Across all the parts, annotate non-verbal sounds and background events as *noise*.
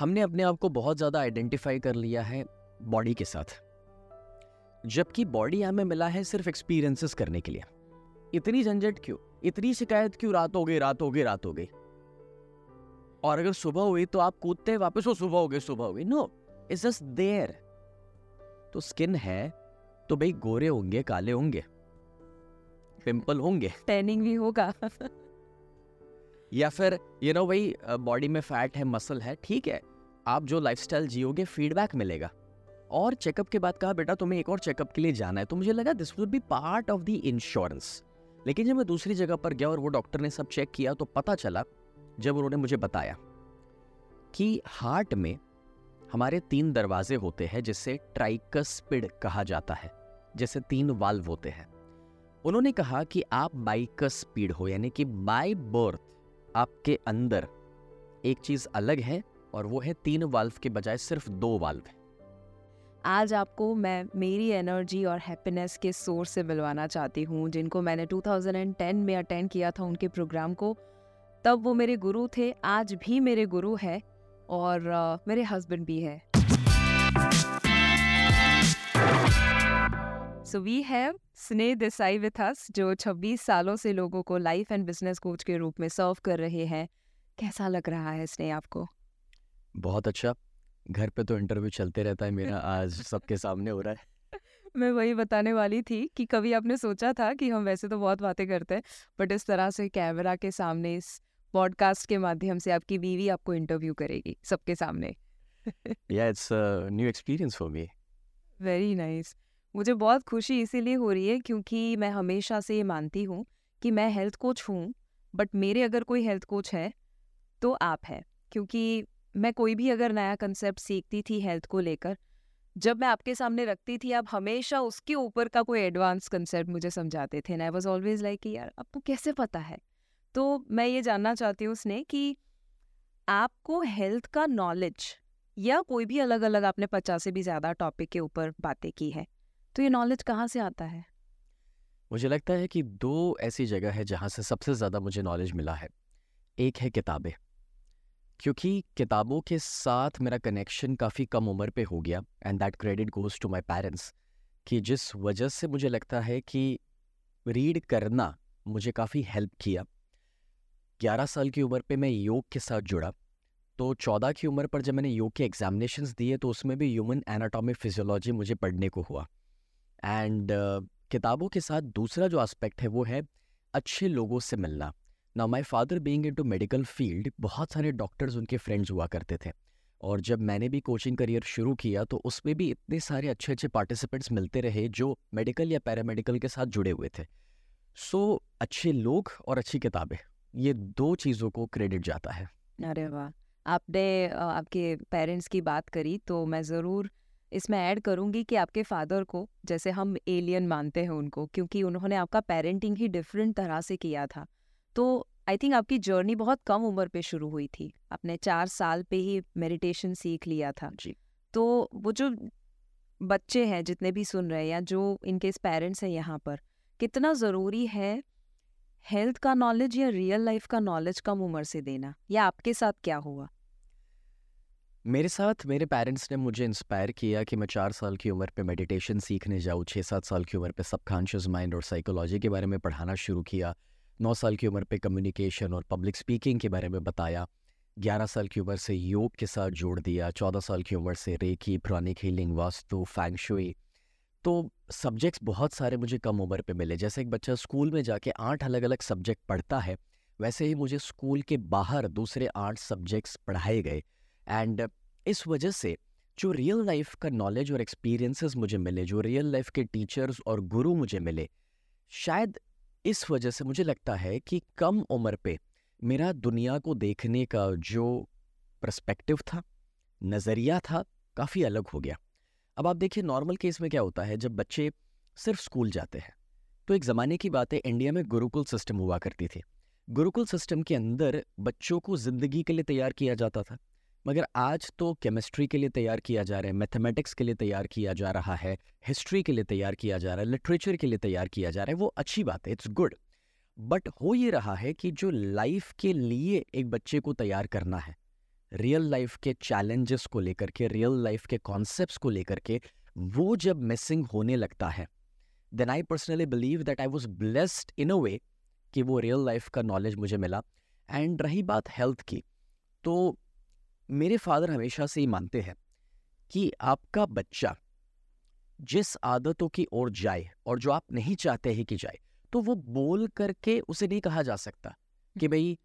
हमने अपने आप को बहुत ज़्यादा आइडेंटिफाई कर लिया है बॉडी के साथ। जबकि बॉडी हमें मिला है सिर्फ़ एक्सपीरियंसेस करने के लिए। इतनी झंझट क्यों? इतनी शिकायत क्यों? रात हो गई रात हो गई रात हो गई। और अगर सुबह हुई तो आप कूदते वापस हो सुबह हो गई सुबह हो गई। नो इट्स जस्ट देयर तो स्किन है तो भाई गोरे होंगे काले होंगे। पिंपल होंगे। टैनिंग भी होगा। या फिर यू नो भाई बॉडी में फैट है मसल है ठीक है। आप जो लाइफस्टाइल जियोगे फीडबैक मिलेगा। और चेकअप के बाद कहा, बेटा, तुम्हें एक और चेकअप के लिए जाना है। तो मुझे लगा this would be part of the insurance लेकिन जब मैं दूसरी जगह पर गया और वो डॉक्टर ने सब चेक किया तो पता चला, जब उन्होंने मुझे बताया, कि हार्ट में हमारे तीन दरवाजे होते हैं, जिसे ट्राइकस्पिड कहा जाता है, जैसे तीन वाल्व होते हैं। उन्होंने कहा कि आप बाइकस्पीड हो, यानी कि बाय बर्थ आपके अंदर एक चीज़ अलग है और वो है तीन वाल्व के बजाय सिर्फ़ दो वाल्व है। आज आपको मैं मेरी एनर्जी और हैप्पीनेस के सोर्स से मिलवाना चाहती हूँ जिनको मैंने 2010 में अटेंड किया था उनके प्रोग्राम को। तब वो मेरे गुरु थे आज भी मेरे गुरु है और uh, मेरे हस्बैंड भी है। सो वी हैव स्नेह देसाई विथ अस जो 26 सालों से लोगों को लाइफ एंड बिज़नेस कोच के रूप में सर्व कर रहे हैं। कैसा लग रहा है स्नेह आपको? बहुत अच्छा। घर पे तो इंटरव्यू चलते रहता है मेरा आज *laughs* सबके सामने हो रहा है। मैं वही बताने वाली थी कि कभी आपने सोचा था कि हम वैसे तो बहुत बातें करते हैं बट इस तरह से कैमरा के सामने इस पॉडकास्ट के माध्यम से आपकी बीवी आपको इंटरव्यू करेगी सबके सामने। Yeah it's new experience for me very nice मुझे बहुत खुशी इसीलिए हो रही है क्योंकि मैं हमेशा से ये मानती हूँ कि मैं हेल्थ कोच हूँ बट मेरे अगर कोई हेल्थ कोच है तो आप हैं क्योंकि मैं कोई भी अगर नया कंसेप्ट सीखती थी हेल्थ को लेकर, जब मैं आपके सामने रखती थी, आप हमेशा उसके ऊपर का कोई एडवांस कंसेप्ट मुझे समझाते थे आई वॉज़ ऑलवेज लाइक यार, आपको कैसे पता है? तो मैं ये जानना चाहती हूँ उसने कि आपको हेल्थ का नॉलेज या कोई भी अलग अलग आपने पचास से भी ज़्यादा टॉपिक के ऊपर बातें की है तो ये नॉलेज कहाँ से आता है? मुझे लगता है कि दो ऐसी जगह है जहाँ से सबसे ज़्यादा मुझे नॉलेज मिला है। एक है किताबें। क्योंकि किताबों के साथ मेरा कनेक्शन काफ़ी कम उम्र पे हो गया and that credit goes to my parents कि जिस वजह से मुझे लगता है कि रीड करना मुझे काफ़ी हेल्प किया। ग्यारह साल की उम्र पे मैं योग के साथ जुड़ा। तो चौदह की उम्र पर जब मैंने योग के एग्जामिनेशंस दिए तो उसमें भी ह्यूमन एनाटॉमी फिजियोलॉजी मुझे पढ़ने को हुआ। एंड uh, किताबों के साथ दूसरा जो एस्पेक्ट है वो है अच्छे लोगों से मिलना। ना my father being into medical field बहुत सारे डॉक्टर्स उनके फ्रेंड्स हुआ करते थे। और जब मैंने भी कोचिंग करियर शुरू किया तो उसमें भी इतने सारे अच्छे अच्छे पार्टिसिपेंट्स मिलते रहे जो मेडिकल या पैरामेडिकल के साथ जुड़े हुए थे। सो so, अच्छे लोग और अच्छी किताबें ये दो चीज़ों को क्रेडिट जाता है। अरे वाह! आपने आपके पेरेंट्स की बात करी तो मैं ज़रूर इसमें ऐड करूँगी कि आपके फादर को जैसे हम एलियन मानते हैं उनको क्योंकि उन्होंने आपका पेरेंटिंग ही डिफरेंट तरह से किया था। तो आई थिंक आपकी जर्नी बहुत कम उम्र पे शुरू हुई थी। आपने चार साल पे ही मेडिटेशन सीख लिया था। जी। तो वो जो बच्चे हैं जितने भी सुन रहे हैं या जो इनके पेरेंट्स हैं यहाँ पर कितना ज़रूरी है हेल्थ का नॉलेज या रियल लाइफ का नॉलेज कम उम्र से देना? या आपके साथ क्या हुआ? मेरे साथ मेरे पेरेंट्स ने मुझे इंस्पायर किया कि मैं चार साल की उम्र पे मेडिटेशन सीखने जाऊँ छः सात साल की उम्र पे सबकॉन्शियस माइंड और साइकोलॉजी के बारे में पढ़ाना शुरू किया। नौ साल की उम्र पे कम्युनिकेशन और पब्लिक स्पीकिंग के बारे में बताया। ग्यारह साल की उम्र से योग के साथ जोड़ दिया, चौदह साल की उम्र से रेकी पुरानी हीलिंग वास्तु फैंगशुई तो सब्जेक्ट्स बहुत सारे मुझे कम उम्र पे मिले। जैसे एक बच्चा स्कूल में जाके आठ अलग अलग सब्जेक्ट पढ़ता है, वैसे ही मुझे स्कूल के बाहर दूसरे आठ सब्जेक्ट्स पढ़ाए गए। एंड इस वजह से जो रियल लाइफ का नॉलेज और एक्सपीरियंसेस मुझे मिले, जो रियल लाइफ के टीचर्स और गुरु मुझे मिले, शायद इस वजह से मुझे लगता है कि कम उम्र पे मेरा दुनिया को देखने का जो प्रस्पेक्टिव था, नज़रिया था, काफ़ी अलग हो गया। अब आप देखिए नॉर्मल केस में क्या होता है, जब बच्चे सिर्फ़ स्कूल जाते हैं तो एक ज़माने की बात है इंडिया में गुरुकुल सिस्टम हुआ करती थी। गुरुकुल सिस्टम के अंदर बच्चों को ज़िंदगी के लिए तैयार किया जाता था। मगर आज तो केमिस्ट्री के लिए तैयार किया जा रहा है मैथमेटिक्स के लिए तैयार किया जा रहा है हिस्ट्री के लिए तैयार किया जा रहा है लिटरेचर के लिए तैयार किया जा रहा है, वो अच्छी बात है इट्स गुड बट हो ये रहा है कि जो लाइफ के लिए एक बच्चे को तैयार करना है रियल लाइफ के चैलेंजेस को लेकर के रियल लाइफ के कॉन्सेप्ट को लेकर के, वो जब मिसिंग होने लगता है then I personally believe that I was blessed in a way कि वो रियल लाइफ का नॉलेज मुझे मिला. एंड रही बात हेल्थ की तो मेरे फादर हमेशा से ही मानते हैं कि आपका बच्चा जिस आदतों की ओर जाए और जो आप नहीं चाहते हैं कि जाए तो वो बोल करके उसे नहीं कहा जा सकता कि भाई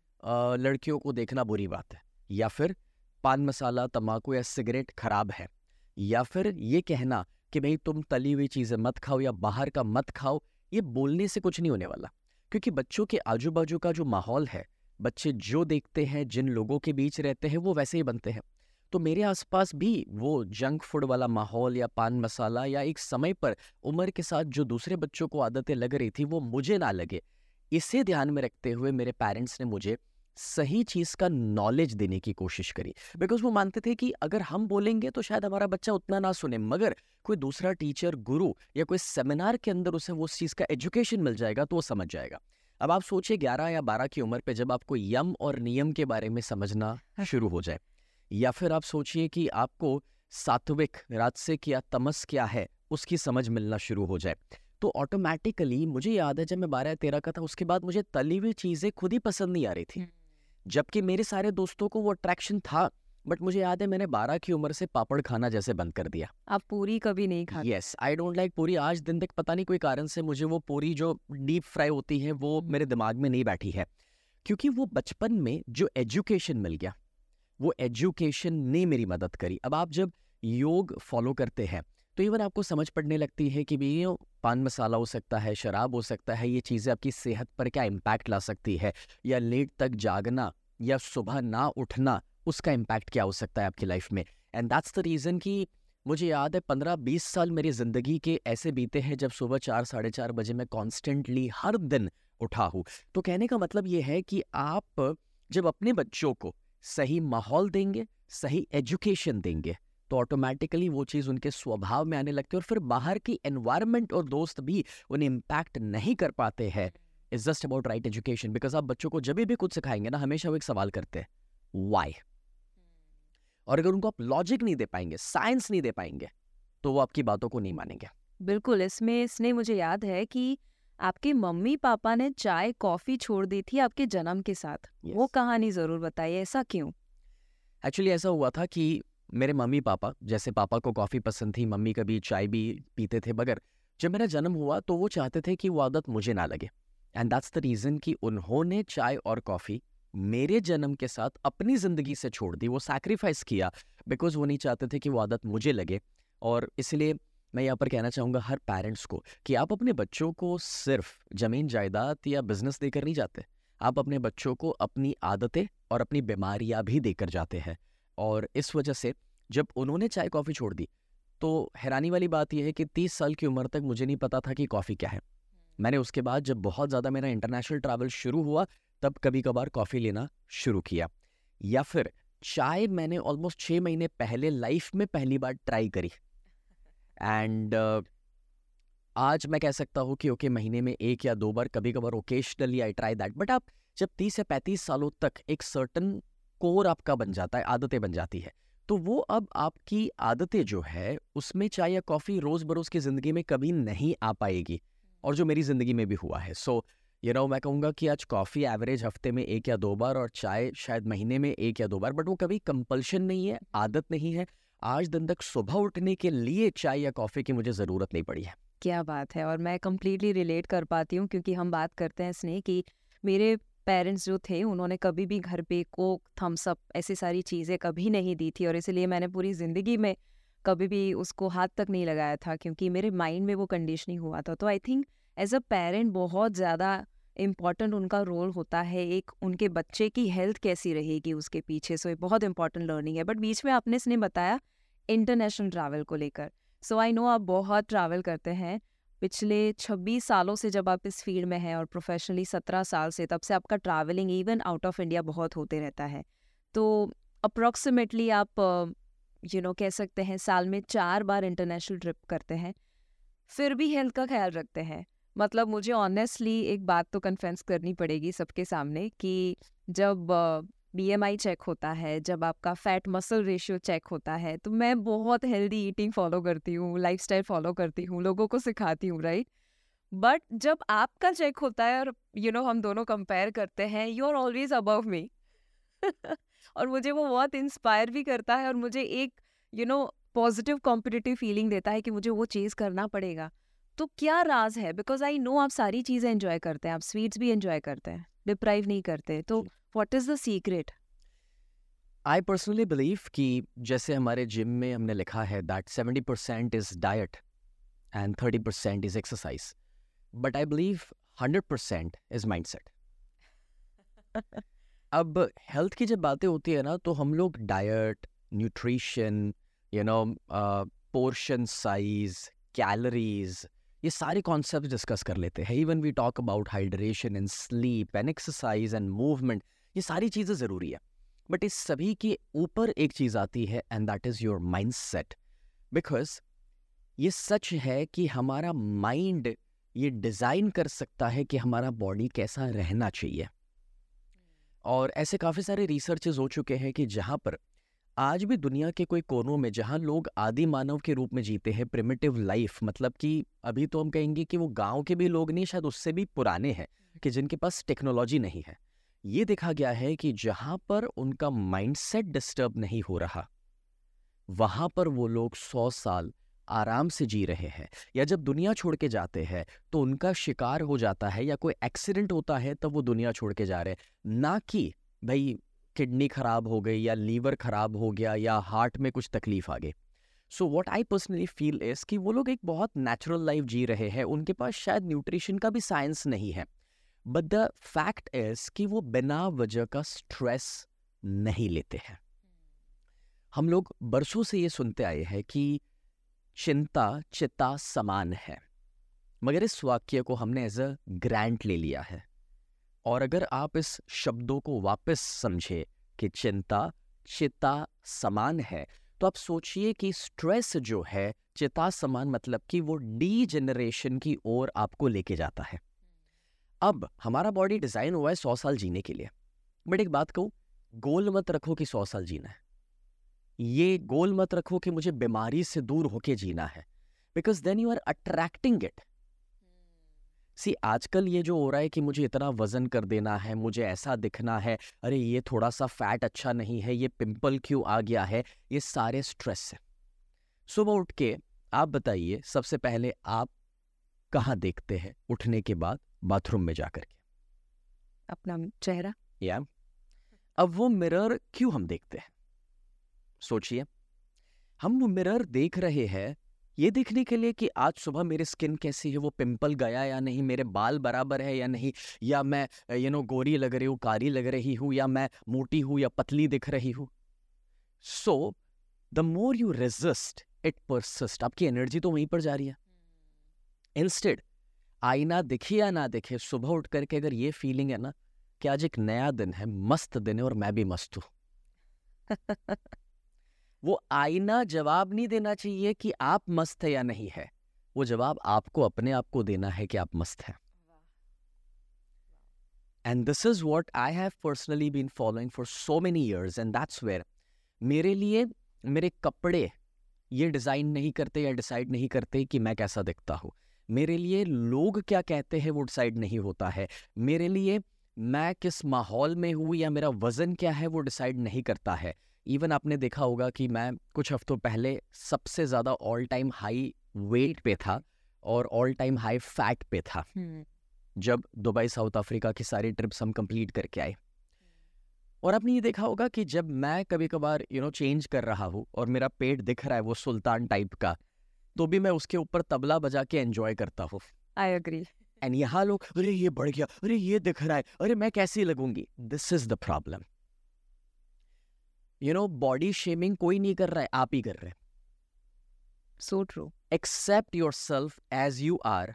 लड़कियों को देखना बुरी बात है या फिर पान मसाला तम्बाकू या सिगरेट खराब है या फिर ये कहना कि भाई तुम तली हुई चीज़ें मत खाओ या बाहर का मत खाओ ये बोलने से कुछ नहीं होने वाला। क्योंकि बच्चों के आजू बाजू का जो माहौल है बच्चे जो देखते हैं, जिन लोगों के बीच रहते हैं, वो वैसे ही बनते हैं। तो मेरे आसपास भी वो जंक फ़ूड वाला माहौल या पान मसाला या एक समय पर उम्र के साथ जो दूसरे बच्चों को आदतें लग रही थी, वो मुझे ना लगे। इसे ध्यान में रखते हुए मेरे पेरेंट्स ने मुझे सही चीज़ का नॉलेज देने की कोशिश करी। बिकॉज़ वो मानते थे कि अगर हम बोलेंगे तो शायद हमारा बच्चा उतना ना सुने, मगर कोई दूसरा टीचर, गुरु या कोई सेमिनार के अंदर उसे वो चीज़ का एजुकेशन मिल जाएगा तो वो समझ जाएगा। अब आप सोचिए ग्यारह या बारह की उम्र पे जब आपको यम और नियम के बारे में समझना शुरू हो जाए या फिर आप सोचिए कि आपको सात्विक राजसिक या तमस क्या है उसकी समझ मिलना शुरू हो जाए। तो ऑटोमेटिकली मुझे याद है जब मैं बारह तेरह का था उसके बाद मुझे तली हुई चीज़ें खुद ही पसंद नहीं आ रही थी। हम्म। जबकि मेरे सारे दोस्तों को वो अट्रैक्शन था। बट मुझे याद है मैंने बारह की उम्र से पापड़ खाना जैसे बंद कर दिया। आप पूरी कभी नहीं खाते? यस आई डोंट लाइक पूरी। आज दिन तक पता नहीं कोई कारण से मुझे वो पूरी जो डीप फ्राई होती है वो हम्म। मेरे दिमाग में नहीं बैठी है। क्योंकि वो बचपन में जो एजुकेशन मिल गया वो एजुकेशन ने मेरी मदद करी। अब आप जब योग फॉलो करते हैं तो इवन आपको समझ पड़ने लगती है कि भी पान मसाला हो सकता है शराब हो सकता है ये चीज़ें आपकी सेहत पर क्या इम्पैक्ट ला सकती है? या लेट तक जागना या सुबह ना उठना उसका इम्पैक्ट क्या हो सकता है आपकी लाइफ में? एंड दैट्स द रीज़न कि मुझे याद है पंद्रह बीस साल मेरी ज़िंदगी के ऐसे बीते हैं जब सुबह चार, साढ़े चार बजे मैं कॉन्स्टेंटली हर दिन उठा हूँ। तो कहने का मतलब ये है कि आप जब अपने बच्चों को सही माहौल देंगे, सही एजुकेशन देंगे तो ऑटोमेटिकली वो चीज़ उनके स्वभाव में आने लगती है और फिर बाहर की एनवायरनमेंट और दोस्त भी उन्हें इम्पैक्ट नहीं कर पाते हैं। Is just about right education because आप बच्चों को जब भी कुछ सिखाएँगे ना, हमेशा वो एक सवाल करते हैं वाई और अगर उनको आप लॉजिक नहीं दे पाएँगे साइंस नहीं दे पाएँगे तो वो आपकी बातों को नहीं मानेंगे। बिल्कुल इसमें इसने मुझे याद है कि आपके मम्मी पापा ने चाय कॉफ़ी छोड़ दी थी आपके जन्म के साथ। yes. वो कहानी ज़रूर बताइए ऐसा क्यों? एक्चुअली ऐसा हुआ था कि मेरे मम्मी पापा जैसे पापा को कॉफ़ी पसंद थी मम्मी कभी चाय भी पीते थे मगर जब मेरा जन्म हुआ तो वो चाहते थे कि वो आदत मुझे ना लगे। एंड दैट्स द रीज़न कि उन्होंने चाय और कॉफ़ी मेरे जन्म के साथ अपनी ज़िंदगी से छोड़ दी, वो सैक्रिफाइस किया बिकॉज़ वो नहीं चाहते थे कि वो आदत मुझे लगे। और इसलिए मैं यहाँ पर कहना चाहूँगा हर पेरेंट्स को कि आप अपने बच्चों को सिर्फ़ ज़मीन, जायदाद या बिज़नेस देकर नहीं जाते। आप अपने बच्चों को अपनी आदतें और अपनी बीमारियाँ भी देकर जाते हैं। और इस वजह से जब उन्होंने चाय कॉफ़ी छोड़ दी तो हैरानी वाली बात यह है कि तीस साल की उम्र तक मुझे नहीं पता था कि कॉफ़ी क्या है। मैंने उसके बाद जब बहुत ज़्यादा मेरा इंटरनेशनल ट्रैवल शुरू हुआ तब कभी कभार कॉफ़ी लेना शुरू किया। या फिर चाय मैंने ऑलमोस्ट छः महीने पहले लाइफ में पहली बार ट्राई करी। एंड uh, आज मैं कह सकता हूँ कि ओके okay, महीने में एक या दो बार कभी कभार occasionally I try that but आप जब तीस से पैंतीस सालों तक एक सर्टन कोर आपका बन जाता है आदतें बन जाती है तो वो अब आपकी आदतें जो है उसमें चाय या कॉफ़ी रोज़ बरोज़ की ज़िंदगी में कभी नहीं आ पाएगी और जो मेरी ज़िंदगी में भी हुआ है। सो ये नो मैं कहूँगा कि आज कॉफ़ी एवरेज हफ़्ते में एक या दो बार और चाय शायद महीने में एक या दो बार, बट वो कभी कंपल्शन नहीं है, आदत नहीं है। आज दिन तक सुबह उठने के लिए चाय या कॉफ़ी की मुझे ज़रूरत नहीं पड़ी है। क्या बात है, और मैं कम्प्लीटली रिलेट कर पाती हूँ क्योंकि हम बात करते हैं स्नेह कि मेरे पेरेंट्स जो थे, उन्होंने कभी भी घर पे कोक थम्सअप ऐसी सारी चीज़ें कभी नहीं दी थी, और इसलिए मैंने पूरी ज़िंदगी में कभी भी उसको हाथ तक नहीं लगाया था, क्योंकि मेरे माइंड में वो कंडीशनिंग हुआ था। तो I think as a parent बहुत ज़्यादा इंपॉर्टेंट उनका रोल होता है, एक उनके बच्चे की हेल्थ कैसी रहेगी उसके पीछे सो ये बहुत इंपॉर्टेंट लर्निंग है। बट बीच में आपने इसने बताया इंटरनेशनल ट्रैवल को लेकर। सो आई नो आप बहुत ट्रैवल करते हैं। पिछले 26 सालों से जब आप इस फ़ील्ड में हैं और प्रोफेशनली 17 साल से, तब से आपका travelling even out of India बहुत होते रहता है। तो अप्रॉक्सीमेटली आप यू नो कह सकते हैं साल में चार बार इंटरनेशनल ट्रिप करते हैं। फिर भी हेल्थ का ख्याल रखते हैं। मतलब मुझे ऑनेस्टली एक बात तो कन्फेंस करनी पड़ेगी सबके सामने कि जब बीएमआई चेक होता है जब आपका फैट मसल रेशियो चेक होता है तो मैं बहुत हेल्दी ईटिंग फॉलो करती हूँ लाइफस्टाइल फॉलो करती हूँ लोगों को सिखाती हूँ राइट बट जब आपका चेक होता है और यू you नो know, हम दोनों कंपेयर करते हैं you are always above me और मुझे वो बहुत इंस्पायर भी करता है और मुझे एक you know positive competitive feeling देता है कि मुझे वो चीज़ करना पड़ेगा। तो क्या राज है? बिकॉज़ आई नो आप सारी चीज़ें एंजॉय करते हैं आप स्वीट्स भी एंजॉय करते हैं डिप्राइव नहीं करते तो what is the secret I personally believe कि जैसे हमारे जिम में हमने लिखा है that seventy percent is diet and thirty percent is exercise but I believe hundred percent is mindset अब हेल्थ की जब बातें होती है ना तो हम लोग diet nutrition you know portion size calories ये सारे कॉन्सेप्ट डिस्कस कर लेते हैं। Even we talk about hydration and sleep and exercise and movement ये सारी चीज़ें ज़रूरी है। बट इस सभी के ऊपर एक चीज़ आती है and that is your mindset because ये सच है कि हमारा माइंड ये डिज़ाइन कर सकता है कि हमारा बॉडी कैसा रहना चाहिए। और ऐसे काफ़ी सारे रिसर्चेज हो चुके हैं कि जहाँ पर आज भी दुनिया के कोई कोनों में जहाँ लोग आदि मानव के रूप में जीते हैं प्रिमिटिव लाइफ मतलब कि अभी तो हम कहेंगे कि वो गाँव के भी लोग नहीं, शायद उससे भी पुराने हैं कि जिनके पास टेक्नोलॉजी नहीं है। ये देखा गया है कि जहाँ पर उनका माइंडसेट डिस्टर्ब नहीं हो रहा, वहाँ पर वो लोग सौ साल आराम से जी रहे हैं या जब दुनिया छोड़ के जाते हैं तो उनका शिकार हो जाता है या कोई एक्सीडेंट होता है, तब वो दुनिया छोड़ के जा रहे हैं। ना कि भाई किडनी खराब हो गई या लीवर खराब हो गया या हार्ट में कुछ तकलीफ़ आ गई। So what I personally feel is कि वो लोग एक बहुत नेचुरल लाइफ जी रहे हैं। उनके पास शायद न्यूट्रिशन का भी साइंस नहीं है। बट द फैक्ट इज़ कि वो बिना वजह का स्ट्रेस नहीं लेते हैं। हम लोग बरसों से ये सुनते आए हैं कि चिंता चिता समान है। मगर इस वाक्य को हमने एज अ ग्रांट ले लिया है। और अगर आप इस शब्दों को वापस समझे कि चिंता चिता समान है तो आप सोचिए कि स्ट्रेस जो है चिता समान मतलब कि वो डी जनरेशन की ओर आपको लेके जाता है। अब हमारा बॉडी डिज़ाइन हुआ है सौ साल जीने के लिए। बट एक बात कहूँ, गोल मत रखो कि सौ साल जीना है। ये गोल मत रखो कि मुझे बीमारी से दूर होके जीना है। Because then you are attracting it see आजकल ये जो हो रहा है कि मुझे इतना वज़न कर देना है मुझे ऐसा दिखना है अरे ये थोड़ा सा फैट अच्छा नहीं है ये पिंपल क्यों आ गया है ये सारे स्ट्रेस है। सुबह उठ के आप बताइए सबसे पहले आप कहाँ देखते हैं? उठने के बाद बाथरूम में जाकर के। अपना चेहरा। या। अब वो मिरर क्यों हम देखते हैं? सोचिए। हम वो मिरर देख रहे हैं ये देखने के लिए कि आज सुबह मेरी स्किन कैसी है, वो पिंपल गया या नहीं, मेरे बाल बराबर है या नहीं, या मैं यू नो गोरी लग रही हूँ, कारी लग रही हूँ, या मैं मोटी हूँ या पतली दिख रही हूँ। So the more you resist it persist आपकी एनर्जी तो वहीं पर जा रही है। इंस्टेड आईना दिखे या ना दिखे, सुबह उठ करके अगर ये फीलिंग है ना, कि आज एक नया दिन है, मस्त दिन है और मैं भी मस्त हूँ। *laughs* वो आईना जवाब नहीं देना चाहिए कि आप मस्त है या नहीं है। वो जवाब आपको अपने आप को देना है कि आप मस्त हैं। And this is what I have personally been following for so many years and that's where मेरे लिए मेरे कपड़े ये डिज़ाइन नहीं करते या डिसाइड नहीं करते कि मैं कैसा दिखता हूँ। मेरे लिए लोग क्या कहते हैं वो डिसाइड नहीं होता है। मेरे लिए मैं किस माहौल में हूँ या मेरा वज़न क्या है वो डिसाइड नहीं करता है। इवन आपने देखा होगा कि मैं कुछ हफ्तों पहले सबसे ज़्यादा ऑल टाइम हाई वेट पे था और ऑल टाइम हाई फैट पे था। जब दुबई साउथ अफ्रीका की सारी ट्रिप्स हम कंप्लीट करके आए। और आपने ये देखा होगा कि जब मैं कभी कभार यू नो चेंज कर रहा हूँ और मेरा पेट दिख रहा है वो सुल्तान टाइप का तो भी मैं उसके ऊपर तबला बजा के एंजॉय करता हूँ। आई अग्री एंड यहाँ लोग अरे ये बढ़ गया अरे ये दिख रहा है अरे मैं कैसी लगूँगी? This is the problem you know body shaming कोई नहीं कर रहा है आप ही कर रहे हैं। So true accept yourself as you are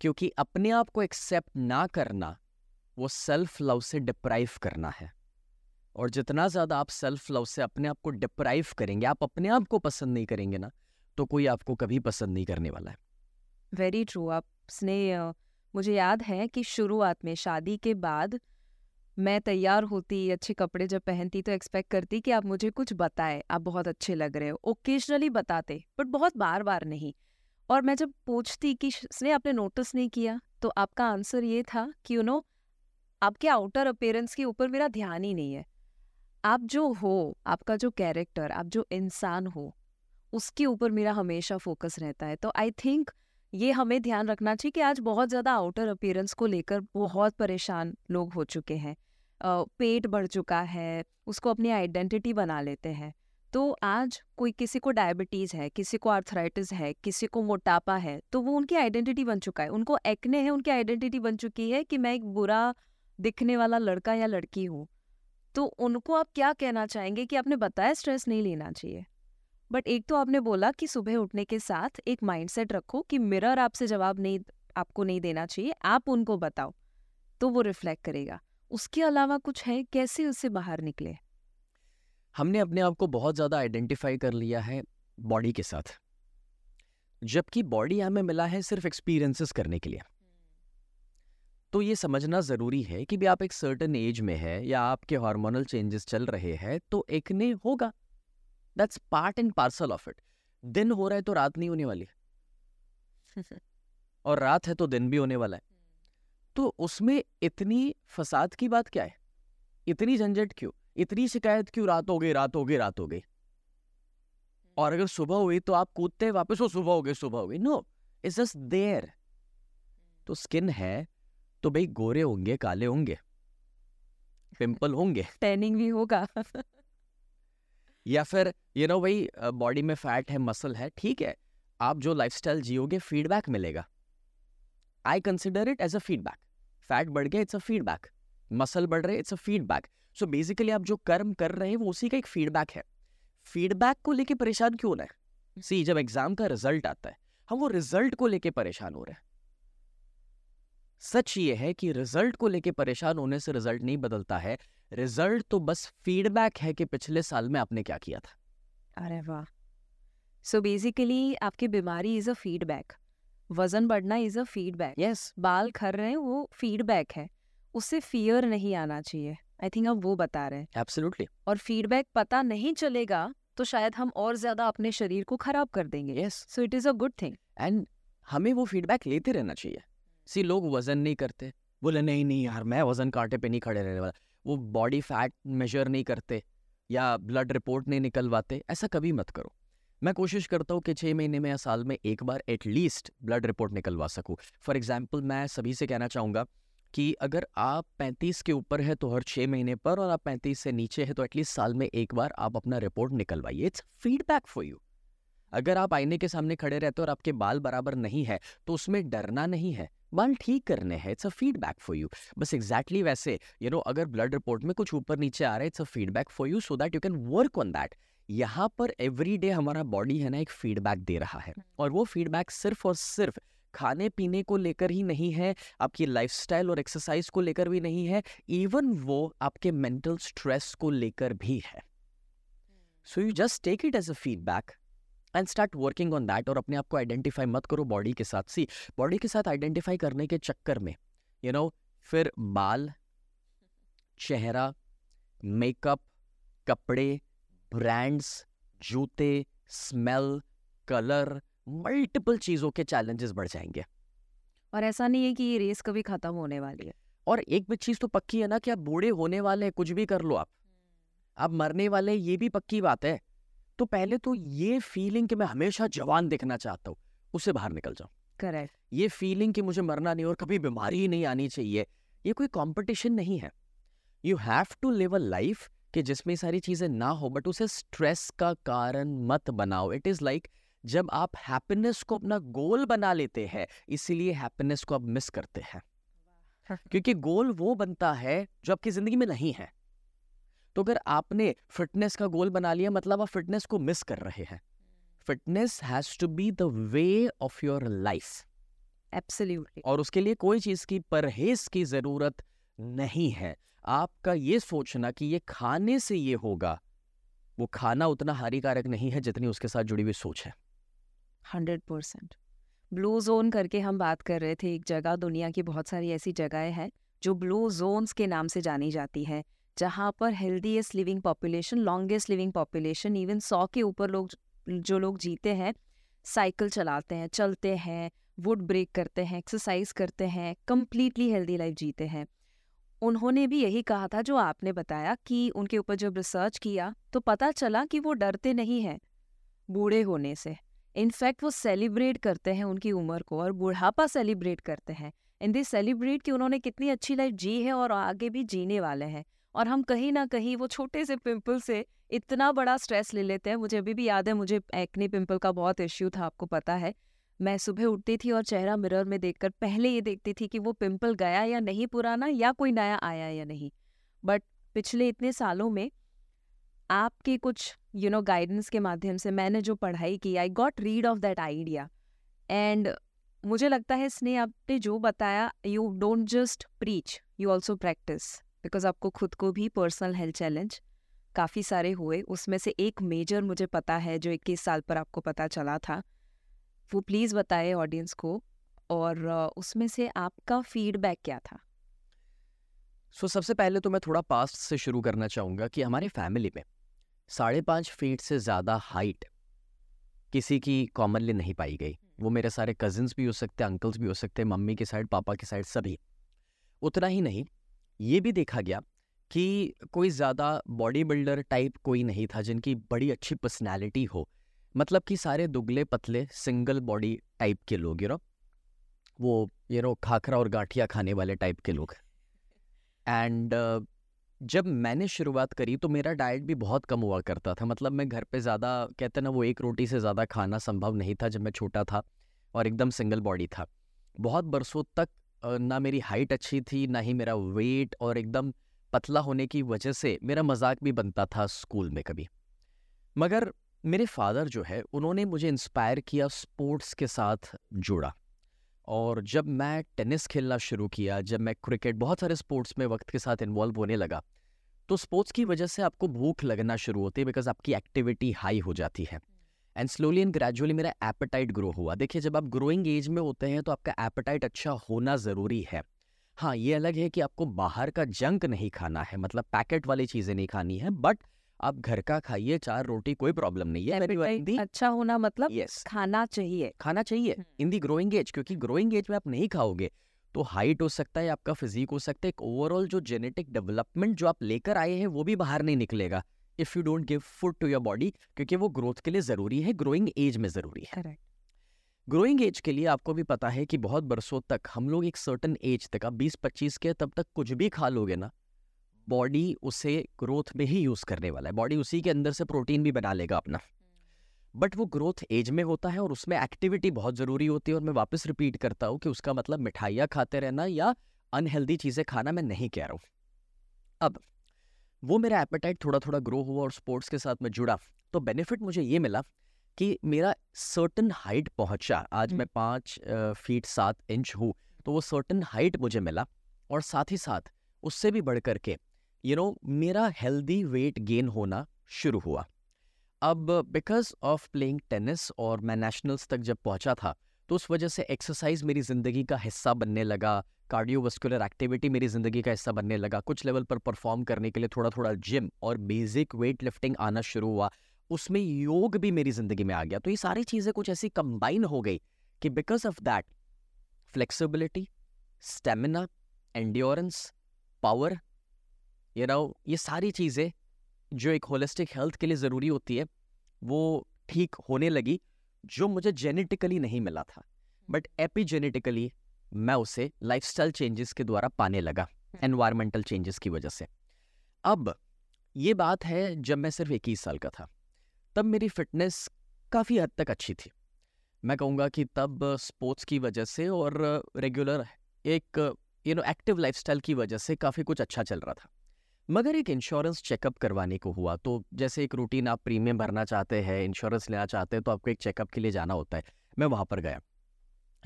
क्योंकि अपने आप को एक्सेप्ट ना करना वो सेल्फ लव से डिप्राइव करना है। और जितना ज़्यादा आप सेल्फ लव से अपने आप को डिप्राइव करेंगे आप अपने आप को पसंद नहीं करेंगे ना तो कोई आपको कभी पसंद नहीं करने वाला है। वेरी ट्रू आपने मुझे याद है कि शुरुआत में शादी के बाद मैं तैयार होती, अच्छे कपड़े जब पहनती तो एक्सपेक्ट करती कि आप मुझे कुछ बताएँ, आप बहुत अच्छे लग रहे हो ओकेजनली बताते बट बहुत बार बार नहीं। और मैं जब पूछती कि उसने आपने नोटिस नहीं किया? तो आपका आंसर ये था कि यू नो आपके आउटर अपेयरेंस के ऊपर मेरा ध्यान ही नहीं है। आप जो हो, आपका जो कैरेक्टर आप जो इंसान हो, उसके ऊपर मेरा हमेशा फोकस रहता है। तो आई थिंक ये हमें ध्यान रखना चाहिए कि आज बहुत ज़्यादा आउटर अपीयरेंस को लेकर बहुत परेशान लोग हो चुके हैं। पेट बढ़ चुका है, उसको अपनी आइडेंटिटी बना लेते हैं। तो आज कोई किसी को डायबिटीज़ है, किसी को आर्थराइटिस है, किसी को मोटापा है तो वो उनकी आइडेंटिटी बन चुका है। उनको एक्ने है, उनकी आइडेंटिटी बन चुकी है कि मैं एक बुरा दिखने वाला लड़का या लड़की हूँ। तो उनको आप क्या कहना चाहेंगे कि आपने बताया स्ट्रेस नहीं लेना चाहिए? बट एक तो आपने बोला कि सुबह उठने के साथ एक माइंडसेट रखो कि मिरर आपसे जवाब नहीं, आपको नहीं देना चाहिए, आप उनको बताओ तो वो रिफ्लेक्ट करेगा। उसके अलावा कुछ है? कैसे उससे बाहर निकले? हमने अपने आप को बहुत ज़्यादा आइडेंटिफाई कर लिया है बॉडी के साथ। जबकि बॉडी हमें मिला है सिर्फ़ एक्सपीरियंसेस करने के लिए। तो ये समझना ज़रूरी है कि भी आप एक सर्टन एज में है या आपके हार्मोनल चेंजेस चल रहे हैं तो एक ने होगा। That's part and parcel of it दिन हो रहा है तो रात नहीं होने वाली और रात है तो दिन भी होने वाला है। तो उसमें इतनी फसाद की बात क्या है? इतनी झंझट क्यों? इतनी शिकायत क्यों? रात हो गई, रात हो गई, रात हो गई। और अगर सुबह हुई तो आप कूदते वापस वो सुबह हो गई, सुबह हो गई। नो इट्स जस्ट देयर तो स्किन है तो भाई गोरे होंगे, काले होंगे पिंपल होंगे। *laughs* टैनिंग भी होगा। या फिर यू नो भाई बॉडी में फैट है मसल है, ठीक है, आप जो लाइफस्टाइल जियोगे फीडबैक मिलेगा। I consider it as a feedback fat बढ़ गया इट्स अ फीडबैक मसल बढ़ रहे it's a feedback so basically आप जो कर्म कर रहे हैं, वो उसी का एक फीडबैक है। फीडबैक को लेके परेशान क्यों ना है? सी जब एग्ज़ाम का रिज़ल्ट आता है, हम वो रिज़ल्ट को लेके परेशान हो रहे हैं। सच ये है कि रिज़ल्ट को लेके परेशान होने से रिज़ल्ट नहीं बदलता है। रिज़ल्ट तो बस फीडबैक है कि पिछले साल में आपने क्या किया था। अरे वाह। सो बेसिकली आपकी बीमारी इज़ अ फीडबैक वज़न बढ़ना इज़ अ फीडबैक यस बाल खर रहे हैं वो फीडबैक है। उससे फियर नहीं आना चाहिए। आई थिंक आप वो बता रहे हैं। एब्सोल्युटली और फीडबैक पता नहीं चलेगा तो शायद हम और ज़्यादा अपने शरीर को खराब कर देंगे। Yes so it is a good thing and हमें वो फीडबैक लेते रहना चाहिए। सी लोग वज़न नहीं करते। बोले नहीं नहीं यार मैं वज़न कांटे पे नहीं खड़े रहने वाला। वो बॉडी फैट मेजर नहीं करते या ब्लड रिपोर्ट नहीं निकलवाते, ऐसा कभी मत करो। मैं कोशिश करता हूँ कि छः महीने में या साल में एक बार एटलीस्ट ब्लड रिपोर्ट निकलवा सकूँ। फॉर एग्ज़ाम्पल मैं सभी से कहना चाहूँगा कि अगर आप 35 के ऊपर है तो हर छः महीने पर और आप 35 से नीचे है तो एटलीस्ट साल में एक बार आप अपना रिपोर्ट निकलवाइए। इट्स फीडबैक फॉर यू अगर आप आईने के सामने खड़े रहते हो और आपके बाल बराबर नहीं है तो उसमें डरना नहीं है। बाल ठीक करने हैं it's a feedback for you बस एग्जैक्टली exactly वैसे यू you नो know, अगर ब्लड रिपोर्ट में कुछ ऊपर नीचे आ रहा है it's a feedback for you so that you can work on that यहाँ पर एवरी डे हमारा बॉडी है ना एक फीडबैक दे रहा है। और वो फीडबैक सिर्फ़ और सिर्फ़ खाने पीने को लेकर ही नहीं है आपकी लाइफस्टाइल और एक्सरसाइज को लेकर भी नहीं है इवन वो आपके मेंटल स्ट्रेस को लेकर भी है। So you just take it as a feedback and start working on that और अपने आप को आइडेंटिफाई मत करो बॉडी के साथ। सी बॉडी के साथ आइडेंटिफाई करने के चक्कर में यू you नो know, फिर बाल चेहरा मेकअप कपड़े ब्रांड्स जूते स्मेल कलर मल्टीपल चीज़ों के चैलेंजेस बढ़ जाएँगे। और ऐसा नहीं है कि ये रेस कभी खत्म होने वाली है। और एक भी चीज़ तो पक्की है ना कि आप बूढ़े होने वाले हैं कुछ भी कर लो आप। आप मरने वाले ये भी पक्की बात है। तो पहले तो ये फीलिंग कि मैं हमेशा जवान दिखना चाहता हूँ उससे बाहर निकल जाऊँ। करेक्ट ये फीलिंग कि मुझे मरना नहीं और कभी बीमारी ही नहीं आनी चाहिए ये कोई कंपटीशन नहीं है। You have to live a life कि जिसमें सारी चीज़ें ना हो बट उसे स्ट्रेस का कारण मत बनाओ। इट इज़ लाइक जब आप हैप्पीनेस को अपना गोल बना लेते हैं इसीलिए हैप्पीनेस को आप मिस करते हैं। क्योंकि गोल वो बनता है जो आपकी ज़िंदगी में नहीं है। तो अगर आपने फिटनेस का गोल बना लिया मतलब आप फिटनेस को मिस कर रहे हैं। Fitness has to be the way of your life. Absolutely. और उसके लिए कोई चीज़ की परहेज की ज़रूरत नहीं है। आपका ये सोचना कि ये खाने से ये होगा वो खाना उतना हानिकारक नहीं है जितनी उसके साथ जुड़ी हुई सोच है। Hundred percent. ब्लू जोन करके हम बात कर रहे थे एक जगह दुनिया की बहुत सारी ऐसी जगहें हैं जो ब्लू जोन्स के नाम से जानी जाती है। जहाँ पर healthiest living population longest living population even सौ के ऊपर लोग जो लोग जीते हैं साइकिल चलाते हैं, चलते हैं वुड ब्रेक करते हैं एक्सरसाइज करते हैं कम्प्लीटली हेल्दी लाइफ जीते हैं। उन्होंने भी यही कहा था जो आपने बताया कि उनके ऊपर जब रिसर्च किया तो पता चला कि वो डरते नहीं हैं, बूढ़े होने से। इनफैक्ट वो सेलिब्रेट करते हैं उनकी उम्र को और बुढ़ापा सेलिब्रेट करते हैं। इन दिस सेलिब्रेट कि उन्होंने कितनी अच्छी लाइफ जी है और आगे भी जीने वाले हैं। और हम कहीं ना कहीं वो छोटे से पिंपल से इतना बड़ा स्ट्रेस ले लेते हैं। मुझे अभी भी याद है, मुझे एक्ने पिंपल का बहुत इश्यू था, आपको पता है। मैं सुबह उठती थी और चेहरा मिरर में देखकर पहले ये देखती थी कि वो पिंपल गया या नहीं पुराना या कोई नया आया या नहीं। बट पिछले इतने सालों में आपके कुछ यू नो गाइडेंस के माध्यम से मैंने जो पढ़ाई की I got rid of that idea and मुझे लगता है इसने आपने जो बताया you don't just preach you also practise because आपको खुद को भी पर्सनल हेल्थ चैलेंज काफ़ी सारे हुए। उसमें से एक मेजर मुझे पता है जो इक्कीस साल पर आपको पता चला था वो प्लीज़ बताए ऑडियंस को और उसमें से आपका फीडबैक क्या था? सो so, सबसे पहले तो मैं थोड़ा पास्ट से शुरू करना चाहूँगा कि हमारे फैमिली में साढ़े पाँच फीट से ज़्यादा हाइट किसी की कॉमनली नहीं पाई गई। वो मेरे सारे कजिन्स भी हो सकते हैं अंकल्स भी हो सकते हैं मम्मी के साइड पापा के साइड सभी। उतना ही नहीं ये भी देखा गया कि कोई ज़्यादा बॉडी बिल्डर टाइप कोई नहीं था जिनकी बड़ी अच्छी पर्सनैलिटी हो। मतलब कि सारे दुगले पतले सिंगल बॉडी टाइप के लोग यू नो वो यू नो खाखरा और गाठिया खाने वाले टाइप के लोग एंड uh, जब मैंने शुरुआत करी तो मेरा डाइट भी बहुत कम हुआ करता था। मतलब मैं घर पे ज़्यादा कहते ना वो एक रोटी से ज़्यादा खाना संभव नहीं था जब मैं छोटा था और एकदम सिंगल बॉडी था। बहुत बरसों तक ना मेरी हाइट अच्छी थी, ना ही मेरा वेट और एकदम पतला होने की वजह से मेरा मज़ाक भी बनता था स्कूल में कभी। मगर मेरे फादर जो है, उन्होंने मुझे इंस्पायर किया स्पोर्ट्स के साथ जोड़ा। और जब मैं टेनिस खेलना शुरू किया, जब मैं क्रिकेट बहुत सारे स्पोर्ट्स में वक्त के साथ इन्वॉल्व होने लगा तो स्पोर्ट्स की वजह से आपको भूख लगना शुरू होती है बिकॉज़ आपकी एक्टिविटी हाई हो जाती है। एंड स्लोली एंड ग्रेजुअली मेरा एपेटाइट ग्रो हुआ। देखिए जब आप ग्रोइंग एज में होते हैं तो आपका एपेटाइट अच्छा होना ज़रूरी है। हाँ ये अलग है कि आपको बाहर का जंक नहीं खाना है मतलब पैकेट वाली चीज़ें नहीं खानी है बट आप घर का खाइए चार रोटी कोई प्रॉब्लम नहीं है। अच्छा होना मतलब yes. खाना चाहिए। खाना चाहिए इन दी ग्रोइंग एज क्योंकि ग्रोइंग एज में आप नहीं खाओगे तो हाइट हो सकता है आपका फिजिक हो सकता है एक ओवरऑल जो जेनेटिक डेवलपमेंट जो आप लेकर आए हैं वो भी बाहर नहीं निकलेगा। If you don't give food to your body क्योंकि वो ग्रोथ के लिए ज़रूरी है ग्रोइंग एज में ज़रूरी है। ग्रोइंग एज के लिए आपको भी पता है कि बहुत बरसों तक हम लोग एक सर्टन एज तक आप बीस पच्चीस के तब तक कुछ भी खा लोगे ना बॉडी उसे ग्रोथ में ही यूज़ करने वाला है। बॉडी उसी के अंदर से प्रोटीन भी बना लेगा अपना। बट वो ग्रोथ एज में होता है और उसमें एक्टिविटी बहुत ज़रूरी होती है और मैं वापस रिपीट करता हूँ कि उसका मतलब मिठाइयाँ खाते रहना या अनहेल्दी चीज़ें खाना मैं नहीं कह रहा हूँ। अब वो मेरा एपेटाइट थोड़ा थोड़ा ग्रो हुआ और स्पोर्ट्स के साथ में जुड़ा तो बेनिफिट मुझे ये मिला कि मेरा सर्टन हाइट पहुँचा। आज मैं पाँच फीट सात इंच हूँ तो वो सर्टन हाइट मुझे मिला और साथ ही साथ उससे भी बढ़ कर के यू नो मेरा हेल्दी वेट गेन होना शुरू हुआ। अब बिकॉज़ ऑफ़ प्लेइंग टेनिस और मैं नेशनल्स तक जब पहुँचा था तो उस वजह से एक्सरसाइज मेरी ज़िंदगी का हिस्सा बनने लगा कार्डियोवस्कुलर एक्टिविटी मेरी ज़िंदगी का हिस्सा बनने लगा। कुछ लेवल पर परफॉर्म करने के लिए थोड़ा थोड़ा जिम और बेसिक वेट लिफ्टिंग आना शुरू हुआ। उसमें योग भी मेरी ज़िंदगी में आ गया। तो ये सारी चीज़ें कुछ ऐसी कंबाइन हो गई कि because of that flexibility stamina endurance power you know ये सारी चीज़ें जो एक होलिस्टिक हेल्थ के लिए ज़रूरी होती है वो ठीक होने लगी जो मुझे जेनेटिकली नहीं मिला था। बट एपीजेनेटिकली मैं उसे लाइफस्टाइल चेंजेस के द्वारा पाने लगा एनवायरमेंटल चेंजेस की वजह से। अब ये बात है जब मैं सिर्फ़ इक्कीस साल का था तब मेरी फिटनेस काफ़ी हद तक अच्छी थी। मैं कहूँगा कि तब स्पोर्ट्स की वजह से और रेगुलर एक यू नो एक्टिव लाइफस्टाइल की वजह से काफ़ी कुछ अच्छा चल रहा था। मगर एक इंश्योरेंस चेकअप करवाने को हुआ तो जैसे एक रूटीन आप प्रीमियम भरना चाहते हैं इंश्योरेंस लेना चाहते हैं तो आपको एक चेकअप के लिए जाना होता है। मैं वहाँ पर गया।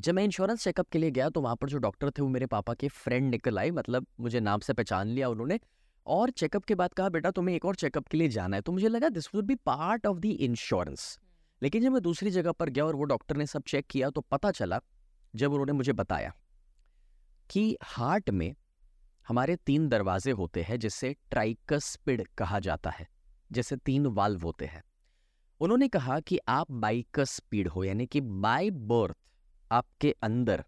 जब मैं इंश्योरेंस चेकअप के लिए गया तो वहाँ पर जो डॉक्टर थे वो मेरे पापा के फ्रेंड निकल आए मतलब मुझे नाम से पहचान लिया उन्होंने। और चेकअप के बाद कहा, बेटा, तुम्हें एक और चेकअप के लिए जाना है। तो मुझे लगा this would be part of the insurance लेकिन जब मैं दूसरी जगह पर गया और वो डॉक्टर ने सब चेक किया तो पता चला, जब उन्होंने मुझे बताया कि हार्ट में हमारे तीन दरवाजे होते हैं, जिसे ट्राइकस्पिड कहा जाता है, जैसे तीन वाल्व होते हैं। उन्होंने कहा कि आप बाइकस्पीड हो, यानी कि बाय बर्थ आपके अंदर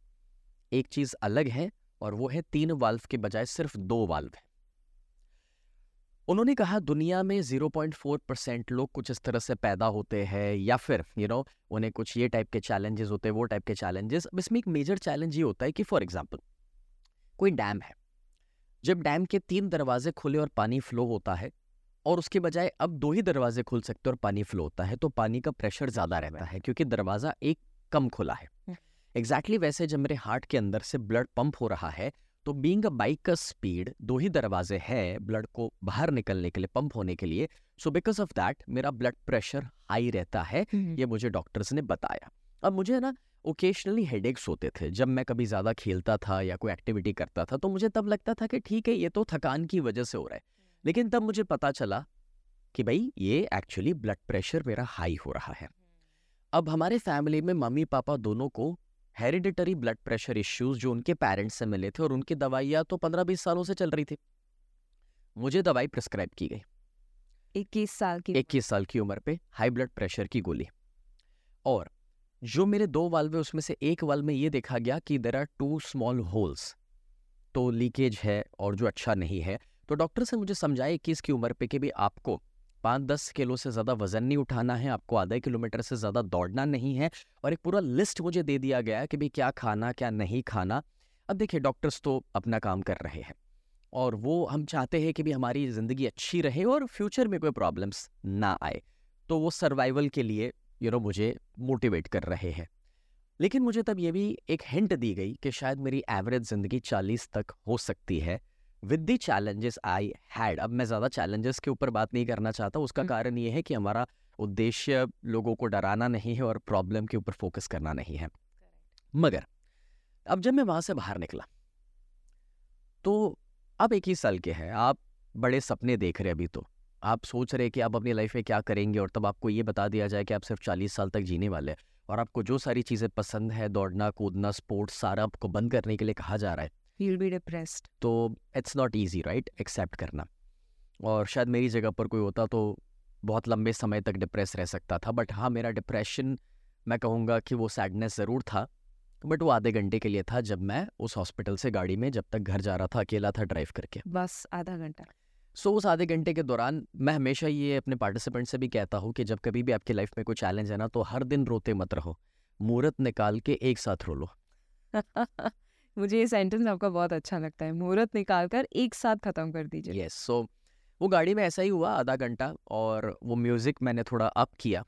एक चीज़ अलग है और वो है तीन वाल्व के बजाय सिर्फ़ दो वाल्व है। उन्होंने कहा दुनिया में 0.4 परसेंट लोग कुछ इस तरह से पैदा होते हैं या फिर यू you नो know, उन्हें कुछ ये टाइप के चैलेंजेस होते हैं वो टाइप के चैलेंजेस अब इसमें एक मेजर चैलेंज ये होता है कि फॉर एग्ज़ाम्पल कोई डैम है जब डैम के तीन दरवाजे खुले और पानी फ्लो होता है और उसके बजाय अब दो ही दरवाजे खुल सकते और पानी फ्लो होता है तो पानी का प्रेशर ज़्यादा रहता है क्योंकि दरवाज़ा एक कम खुला है। एग्जैक्टली exactly वैसे जब मेरे हार्ट के अंदर से ब्लड पंप हो रहा है तो बींग अ बाइक का स्पीड दो ही दरवाजे है ब्लड को बाहर निकलने के लिए पंप होने के लिए। सो बिकॉज़ ऑफ़ दैट मेरा ब्लड प्रेशर हाई रहता है ये मुझे डॉक्टर्स ने बताया। अब मुझे ना ओकेशनली हेडेक्स होते थे जब मैं कभी ज़्यादा खेलता था या कोई एक्टिविटी करता था तो मुझे तब लगता था कि ठीक है ये तो थकान की वजह से हो रहा है। लेकिन तब मुझे पता चला कि भाई ये एक्चुअली ब्लड प्रेशर मेरा हाई हो रहा है। अब हमारे फैमिली में मम्मी पापा दोनों को हेरिडिटरी ब्लड प्रेशर इश्यूज़ जो उनके पेरेंट्स से मिले थे और उनकी दवाइयाँ तो पंद्रह बीस सालों से चल रही थी। मुझे दवाई प्रिस्क्राइब की गई। इक्कीस साल की इक्कीस साल की उम्र पे हाई ब्लड प्रेशर की गोली। और जो मेरे दो वाल्व है उसमें से एक वाल्व में ये देखा गया कि there are two small holes तो लीकेज है और जो अच्छा नहीं है। तो डॉक्टर से मुझे समझाया इक्कीस की उम्र पे कि भी आपको पाँच दस किलो से ज़्यादा वज़न नहीं उठाना है, आपको आधा किलोमीटर से ज़्यादा दौड़ना नहीं है और एक पूरा लिस्ट मुझे दे दिया गया है कि भाई क्या खाना, क्या नहीं खाना। अब देखिए, डॉक्टर्स तो अपना काम कर रहे हैं और वो हम चाहते हैं कि भी हमारी ज़िंदगी अच्छी रहे और फ्यूचर में कोई प्रॉब्लम्स ना आए। तो वो सर्वाइवल के लिए, यू नो, मुझे मोटिवेट कर रहे हैं। लेकिन मुझे तब ये भी एक हिंट दी गई कि शायद मेरी एवरेज ज़िंदगी चालीस तक हो सकती है। With the challenges I had अब मैं ज़्यादा चैलेंजेस के ऊपर बात नहीं करना चाहता। उसका हम्म। कारण ये है कि हमारा उद्देश्य लोगों को डराना नहीं है और प्रॉब्लम के ऊपर फोकस करना नहीं है। मगर अब जब मैं वहाँ से बाहर निकला तो अब एक ही साल के हैं। आप बड़े सपने देख रहे अभी तो। आप सोच रहे कि आप अपनी लाइफ में क्या करेंगे और तब आपको ये बता दिया जाए कि आप सिर्फ़ चालीस साल तक जीने वाले हैं। और आपको जो सारी चीज़ें पसंद है दौड़ना कूदना स्पोर्ट्स सारा आपको बंद करने के लिए कहा जा रहा है। You'll be depressed. तो it's not easy right accept करना। और शायद मेरी जगह पर कोई होता तो बहुत लंबे समय तक डिप्रेस रह सकता था। बट हाँ मेरा डिप्रेशन मैं कहूँगा कि वो सैडनेस ज़रूर था। बट वो आधे घंटे के लिए था जब मैं उस हॉस्पिटल से गाड़ी में जब तक घर जा रहा था अकेला था ड्राइव करके। बस आधा घंटा। सो so, उस आधे घंटे के दौरान मैं हमेशा ये अपने पार्टिसिपेंट से भी कहता हूँ कि जब कभी भी आपकी लाइफ में कोई चैलेंज है ना तो हर दिन रोते मत रहो। मुहूर्त निकाल के एक साथ रो लो। *laughs* मुझे ये सेंटेंस आपका बहुत अच्छा लगता है। मुहूर्त निकाल कर एक साथ खत्म कर दीजिए। यस सो वो गाड़ी में ऐसा ही हुआ आधा घंटा और वो म्यूज़िक मैंने थोड़ा अप किया।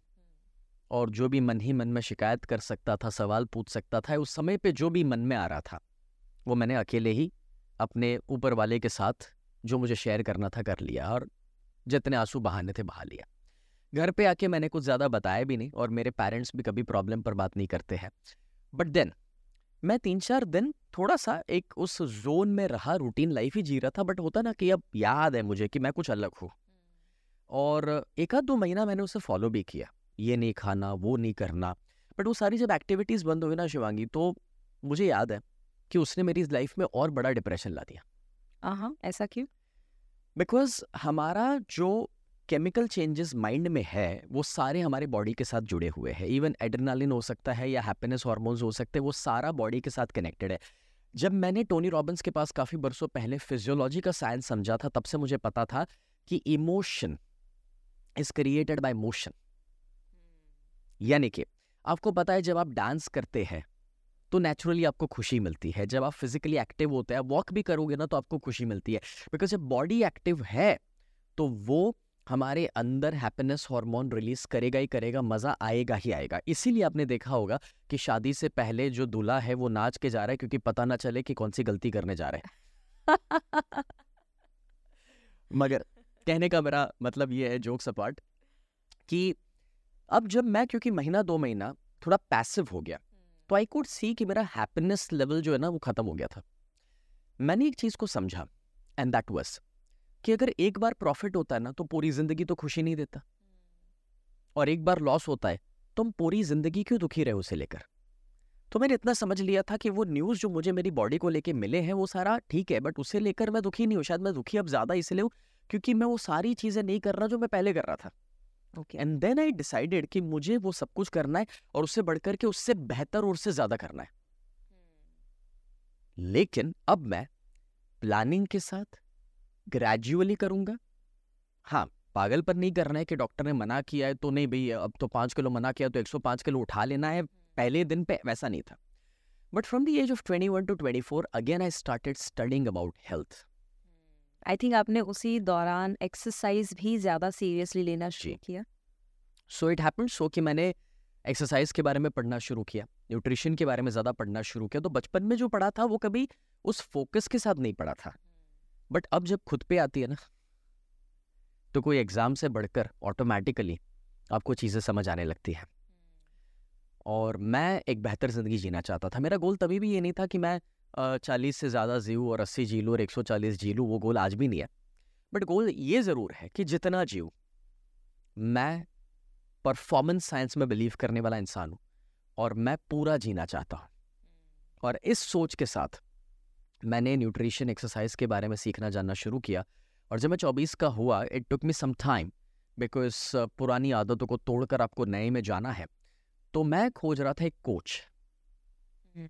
और जो भी मन ही मन में शिकायत कर सकता था, सवाल पूछ सकता था, उस समय पे जो भी मन में आ रहा था, वो मैंने अकेले ही अपने ऊपर वाले के साथ जो मुझे शेयर करना था कर लिया और जितने आँसू बहाने थे बहा लिया। घर पे आके मैंने कुछ ज़्यादा बताया भी नहीं और मेरे पेरेंट्स भी कभी प्रॉब्लम पर बात नहीं करते हैं। बट देन मैं तीन चार दिन थोड़ा सा एक उस जोन में रहा रूटीन लाइफ ही जी रहा था बट होता ना कि अब याद है मुझे कि मैं कुछ अलग हूँ। और एक आध दो महीना मैंने उसे फॉलो भी किया ये नहीं खाना वो नहीं करना बट वो सारी जब एक्टिविटीज़ बंद हुई ना शिवांगी तो मुझे याद है कि उसने मेरी लाइफ में और बड़ा डिप्रेशन ला दिया। हाँ ऐसा क्यों? बिकॉज़ हमारा जो केमिकल चेंजेस माइंड में है, वो सारे हमारे बॉडी के साथ जुड़े हुए हैं। इवन एड्रेनालिन हो सकता है या हैप्पीनेस हार्मोन्स हो सकते हैं, वो सारा बॉडी के साथ कनेक्टेड है। जब मैंने टोनी रॉबिन्स के पास काफ़ी बरसों पहले फिजियोलॉजी का साइंस समझा था, तब से मुझे पता था कि emotion is created by motion यानी कि आपको पता है, जब आप डांस करते हैं तो नेचुरली आपको खुशी मिलती है। जब आप फिजिकली एक्टिव होते हैं वॉक भी करोगे ना तो आपको खुशी मिलती है। बिकॉज़ जब बॉडी एक्टिव है तो वो हमारे अंदर हैप्पीनेस हार्मोन रिलीज़ करेगा ही करेगा, मज़ा आएगा ही आएगा। इसीलिए आपने देखा होगा कि शादी से पहले जो दूल्हा है वो नाच के जा रहा है क्योंकि पता ना चले कि कौन सी गलती करने जा रहे हैं। मगर कहने का मेरा मतलब ये है जोक सपाट कि अब जब मैं, क्योंकि महीना दो महीना थोड़ा पैसिव हो गया तो आई कुड सी कि मेरा हैप्पीनेस लेवल जो है ना, वो खत्म हो गया था। मैंने एक चीज़ को समझा एंड दैट वॉज़ कि अगर एक बार प्रॉफिट होता है ना तो पूरी ज़िंदगी तो खुशी नहीं देता। और एक बार लॉस होता है तुम पूरी ज़िंदगी क्यों दुखी रहे उसे लेकर? तो मैंने इतना समझ लिया था कि वो न्यूज़ जो मुझे मेरी बॉडी को लेके मिले हैं वो सारा ठीक है बट उसे लेकर मैं दुखी नहीं हूँ। शायद मैं दुखी अब ज़्यादा इसलिए हूँ क्योंकि मैं वो सारी चीज़ें नहीं कर रहा जो मैं पहले कर रहा था। Okay. And then I decided कि मुझे वो सब कुछ करना है और उससे बढ़कर के उससे बेहतर और उससे ज़्यादा करना है। लेकिन अब मैं प्लानिंग के साथ ग्रेजुअली करूँगा? हाँ पागल पर नहीं करना है कि डॉक्टर ने मना किया है तो नहीं भाई अब तो पाँच किलो मना किया तो 105 किलो उठा लेना है पहले दिन पे वैसा नहीं था। But from the age of 21 to 24 again I started studying about health I think आपने उसी दौरान एक्सरसाइज भी ज़्यादा सीरियसली लेना शुरू किया। सो इट हैपन सो कि मैंने एक्सरसाइज के बारे में पढ़ना शुरू किया। न्यूट्रिशन के बारे में ज़्यादा पढ़ना शुरू किया। तो बचपन में जो पढ़ा था वो कभी उस फोकस के साथ नहीं पढ़ा था। बट अब जब खुद पे आती है ना तो कोई एग्ज़ाम से बढ़कर ऑटोमेटिकली आपको चीज़ें समझ आने लगती है। और मैं एक बेहतर ज़िंदगी जीना चाहता था। मेरा गोल तभी भी ये नहीं था कि मैं चालीस से ज़्यादा जीऊँ और अस्सी जी लूँ और एक सौ चालीस जी लूँ वो गोल आज भी नहीं है। बट गोल ये ज़रूर है कि जितना जीऊँ, मैं परफॉर्मेंस साइंस में बिलीव करने वाला इंसान हूँ और मैं पूरा जीना चाहता हूँ। और इस सोच के साथ मैंने न्यूट्रिशन एक्सरसाइज के बारे में सीखना जानना शुरू किया और जब मैं चौबीस का हुआ it took me some time because पुरानी आदतों को तोड़कर आपको नए में जाना है। तो मैं खोज रहा था एक कोच हम्म।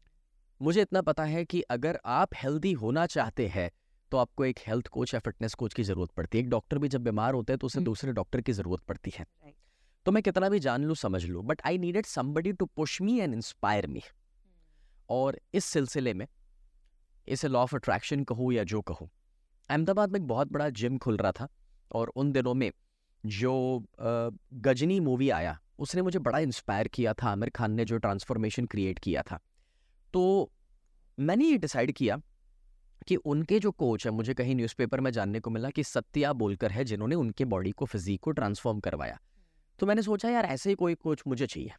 मुझे इतना पता है कि अगर आप हेल्दी होना चाहते हैं तो आपको एक हेल्थ कोच या फिटनेस कोच की ज़रूरत पड़ती है। एक डॉक्टर भी जब बीमार होते हैं तो उसे हम्म। दूसरे डॉक्टर की ज़रूरत पड़ती है। तो मैं कितना भी जान लूँ समझ लूँ but I needed somebody to push me and inspire me और इस सिलसिले में इसे लॉ ऑफ़ अट्रैक्शन कहूँ या जो कहूँ। अहमदाबाद में एक बहुत बड़ा जिम खुल रहा था और उन दिनों में जो गजनी मूवी आया उसने मुझे बड़ा इंस्पायर किया था आमिर खान ने जो ट्रांसफॉर्मेशन क्रिएट किया था। तो मैंने ये डिसाइड किया कि उनके जो कोच है मुझे कहीं न्यूज़पेपर में जानने को मिला कि सत्या बोलकर है जिन्होंने उनके बॉडी को फिजिक को ट्रांसफॉर्म करवाया। तो मैंने सोचा यार ऐसे ही कोई कोच मुझे चाहिए।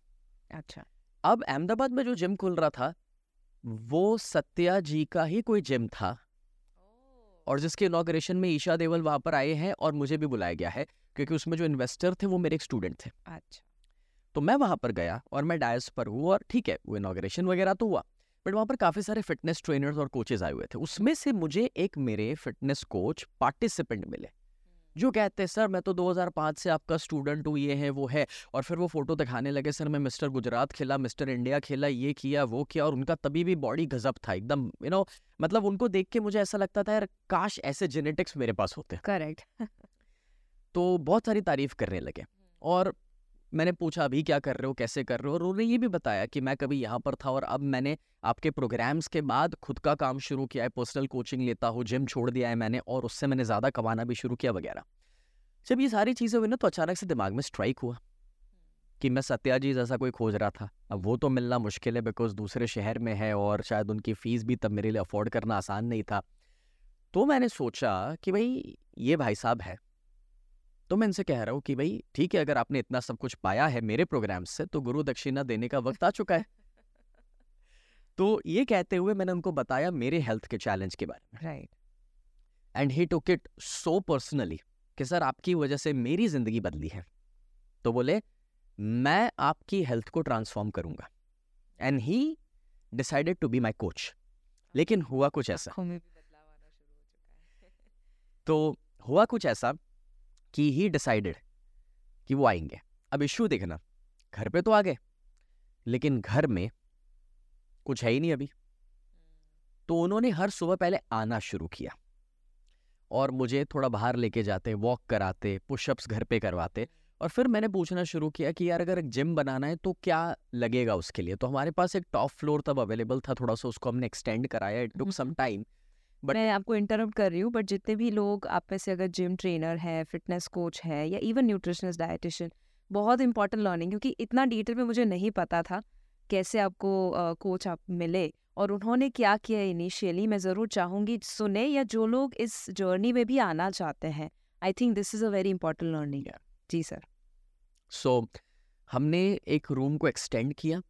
अच्छा। अब अहमदाबाद में जो जिम खुल रहा था वो सत्या जी का ही कोई जिम था। और जिसके इनॉग्रेशन में ईशा देवल वहाँ पर आए हैं और मुझे भी बुलाया गया है क्योंकि उसमें जो इन्वेस्टर थे वो मेरे एक स्टूडेंट थे। अच्छा। तो मैं वहाँ पर गया और मैं डायस पर हूँ और ठीक है वो इनॉग्रेशन वगैरह तो हुआ बट वहाँ पर काफ़ी सारे फिटनेस ट्रेनर्स और कोचेज आए हुए थे। उसमें से मुझे एक मेरे फिटनेस कोच पार्टिसिपेंट मिले। जो कहते हैं सर मैं तो 2005 से आपका स्टूडेंट हूँ ये है वो है। और फिर वो फ़ोटो दिखाने लगे सर मैं मिस्टर गुजरात खेला मिस्टर इंडिया खेला ये किया वो किया। और उनका तभी भी बॉडी गजब था एकदम यू you नो know, मतलब उनको देख के मुझे ऐसा लगता था यार काश ऐसे जेनेटिक्स मेरे पास होते। करेक्ट *laughs* तो बहुत सारी तारीफ़ करने लगे। और मैंने पूछा, अभी क्या कर रहे हो? कैसे कर रहे हो? और उन्होंने ये भी बताया कि मैं कभी यहाँ पर था और अब मैंने आपके प्रोग्राम्स के बाद खुद का काम शुरू किया है, पर्सनल कोचिंग लेता हूँ, जिम छोड़ दिया है मैंने और उससे मैंने ज़्यादा कमाना भी शुरू किया वगैरह। जब ये सारी चीज़ें हुई ना तो अचानक से दिमाग में स्ट्राइक हुआ कि मैं सत्याजी जैसा कोई खोज रहा था। अब वो तो मिलना मुश्किल है बिकॉज़ दूसरे शहर में है और शायद उनकी फ़ीस भी तब मेरे लिए अफोर्ड करना आसान नहीं था। तो मैंने सोचा कि भाई, ये भाई साहब है। तो मैं इनसे कह रहा हूँ कि भाई ठीक है अगर आपने इतना सब कुछ पाया है मेरे प्रोग्राम से तो गुरु दक्षिणा देने का वक्त आ चुका है। *laughs* तो ये कहते हुए मैंने उनको बताया मेरे हेल्थ के चैलेंज के बारे में। Right. And he took it so personally कि सर आपकी वजह से मेरी ज़िंदगी बदली है। तो बोले मैं आपकी हेल्थ को ट्रांसफॉर्म करूँगा। And he decided to be my coach. लेकिन हुआ कुछ ऐसा। तो हुआ कुछ ऐसा कि ही डिसाइडेड कि वो आएँगे। अब इशू देखना घर पे तो आ गए लेकिन घर में कुछ है ही नहीं अभी। तो उन्होंने हर सुबह पहले आना शुरू किया और मुझे थोड़ा बाहर लेके जाते वॉक कराते पुशअप्स घर पे करवाते और फिर मैंने पूछना शुरू किया कि यार अगर एक जिम बनाना है तो क्या लगेगा उसके लिए? तो हमारे पास एक टॉप फ्लोर तब अवेलेबल था थोड़ा सा उसको हमने एक्सटेंड कराया it took some time But- मैं आपको इंटरप्ट कर रही हूँ बट जितने भी लोग आप में से अगर जिम ट्रेनर है फिटनेस कोच है या इवन न्यूट्रिशनिस्ट डाइटिशियन बहुत इंपॉर्टेंट लर्निंग क्योंकि इतना डिटेल में मुझे नहीं पता था कैसे आपको कोच आप मिले और उन्होंने क्या किया इनिशियली मैं ज़रूर चाहूँगी सुने या जो लोग इस जर्नी में भी आना चाहते हैं। I think this is a very important learning ji sir so हमने एक रूम को एक्सटेंड किया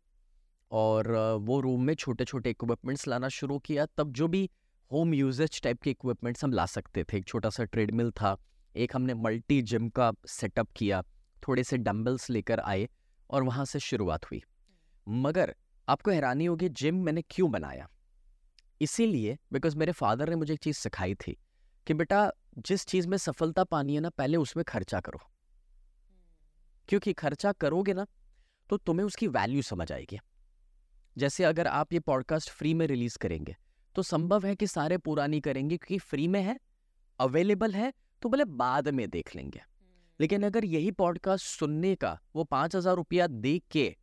और वो रूम में छोटे छोटे इक्विपमेंट्स लाना शुरू किया। तब जो भी होम यूजेज टाइप के इक्विपमेंट्स हम ला सकते थे। एक छोटा सा ट्रेडमिल था, एक हमने मल्टी जिम का सेटअप किया, थोड़े से डम्बल्स लेकर आए और वहाँ से शुरुआत हुई। मगर आपको हैरानी होगी, जिम मैंने क्यों बनाया? इसीलिए बिकॉज़ मेरे फादर ने मुझे एक चीज़ सिखाई थी कि बेटा, जिस चीज़ में सफलता पानी है ना, पहले उसमें खर्चा करो। क्योंकि खर्चा करोगे ना तो तुम्हें उसकी वैल्यू समझ आएगी। जैसे अगर आप ये पॉडकास्ट फ्री में रिलीज़ करेंगे तो संभव है कि सारे पूरा नहीं करेंगे क्योंकि फ्री में है अवेलेबल है तो बोले बाद में देख लेंगे। लेकिन अगर यही पॉडकास्ट सुनने का वो पाँच हज़ार रुपया दे के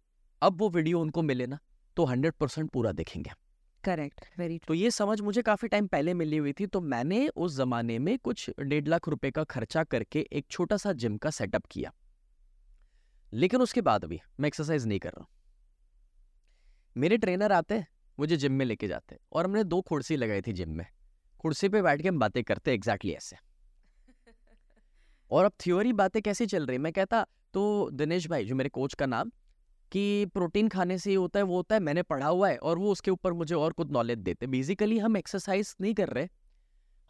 अब वो वीडियो उनको मिले ना तो हंड्रेड परसेंट पूरा देखेंगे। करेक्ट वेरी तो ये समझ मुझे काफ़ी टाइम पहले मिली हुई थी तो मैंने उस जमाने में कुछ डेढ़ लाख रुपए का खर्चा करके एक छोटा सा जिम का सेटअप किया। लेकिन उसके बाद भी मैं एक्सरसाइज नहीं कर रहा। मेरे ट्रेनर आते मुझे जिम में लेके जाते और हमने दो कुर्सी लगाई थी जिम में। कुर्सी पे बैठ के हम बातें करते एग्जैक्टली ऐसे। और अब थ्योरी बातें कैसी चल रही मैं कहता तो दिनेश भाई जो मेरे कोच का नाम कि प्रोटीन खाने से ये होता है वो होता है मैंने पढ़ा हुआ है और वो उसके ऊपर मुझे और कुछ नॉलेज देते बेसिकली हम एक्सरसाइज नहीं कर रहे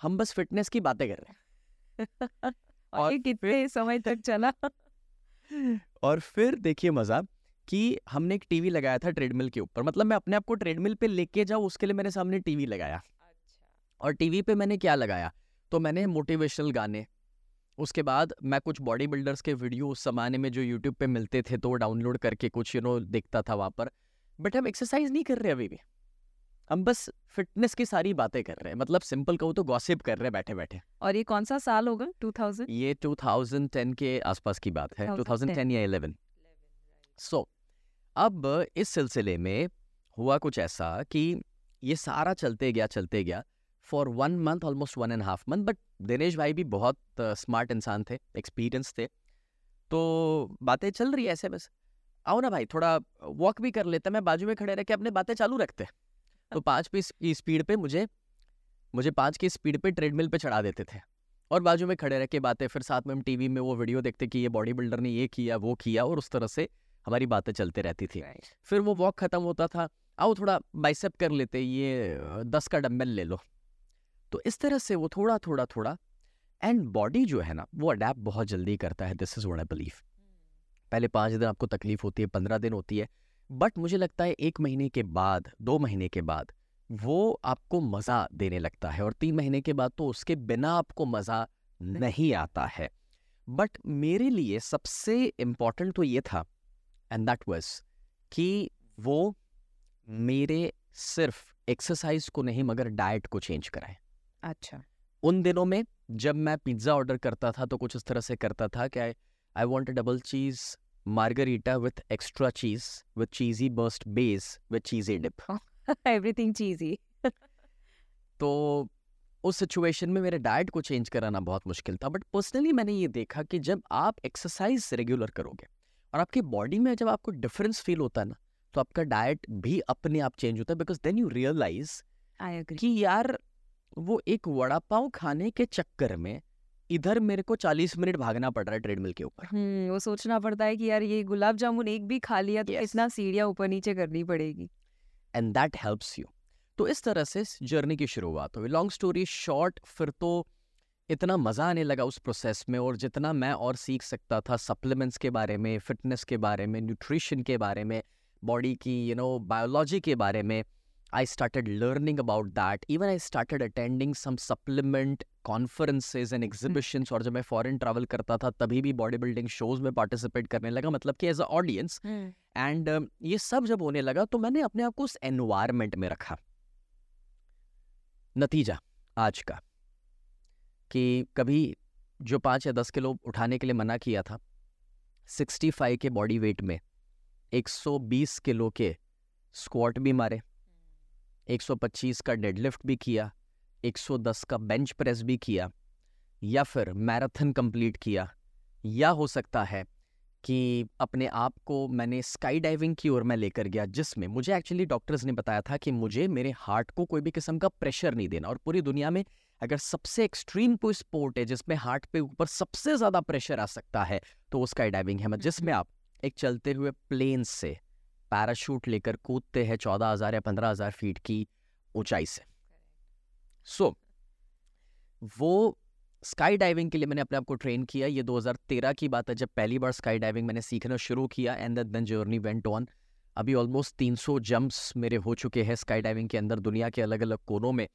हम बस फिटनेस की बातें कर रहे हैं। *laughs* और ये कितने समय तक चला? *laughs* और फिर देखिए मज़ा कि हमने एक टीवी लगाया था ट्रेडमिल के ऊपर। मतलब मैं अपने आप को ट्रेडमिल पे लेके जाऊँ उसके लिए मैंने सामने टीवी लगाया। अच्छा। और टीवी पे मैंने क्या लगाया? तो मैंने मोटिवेशनल गाने। उसके बाद मैं कुछ बॉडी बिल्डर्स के वीडियो उस जमाने में जो यूट्यूब पे मिलते थे तो डाउनलोड करके कुछ यू नो देखता था वहाँ पर। बट हम एक्सरसाइज नहीं कर रहे अभी भी। हम बस फिटनेस की सारी बातें कर रहे हैं। मतलब सिंपल कहूँ तो गॉसिप कर रहे हैं बैठे बैठे और ये कौन सा साल होगा? 2000 ये 2010 के आसपास की बात है। 2010 या 11 सो so, अब इस सिलसिले में हुआ कुछ ऐसा कि ये सारा चलते गया चलते गया। For one month almost one and half month but Dinesh भाई भी बहुत स्मार्ट इंसान थे एक्सपीरियंस थे। तो बातें चल रही है ऐसे बस। आओ ना भाई, थोड़ा वॉक भी कर लेते मैं बाजू में खड़े रह के अपने बातें चालू रखते तो पाँच पीस की स्पीड पे मुझे मुझे पाँच की स्पीड पे ट्रेडमिल पे चढ़ा देते थे। और बाजू में खड़े रह के बातें, फिर साथ में हम टीवी में वो वीडियो देखते कि ये बॉडी बिल्डर ने ये किया, वो किया और उस तरह से हमारी बातें चलते रहती थी। फिर वो वॉक खत्म होता था। आओ थोड़ा बाइसेप कर लेते ये दस का डम्बल ले लो। तो इस तरह से वो थोड़ा थोड़ा थोड़ा एंड बॉडी जो है ना वो अडेप्ट बहुत जल्दी करता है। This is what I believe पहले पाँच दिन आपको तकलीफ़ होती है पंद्रह दिन होती है बट मुझे लगता है एक महीने के बाद दो महीने के बाद वो आपको मज़ा देने लगता है। और तीन महीने के बाद तो उसके बिना आपको मज़ा नहीं आता है। बट मेरे लिए सबसे इंपॉर्टेंट तो ये था एंड दैट वाज कि वो मेरे सिर्फ़ एक्सरसाइज को नहीं मगर डाइट को चेंज कराए अच्छा उन दिनों में जब मैं पिज़्ज़ा ऑर्डर करता था तो कुछ इस तरह से करता था कि I want double cheese margarita with extra cheese, with cheesy burst base, with cheesy dip. *laughs* Everything cheesy. *laughs* तो उस सिचुएशन में मेरे डाइट को चेंज कराना बहुत मुश्किल था बट पर्सनली मैंने ये देखा कि जब आप एक्सरसाइज रेगुलर करोगे और आपकी बॉडी में जब आपको डिफरेंस फील होता है ना तो आपका डाइट भी अपने आप चेंज होता है बिकॉज़ देन यू रियलाइज़ कि यार वो एक वड़ा पाव खाने के चक्कर में इधर मेरे को चालीस मिनट भागना पड़ रहा है ट्रेडमिल के ऊपर। हम्म वो सोचना पड़ता है कि यार ये गुलाब जामुन एक भी खा लिया तो yes. इतना सीढ़ियाँ ऊपर नीचे करनी पड़ेगी। एंड दैट हेल्प्स यू तो इस तरह से जर्नी की शुरुआत हुई। लॉन्ग स्टोरी शॉर्ट फिर तो इतना मज़ा आने लगा उस प्रोसेस में और जितना मैं और सीख सकता था सप्लीमेंट्स के बारे में फिटनेस के बारे में न्यूट्रिशन के बारे में बॉडी की यू नो बायोलॉजी के बारे में I started learning about that even I started attending some supplement conferences and exhibitions. और जब मैं फॉरेन ट्रैवल करता था तभी भी बॉडी बिल्डिंग शोज़ में पार्टिसिपेट करने लगा मतलब कि एज अ ऑडियंस एंड ये सब जब होने लगा तो मैंने अपने आप को उस एनवायरमेंट में रखा। नतीजा आज का। कि कभी जो पाँच या दस किलो उठाने के लिए मना किया था, सिक्सटी फाइव के बॉडी वेट में एक सौ बीस किलो के स्क्वाट भी मारे 125 का डेडलिफ्ट भी किया 110 का बेंच प्रेस भी किया, या फिर मैराथन कंप्लीट किया, या हो सकता है कि अपने आप को मैंने स्काई डाइविंग की ओर मैं लेकर गया जिसमें मुझे एक्चुअली डॉक्टर्स ने बताया था कि मुझे मेरे हार्ट को कोई भी किस्म का प्रेशर नहीं देना और पूरी दुनिया में अगर सबसे एक्सट्रीम कोई स्पोर्ट है जिसमें हार्ट पे ऊपर सबसे ज़्यादा प्रेशर आ सकता है तो वो स्काई डाइविंग है। जिसमें आप एक चलते हुए प्लेन से पैराशूट लेकर कूदते हैं चौदह हज़ार या पंद्रह हज़ार फीट की ऊंचाई से। सो so, वो स्काई डाइविंग के लिए मैंने अपने आप को ट्रेन किया। ये 2013 की बात है, जब पहली बार स्काई डाइविंग मैंने सीखना शुरू किया and then journey went on अभी ऑलमोस्ट 300 जंप्स मेरे हो चुके हैं स्काई डाइविंग के अंदर, दुनिया के अलग अलग कोनों में।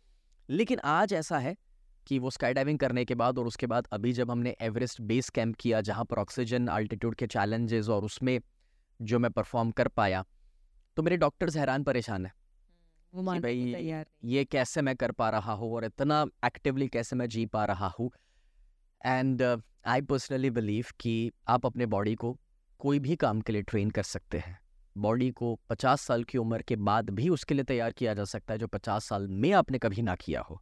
लेकिन आज ऐसा है कि वो स्काई डाइविंग करने के बाद और उसके बाद अभी जब हमने एवरेस्ट बेस कैंप किया, जहाँ पर ऑक्सीजन अल्टीट्यूड के चैलेंजेस और उसमें जो मैं परफॉर्म कर पाया तो मेरे डॉक्टर्स हैरान परेशान है। वो को भाई तैयार ये कैसे मैं कर पा रहा हूँ और इतना एक्टिवली कैसे मैं जी पा रहा हूँ? एंड आई पर्सनली बिलीव कि आप अपने बॉडी को कोई भी काम के लिए ट्रेन कर सकते हैं। बॉडी को 50 साल की उम्र के बाद भी उसके लिए तैयार किया जा सकता है जो 50 साल में आपने कभी ना किया हो।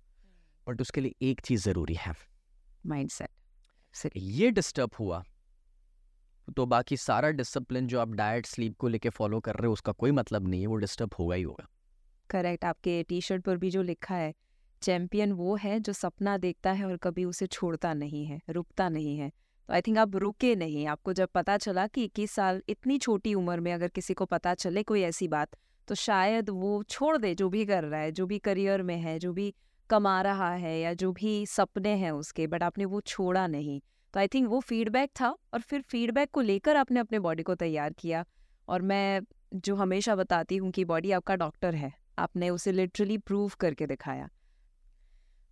बट उसके लिए एक चीज़ ज़रूरी है। माइंडसेट ये डिस्टर्ब हुआ। तो बाकी सारा डिसिप्लिन जो आप डाइट स्लीप को लेके फॉलो कर रहे हो उसका कोई मतलब नहीं है वो डिस्टर्ब होगा ही होगा। करेक्ट, आपके टी शर्ट पर भी जो लिखा है, चैंपियन वो है जो सपना देखता है और कभी उसे छोड़ता नहीं है, रुकता नहीं है। तो आई थिंक आप रुके नहीं, आपको जब पता चला कि इक्कीस साल इतनी छोटी उम्र में अगर किसी को पता चले कोई ऐसी बात तो शायद वो छोड़ दे, जो भी कर रहा है, जो भी करियर में है, जो भी कमा रहा है या जो भी सपने हैं उसके, बट आपने वो छोड़ा नहीं। तो आई थिंक वो फीडबैक था और फिर फीडबैक को लेकर आपने अपने बॉडी को तैयार किया। और मैं जो हमेशा बताती हूँ कि बॉडी आपका डॉक्टर है। आपने उसे लिटरली प्रूव करके दिखाया।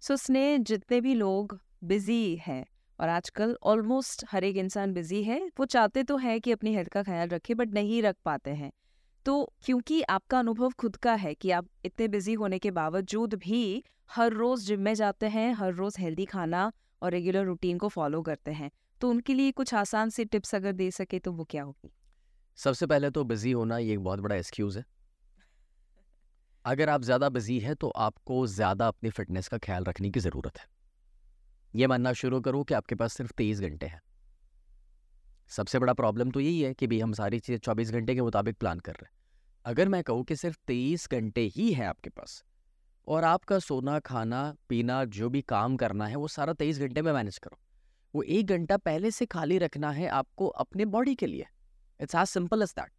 सो so, स्नेह जितने भी लोग बिज़ी हैं और आजकल ऑलमोस्ट हर एक इंसान बिज़ी है वो चाहते तो है कि अपनी हेल्थ का ख्याल रखे बट नहीं रख पाते हैं। तो क्योंकि आपका अनुभव खुद का है कि आप इतने बिज़ी होने के बावजूद भी हर रोज जिम में जाते हैं हर रोज हेल्दी खाना और रेगुलर रूटीन को फॉलो करते हैं तो उनके लिए कुछ आसान सी टिप्स अगर दे सके तो वो क्या होगी? सबसे पहले तो बिज़ी होना ये एक बहुत बड़ा एक्सक्यूज़ है। अगर आप ज़्यादा बिज़ी है तो आपको ज़्यादा अपनी फिटनेस का ख्याल रखने की ज़रूरत है। ये मानना शुरू करो कि आपके पास सिर्फ़ तेईस घंटे हैं। सबसे बड़ा प्रॉब्लम तो यही है कि भाई हम सारी चीज़ें चौबीस घंटे के मुताबिक प्लान कर रहे हैं। अगर मैं कहूँ कि सिर्फ़ तेईस घंटे ही है आपके पास, और आपका सोना, खाना, पीना, जो भी काम करना है, वो सारा तेईस घंटे में मैनेज करो। वो एक घंटा पहले से खाली रखना है आपको अपने बॉडी के लिए। It's as simple as that.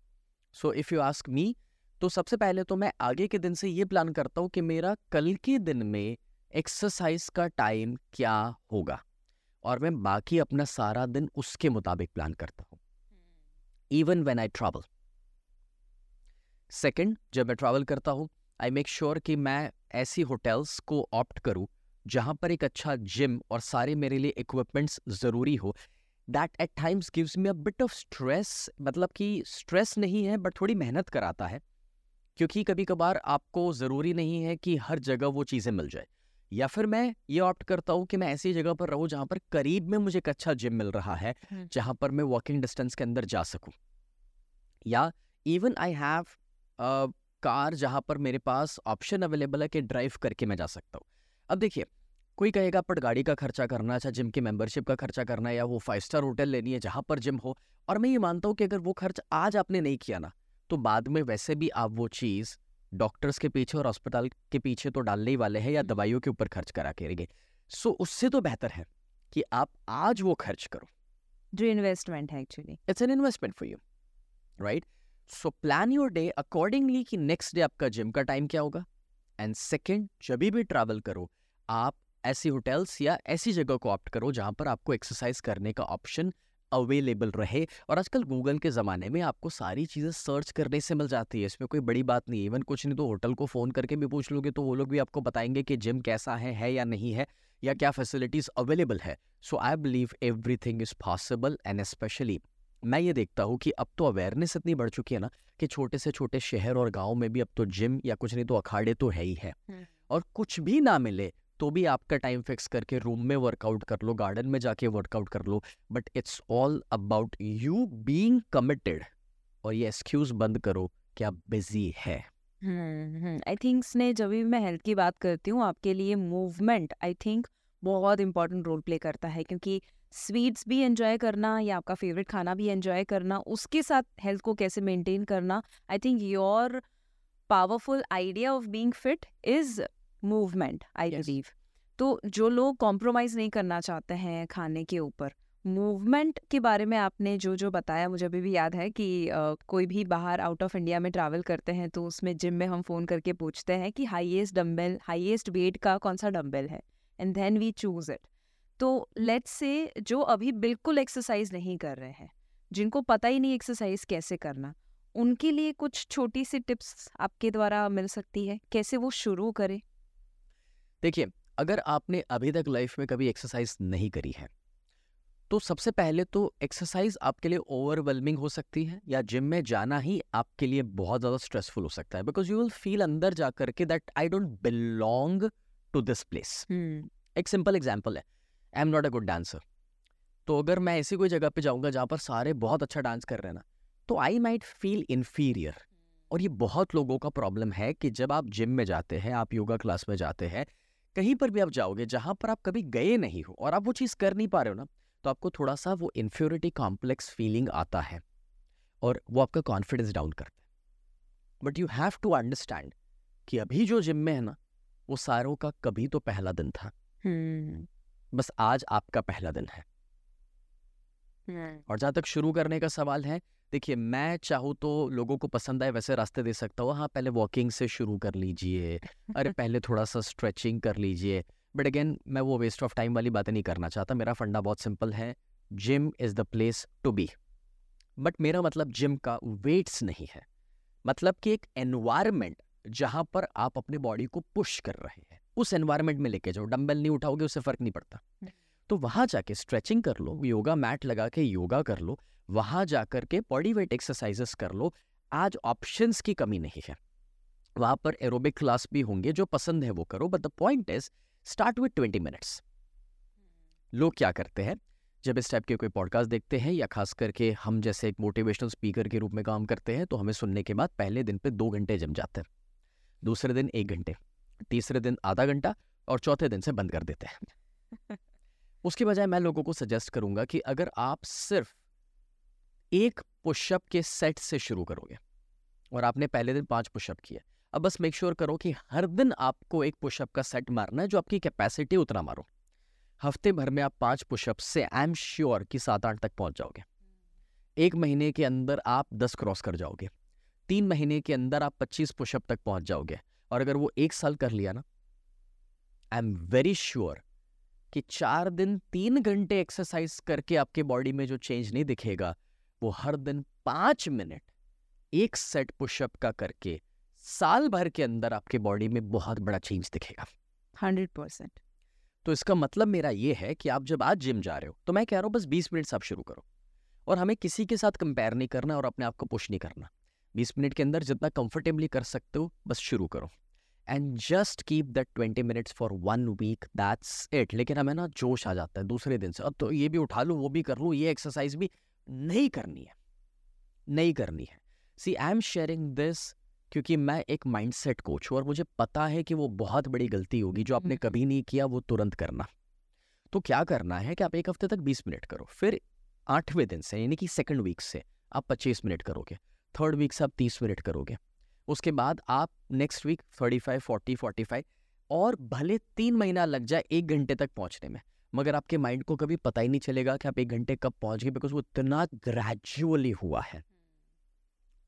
So if you ask me तो सबसे पहले तो मैं आगे के दिन से ये प्लान करता हूँ कि मेरा कल के दिन में एक्सरसाइज का टाइम क्या होगा? और मैं बाकी अपना सारा दिन उसके मुताबिक प्लान करता हूँ। Even when I travel second जब मैं ट्रैवल करता हूँ आई मेक श्योर कि मैं ऐसी होटल्स को ऑप्ट करूँ जहाँ पर एक अच्छा जिम और सारे मेरे लिए इक्विपमेंट्स ज़रूरी हो। That at times gives me a bit of stress मतलब कि स्ट्रेस नहीं है बट थोड़ी मेहनत कराता है। क्योंकि कभी कभार आपको ज़रूरी नहीं है कि हर जगह वो चीज़ें मिल जाए। या फिर मैं ये ऑप्ट करता हूँ कि मैं ऐसी जगह पर रहूँ जहाँ पर करीब में मुझे एक अच्छा जिम मिल रहा है जहाँ पर मैं वॉकिंग डिस्टेंस के अंदर जा सकूँ। या इवन आई हैव कार जहाँ पर मेरे पास ऑप्शन अवेलेबल है कि ड्राइव करके मैं जा सकता हूँ। अब देखिए कोई कहेगा पर गाड़ी का खर्चा करना अच्छा जिम की मेंबरशिप का खर्चा करना है या वो फाइव स्टार होटल लेनी है जहाँ पर जिम हो? और मैं ये मानता हूँ कि अगर वो खर्च आज आपने नहीं किया ना तो बाद में वैसे भी आप वो चीज़ डॉक्टर्स के पीछे और अस्पताल के पीछे तो डालने ही वाले हैं या दवाइयों के ऊपर खर्च करा के रहेंगे। सो उससे तो बेहतर है कि आप आज वो खर्च करो। जो इन्वेस्टमेंट है actually it's an investment for you right so plan your day accordingly कि नेक्स्ट डे आपका जिम का टाइम क्या होगा? एंड सेकेंड जब भी ट्रैवल करो आप ऐसी होटल्स या ऐसी जगह को ऑप्ट करो जहाँ पर आपको एक्सरसाइज करने का ऑप्शन अवेलेबल रहे और आजकल गूगल के ज़माने में आपको सारी चीज़ें सर्च करने से मिल जाती है इसमें कोई बड़ी बात नहीं इवन कुछ नहीं तो होटल को फ़ोन करके भी पूछ लोगे तो वो लोग भी आपको बताएँगे कि जिम कैसा है है या नहीं है या क्या फैसिलिटीज़ अवेलेबल है। So I believe everything is possible and specially मैं ये देखता हूँ कि अब तो अवेयरनेस इतनी बढ़ चुकी है ना कि छोटे से छोटे शहर और गाँव में भी अब तो जिम या कुछ नहीं तो अखाड़े तो है ही। है। और कुछ भी ना मिले तो भी आपका टाइम फिक्स करके रूम में वर्कआउट कर लो गार्डन में जाके वर्कआउट कर लो but it's all about you being committed और ये एक्सक्यूज बंद करो कि आप बिज़ी है। आई थिंक स्ने जब भी मैं हेल्थ की बात करती हूँ, आपके लिए मूवमेंट आई थिंक बहुत इंपॉर्टेंट रोल प्ले करता है, क्योंकि स्वीट्स भी एंजॉय करना या आपका फेवरेट खाना भी एंजॉय करना, उसके साथ हेल्थ को कैसे मेंटेन करना I think your powerful idea of being fit is movement I believe तो जो लोग कॉम्प्रोमाइज़ नहीं करना चाहते हैं खाने के ऊपर मूवमेंट के बारे में आपने जो जो बताया मुझे अभी भी याद है कि अ, कोई भी बाहर आउट ऑफ़ इंडिया में ट्रैवल करते हैं तो उसमें जिम में हम फ़ोन करके पूछते हैं कि हाईएस्ट डंबल हाईएस्ट वेट का कौन सा डंबल है? And then we choose it तो लेट्स से जो अभी बिल्कुल एक्सरसाइज नहीं कर रहे हैं जिनको पता ही नहीं एक्सरसाइज कैसे करना उनके लिए कुछ छोटी सी टिप्स आपके द्वारा मिल सकती है? कैसे वो शुरू करें? देखिए अगर आपने अभी तक लाइफ में कभी एक्सरसाइज नहीं करी है तो सबसे पहले तो एक्सरसाइज आपके लिए ओवरवेलमिंग हो सकती है या जिम में जाना ही आपके लिए बहुत ज़्यादा स्ट्रेसफुल हो सकता है बिकॉज़ यू विल फील अंदर जा करके that I don't belong to this place एक सिंपल एग्ज़ाम्पल है I am not a good dancer तो अगर मैं ऐसी कोई जगह पे जाऊँगा जहाँ पर सारे बहुत अच्छा डांस कर रहे हैं ना तो आई माइट फील इन्फीरियर और ये बहुत लोगों का प्रॉब्लम है कि जब आप जिम में जाते हैं आप योगा क्लास में जाते हैं कहीं पर भी आप जाओगे जहाँ पर आप कभी गए नहीं हो और आप वो चीज़ कर नहीं पा रहे हो ना तो आपको थोड़ा सा वो इन्फ्योरिटी कॉम्प्लेक्स फीलिंग आता है और वो आपका कॉन्फिडेंस डाउन करता है। But you have to understand कि अभी जो जिम में है ना वो सारों का कभी तो पहला दिन था। हम्म। बस आज आपका पहला दिन है। hmm. और जहाँ तक शुरू करने का सवाल है देखिए मैं चाहूँ तो लोगों को पसंद आए वैसे रास्ते दे सकता हूँ। हाँ पहले वॉकिंग से शुरू कर लीजिए अरे *laughs* पहले थोड़ा सा स्ट्रेचिंग कर लीजिए। बट अगेन मैं वो वेस्ट ऑफ़ टाइम वाली बातें नहीं करना चाहता। मेरा फंडा बहुत सिंपल है gym is the place to be but मेरा मतलब जिम का वेट्स नहीं है। मतलब कि एक एनवायरमेंट जहाँ पर आप अपने बॉडी को पुश कर रहे हैं। उस एनवायरमेंट में लेके जाओ डंबल नहीं उठाओगे उससे फ़र्क नहीं पड़ता। तो वहाँ जाके स्ट्रेचिंग कर लो योगा मैट लगा के योगा कर लो। वहाँ जा कर के बॉडी वेट एक्सरसाइजेस कर लो आज ऑप्शंस की कमी नहीं है। वहाँ पर एरोबिक क्लास भी होंगे जो पसंद है वो करो but the point is start with twenty minutes लोग क्या करते हैं? जब इस टाइप के कोई पॉडकास्ट देखते हैं या खास करके हम जैसे एक मोटिवेशनल स्पीकर के रूप में काम करते हैं तो हमें सुनने के बाद पहले दिन पे दो घंटे जम जाते हैं। दूसरे दिन एक घंटे तीसरे दिन आधा घंटा और चौथे दिन से बंद कर देते हैं। *laughs* उसके बजाय मैं लोगों को सजेस्ट करूँगा कि अगर आप सिर्फ़ एक पुशअप के सेट से शुरू करोगे। और आपने पहले दिन पाँच पुशअप किए। अब बस मेक श्योर करो कि हर दिन आपको एक पुशअप का सेट मारना है जो आपकी कैपेसिटी उतना मारो। हफ़्ते भर में आप पाँच पुशअप से आई एम श्योर कि सात आठ तक पहुँच जाओगे। एक महीने के अंदर आप दस क्रॉस कर जाओगे। तीन महीने के अंदर आप पच्चीस पुशअप तक पहुँच जाओगे। और अगर वो एक साल कर लिया ना आई एम वेरी श्योर कि चार दिन तीन घंटे एक्सरसाइज करके आपके बॉडी में जो चेंज नहीं दिखेगा वो हर दिन पाँच मिनट एक सेट पुशअप का करके साल भर के अंदर आपके बॉडी में बहुत बड़ा चेंज दिखेगा। Hundred percent. तो इसका मतलब मेरा ये है कि आप जब आज जिम जा रहे हो तो मैं कह रहा हूँ बस बीस मिनट से आप शुरू करो और हमें किसी के साथ कंपेयर नहीं करना और अपने आप को पुश नहीं करना। बीस मिनट के अंदर जितना कंफर्टेबली कर सकते हो बस शुरू करो। And just keep that twenty minutes for one week that's it लेकिन हमें ना जोश आ जाता है दूसरे दिन से। अब तो ये भी उठा लूँ वो भी कर लूँ ये एक्सरसाइज भी। नहीं करनी है। नहीं करनी है। See I am sharing this क्योंकि मैं एक माइंडसेट कोच हूँ और मुझे पता है कि वो बहुत बड़ी गलती होगी जो आपने कभी नहीं किया वो तुरंत करना। तो क्या करना है कि आप एक हफ़्ते तक बीस मिनट करो फिर आठवें दिन से यानी कि सेकेंड वीक से आप पच्चीस मिनट करोगे थर्ड वीक से आप तीस मिनट करोगे उसके बाद आप next week thirty five forty forty five और भले तीन महीना लग जाए एक घंटे तक पहुँचने में मगर आपके माइंड को कभी पता ही नहीं चलेगा कि आप एक घंटे कब पहुँच गए बिकॉज़ वो इतना ग्रेजुअली हुआ है।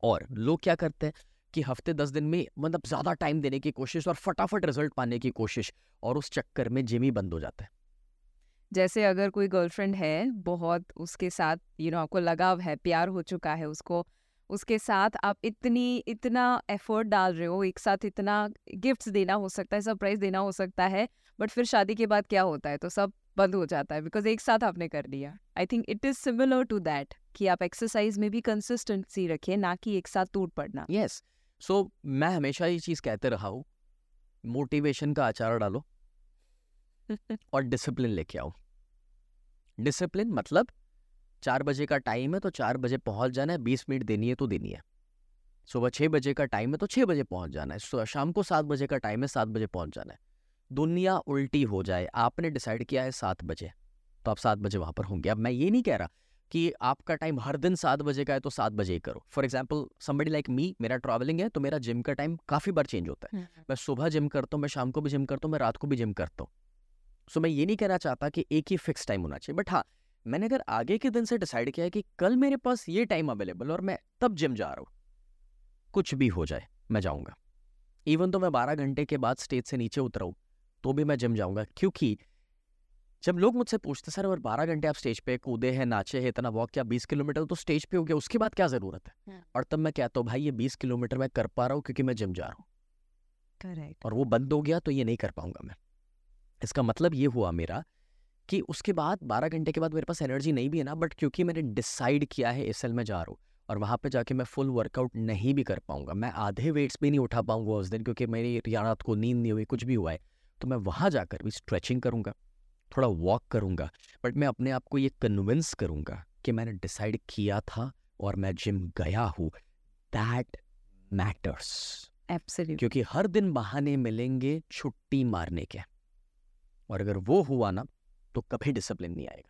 और लोग क्या करते हैं कि हफ़्ते दस दिन में मतलब ज़्यादा टाइम देने की कोशिश और फटाफट रिज़ल्ट पाने की कोशिश और उस चक्कर में जिम ही बंद हो जाता है। जैसे अगर कोई गर्लफ्रेंड है बहुत उसके साथ यू you नो know, आपको लगाव है प्यार हो चुका है उसको उसके साथ आप इतनी इतना एफर्ट डाल रहे हो एक साथ इतना गिफ्ट्स देना हो सकता है सरप्राइज़ देना हो सकता है बट फिर शादी के बाद क्या होता है? तो सब बंद हो जाता है बिकॉज़ एक साथ आपने कर लिया। I think it is similar to that कि आप एक्सरसाइज में भी कंसिस्टेंसी रखें ना कि एक साथ टूट पड़ना। Yes yes. सो so, मैं हमेशा ये चीज़ कहते रहा हूँ मोटिवेशन का आचार डालो *laughs* और डिसिप्लिन लेके आओ। डिसिप्लिन मतलब चार बजे का टाइम है तो चार बजे पहुँच जाना है बीस मिनट देनी है तो देनी है। सुबह छः बजे का टाइम है तो छः बजे पहुँच जाना है शाम को सात बजे का टाइम है सात बजे पहुँच जाना है। दुनिया उल्टी हो जाए आपने डिसाइड किया है सात बजे तो आप सात बजे वहाँ पर होंगे। अब मैं ये नहीं कह रहा कि आपका टाइम हर दिन सात बजे का है तो सात बजे ही करो। For example somebody like me मेरा ट्रैवलिंग है तो मेरा जिम का टाइम काफ़ी बार चेंज होता है। हम्म, हम्म। मैं सुबह जिम करता हूँ मैं शाम को भी जिम करता हूँ मैं रात को भी जिम करता हूँ। सो मैं ये नहीं कहना चाहता कि एक ही फिक्स टाइम होना चाहिए बट हाँ मैंने अगर आगे के दिन से डिसाइड किया है कि कल मेरे पास ये टाइम अवेलेबल और मैं तब जिम जा रहा हूँ कुछ भी हो जाए मैं जाऊँगा। इवन तो मैं बारह घंटे के बाद स्टेज से नीचे उतरा हूँ। तो भी मैं जिम जाऊँगा। क्योंकि जब लोग मुझसे पूछते सर और बारह घंटे आप स्टेज पे कूदे हैं नाचे हैं इतना वॉक किया बीस किलोमीटर तो स्टेज पे हो गया उसके बाद क्या ज़रूरत है? हाँ। और तब मैं कहता हूँ भाई ये बीस किलोमीटर मैं कर पा रहा हूँ क्योंकि मैं जिम जा रहा हूँ। करेक्ट। और वो बंद हो गया तो ये नहीं कर पाऊँगा मैं। इसका मतलब ये हुआ मेरा कि उसके बाद बारह घंटे के बाद मेरे पास एनर्जी नहीं भी है ना बट क्योंकि मैंने डिसाइड किया है एस में जा रहा हूँ और वहाँ पे जाके मैं फुल वर्कआउट नहीं भी कर पाऊँगा मैं आधे वेट्स भी नहीं उठा पाऊँगा उस दिन क्योंकि मेरी रात को नींद नहीं हुई कुछ भी हुआ है। तो मैं वहाँ जाकर भी स्ट्रेचिंग करूँगा थोड़ा वॉक करूँगा बट मैं अपने आप को ये कन्विंस करूँगा कि मैंने डिसाइड किया था और मैं जिम गया हूँ। दैट मैटर्स एब्सोल्युटली क्योंकि हर दिन बहाने मिलेंगे छुट्टी मारने के। और अगर वो हुआ ना तो कभी डिसिप्लिन नहीं आएगा।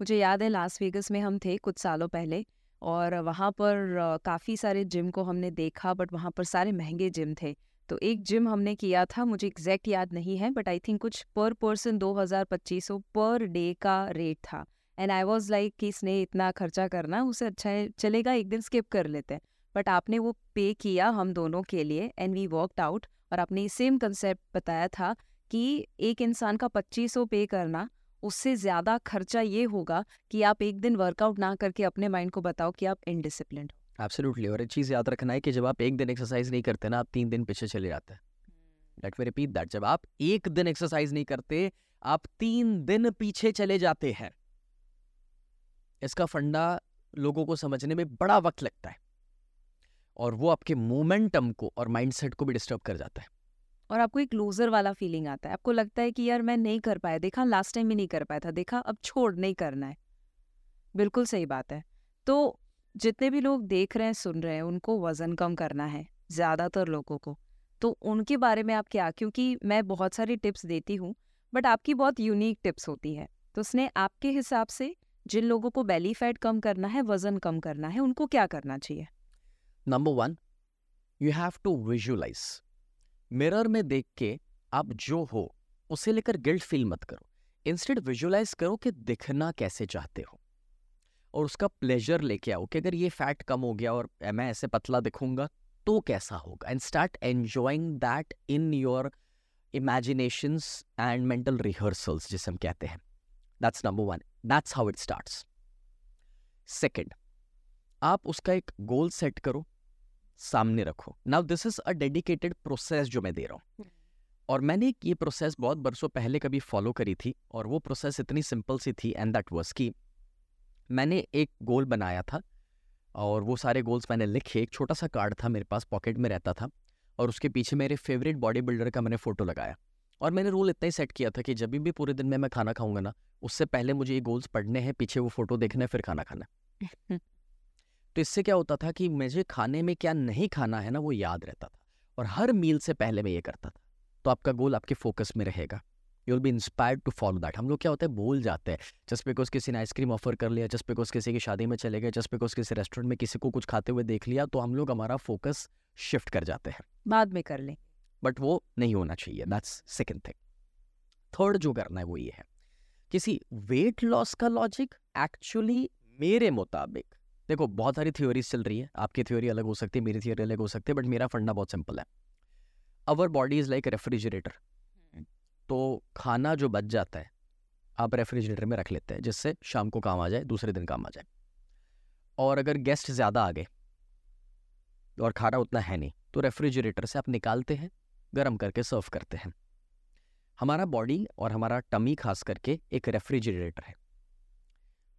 मुझे याद है लास वेगस में हम थे कुछ सालों पहले और वहाँ पर काफ़ी सारे जिम को हमने देखा बट वहाँ पर सारे महँगे जिम थे। तो एक जिम हमने किया था, मुझे एग्जैक्ट याद नहीं है बट आई थिंक कुछ पर पर्सन दो हज़ार पच्चीस सौ पर डे का रेट था। एंड आई वॉज़ लाइक कि इसने इतना खर्चा करना, उसे अच्छा है, चलेगा, एक दिन स्किप कर लेते हैं। बट आपने वो पे किया हम दोनों के लिए एंड वी वर्कड आउट और आपने सेम कंसेप्ट बताया था कि एक इंसान का पच्चीस सौ पे करना, उससे ज़्यादा खर्चा ये होगा कि आप एक दिन वर्कआउट ना करके अपने माइंड को बताओ कि आप इनडिसिप्लिन एब्सोल्युटली और एक चीज़ याद रखना है कि जब आप एक दिन एक्सरसाइज नहीं करते ना आप तीन दिन पीछे चले जाते हैं। लेट मी रिपीट दैट जब आप एक दिन एक्सरसाइज नहीं करते आप तीन दिन पीछे चले जाते हैं। इसका फंडा लोगों को समझने में बड़ा वक्त लगता है। और वो आपके मोमेंटम को और माइंडसेट को भी डिस्टर्ब कर जाता है। और आपको एक लूजर वाला फीलिंग आता है। आपको लगता है कि यार मैं नहीं कर पाया देखा लास्ट टाइम भी नहीं कर पाया था देखा अब छोड़ नहीं करना है। बिल्कुल सही बात है। तो जितने भी लोग देख रहे हैं, सुन रहे हैं, उनको वज़न कम करना है, ज़्यादातर लोगों को। तो उनके बारे में आप क्या, क्योंकि मैं बहुत सारी टिप्स देती हूँ, बट आपकी बहुत यूनिक टिप्स होती है। तो उसने आपके हिसाब से जिन लोगों को बेली फैट कम करना है, वज़न कम करना है, उनको क्या करना चाहिए? Number one you have to visualize mirror में देख के आप जो हो, उसे लेकर गिल्ट फील मत करो। इंस्टेड विजुअलाइज करो कि दिखना कैसे चाहते हो। और उसका प्लेजर लेके आओ कि अगर ये फैट कम हो गया और मैं ऐसे पतला दिखूँगा तो कैसा होगा? And start enjoying that in your imaginations and mental rehearsals जिसे हम कहते हैं। That's number one that's how it starts second आप उसका एक गोल सेट करो सामने रखो। Now this is a dedicated process जो मैं दे रहा हूँ। और मैंने ये प्रोसेस बहुत बरसों पहले कभी फॉलो करी थी और वो प्रोसेस इतनी सिंपल सी थी एंड दैट वाज कि मैंने एक गोल बनाया था और वो सारे गोल्स मैंने लिखे। एक छोटा सा कार्ड था मेरे पास पॉकेट में रहता था और उसके पीछे मेरे फेवरेट बॉडी बिल्डर का मैंने फ़ोटो लगाया। और मैंने रूल इतना ही सेट किया था कि जब भी पूरे दिन में मैं खाना खाऊँगा ना उससे पहले मुझे ये गोल्स पढ़ने हैं पीछे वो फ़ोटो देखना है फिर खाना खाना *laughs* तो इससे क्या होता था कि मुझे खाने में क्या नहीं खाना है ना वो याद रहता था और हर मील से पहले मैं ये करता था। तो आपका गोल आपके फोकस में रहेगा। You will be inspired to follow that हम लोग क्या होता है? भूल जाते हैं। जस्ट बिकॉज़ किसी ने आइसक्रीम ऑफ़र कर लिया जस्ट बिकॉज़ किसी की शादी में चले गए जस्ट बिकॉज़ किसी रेस्टोरेंट में किसी को कुछ खाते हुए देख लिया तो हम लोग हमारा फोकस शिफ्ट कर जाते हैं। बाद में कर लें। बट वो नहीं होना चाहिए। दैट्स सेकेंड थिंग थर्ड जो करना है वो ये है। किसी वेट लॉस का लॉजिक एक्चुअली मेरे मुताबिक देखो बहुत सारी थ्योरीज चल रही है। आपकी थ्योरी अलग हो सकती है मेरी थ्योरी अलग हो सकती है बट मेरा फंडा बहुत सिंपल है। Our body is like refrigerator तो खाना जो बच जाता है, आप रेफ्रिजरेटर में रख लेते हैं, जिससे शाम को काम आ जाए, दूसरे दिन काम आ जाए। और अगर गेस्ट ज़्यादा आ गए और खाना उतना है नहीं तो रेफ्रिजरेटर से आप निकालते हैं, गर्म करके सर्व करते हैं। हमारा बॉडी और हमारा टमी खास करके एक रेफ्रिजरेटर है।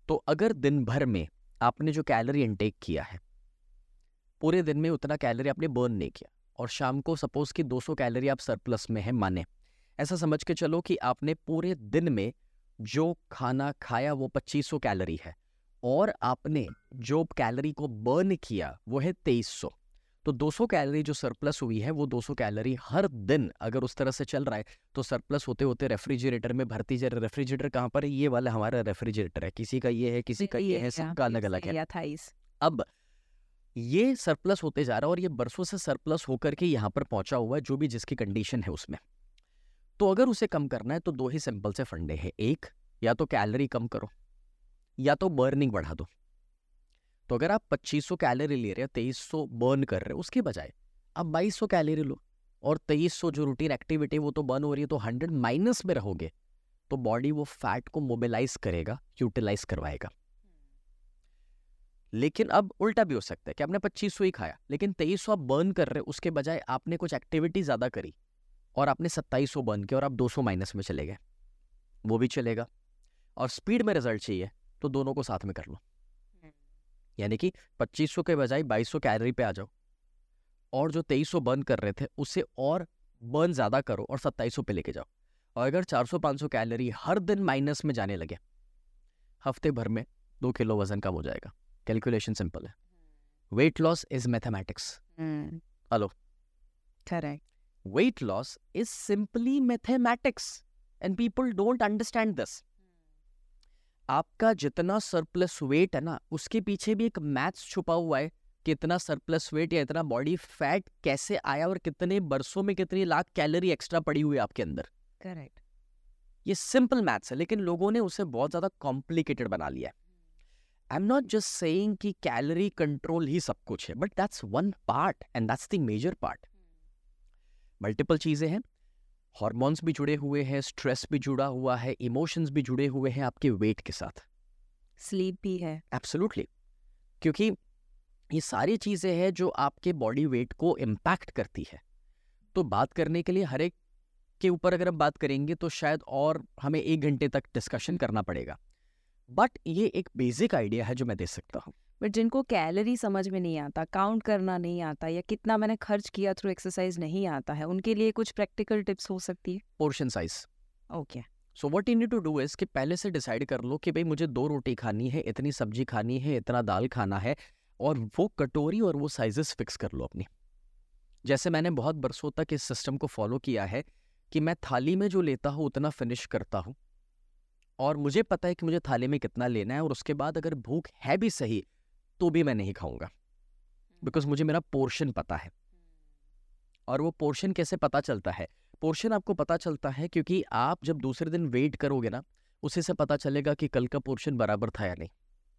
तो अगर दिन भर में आपने जो कैलोरी इनटेक किया है, पूरे दिन में उतना कैलोरी आपने बर्न नहीं किया, और शाम को सपोज़ कि 200 कैलोरी आप सरप्लस में है, माने ऐसा समझ के चलो कि आपने पूरे दिन में जो खाना खाया वो 2500 कैलोरी है और आपने जो कैलोरी को बर्न किया वो है 2300 तो 200 कैलोरी जो सरप्लस हुई है वो 200 कैलोरी हर दिन अगर उस तरह से चल रहा है तो सरप्लस होते होते रेफ्रिजरेटर में भरती जा रही रेफ्रिजरेटर कहाँ पर है? ये वाला हमारा रेफ्रिजरेटर है। किसी का ये है किसी का ये है सबका अलग अलग है। अब ये सरप्लस होते जा रहा है और ये बरसों से सरप्लस होकर के यहाँ पर पहुँचा हुआ है जो भी जिसकी कंडीशन है उसमें। तो अगर उसे कम करना है तो दो ही सिंपल से फंडे हैं, एक, या तो कैलोरी कम करो, या तो बर्निंग बढ़ा दो। तो अगर आप 2500 कैलोरी ले रहे हो 2300 बर्न कर रहे हो, उसके बजाय आप 2200 कैलोरी लो, और 2300 जो रूटीन एक्टिविटी वो तो बर्न हो रही है तो 100 माइनस में रहोगे तो बॉडी वो फैट को मोबिलाइज करेगा, यूटिलाइज करवाएगा। लेकिन अब उल्टा भी हो सकता है कि आपने पच्चीस सौ ही खाया, लेकिन तेईस सौ आप बर्न कर रहे हो, उसके बजाय आपने कुछ एक्टिविटी ज़्यादा करी और आपने सत्ताईस सौ बर्न किया और आप दो सौ माइनस में चले गए। वो भी चलेगा। और स्पीड में रिज़ल्ट चाहिए तो दोनों को साथ में कर लो। यानी कि पच्चीस सौ के बजाय बाईस सौ कैलोरी पे आ जाओ। और जो तेईस सौ बर्न कर रहे थे उससे और बर्न ज़्यादा करो और सत्ताईस सौ पे लेके जाओ। और अगर चार सौ पाँच सौ कैलोरी हर दिन माइनस में जाने लगे हफ़्ते भर में दो किलो वज़न कम हो जाएगा। कैलकुलेशन सिंपल है। Weight loss is mathematics. Hello. Correct. Weight loss is simply mathematics and people don't understand this. आपका जितना सरप्लस वेट है ना उसके पीछे भी एक मैथ्स छुपा हुआ है कि इतना सरप्लस वेट या इतना बॉडी फैट कैसे आया और कितने बरसों में कितनी लाख कैलोरी एक्स्ट्रा पड़ी हुई है आपके अंदर। करेक्ट ये सिंपल मैथ्स है लेकिन लोगों ने उसे बहुत ज़्यादा कॉम्प्लिकेटेड बना लिया है। I am not just saying कि कैलोरी कंट्रोल ही सब कुछ है but that's one part and that's the major part multiple चीज़ें हैं। हॉर्मोन्स भी जुड़े हुए हैं स्ट्रेस भी जुड़ा हुआ है इमोशंस भी जुड़े हुए हैं आपके वेट के साथ। स्लीप भी है। एब्सोल्युटली क्योंकि ये सारी चीज़ें हैं जो आपके बॉडी वेट को इम्पैक्ट करती है। तो बात करने के लिए हर एक के ऊपर अगर हम बात करेंगे तो शायद और हमें एक घंटे तक डिस्कशन करना पड़ेगा। बट ये एक बेसिक आइडिया है जो मैं दे सकता हूँ। बट जिनको कैलरी समझ में नहीं आता काउंट करना नहीं आता या कितना मैंने खर्च किया थ्रू एक्सरसाइज नहीं आता है उनके लिए कुछ प्रैक्टिकल टिप्स हो सकती है? Portion size. Okay. So what you need to do is कि पहले से डिसाइड कर लो कि भाई मुझे दो रोटी खानी है इतनी सब्ज़ी खानी है इतना दाल खाना है और वो कटोरी और वो साइजेस फिक्स कर लो अपनी। जैसे मैंने बहुत बरसों तक इस सिस्टम को फॉलो किया है कि मैं थाली में जो लेता हूँ उतना फिनिश करता हूँ। और मुझे पता है कि मुझे थाली में कितना लेना है और उसके बाद अगर भूख है भी सही तो भी मैं नहीं खाऊँगा। बिकॉज़ मुझे मेरा पोर्शन पता है। और वो पोर्शन कैसे पता चलता है? पोर्शन आपको पता चलता है क्योंकि आप जब दूसरे दिन वेट करोगे ना उसी से पता चलेगा कि कल का पोर्शन बराबर था या नहीं।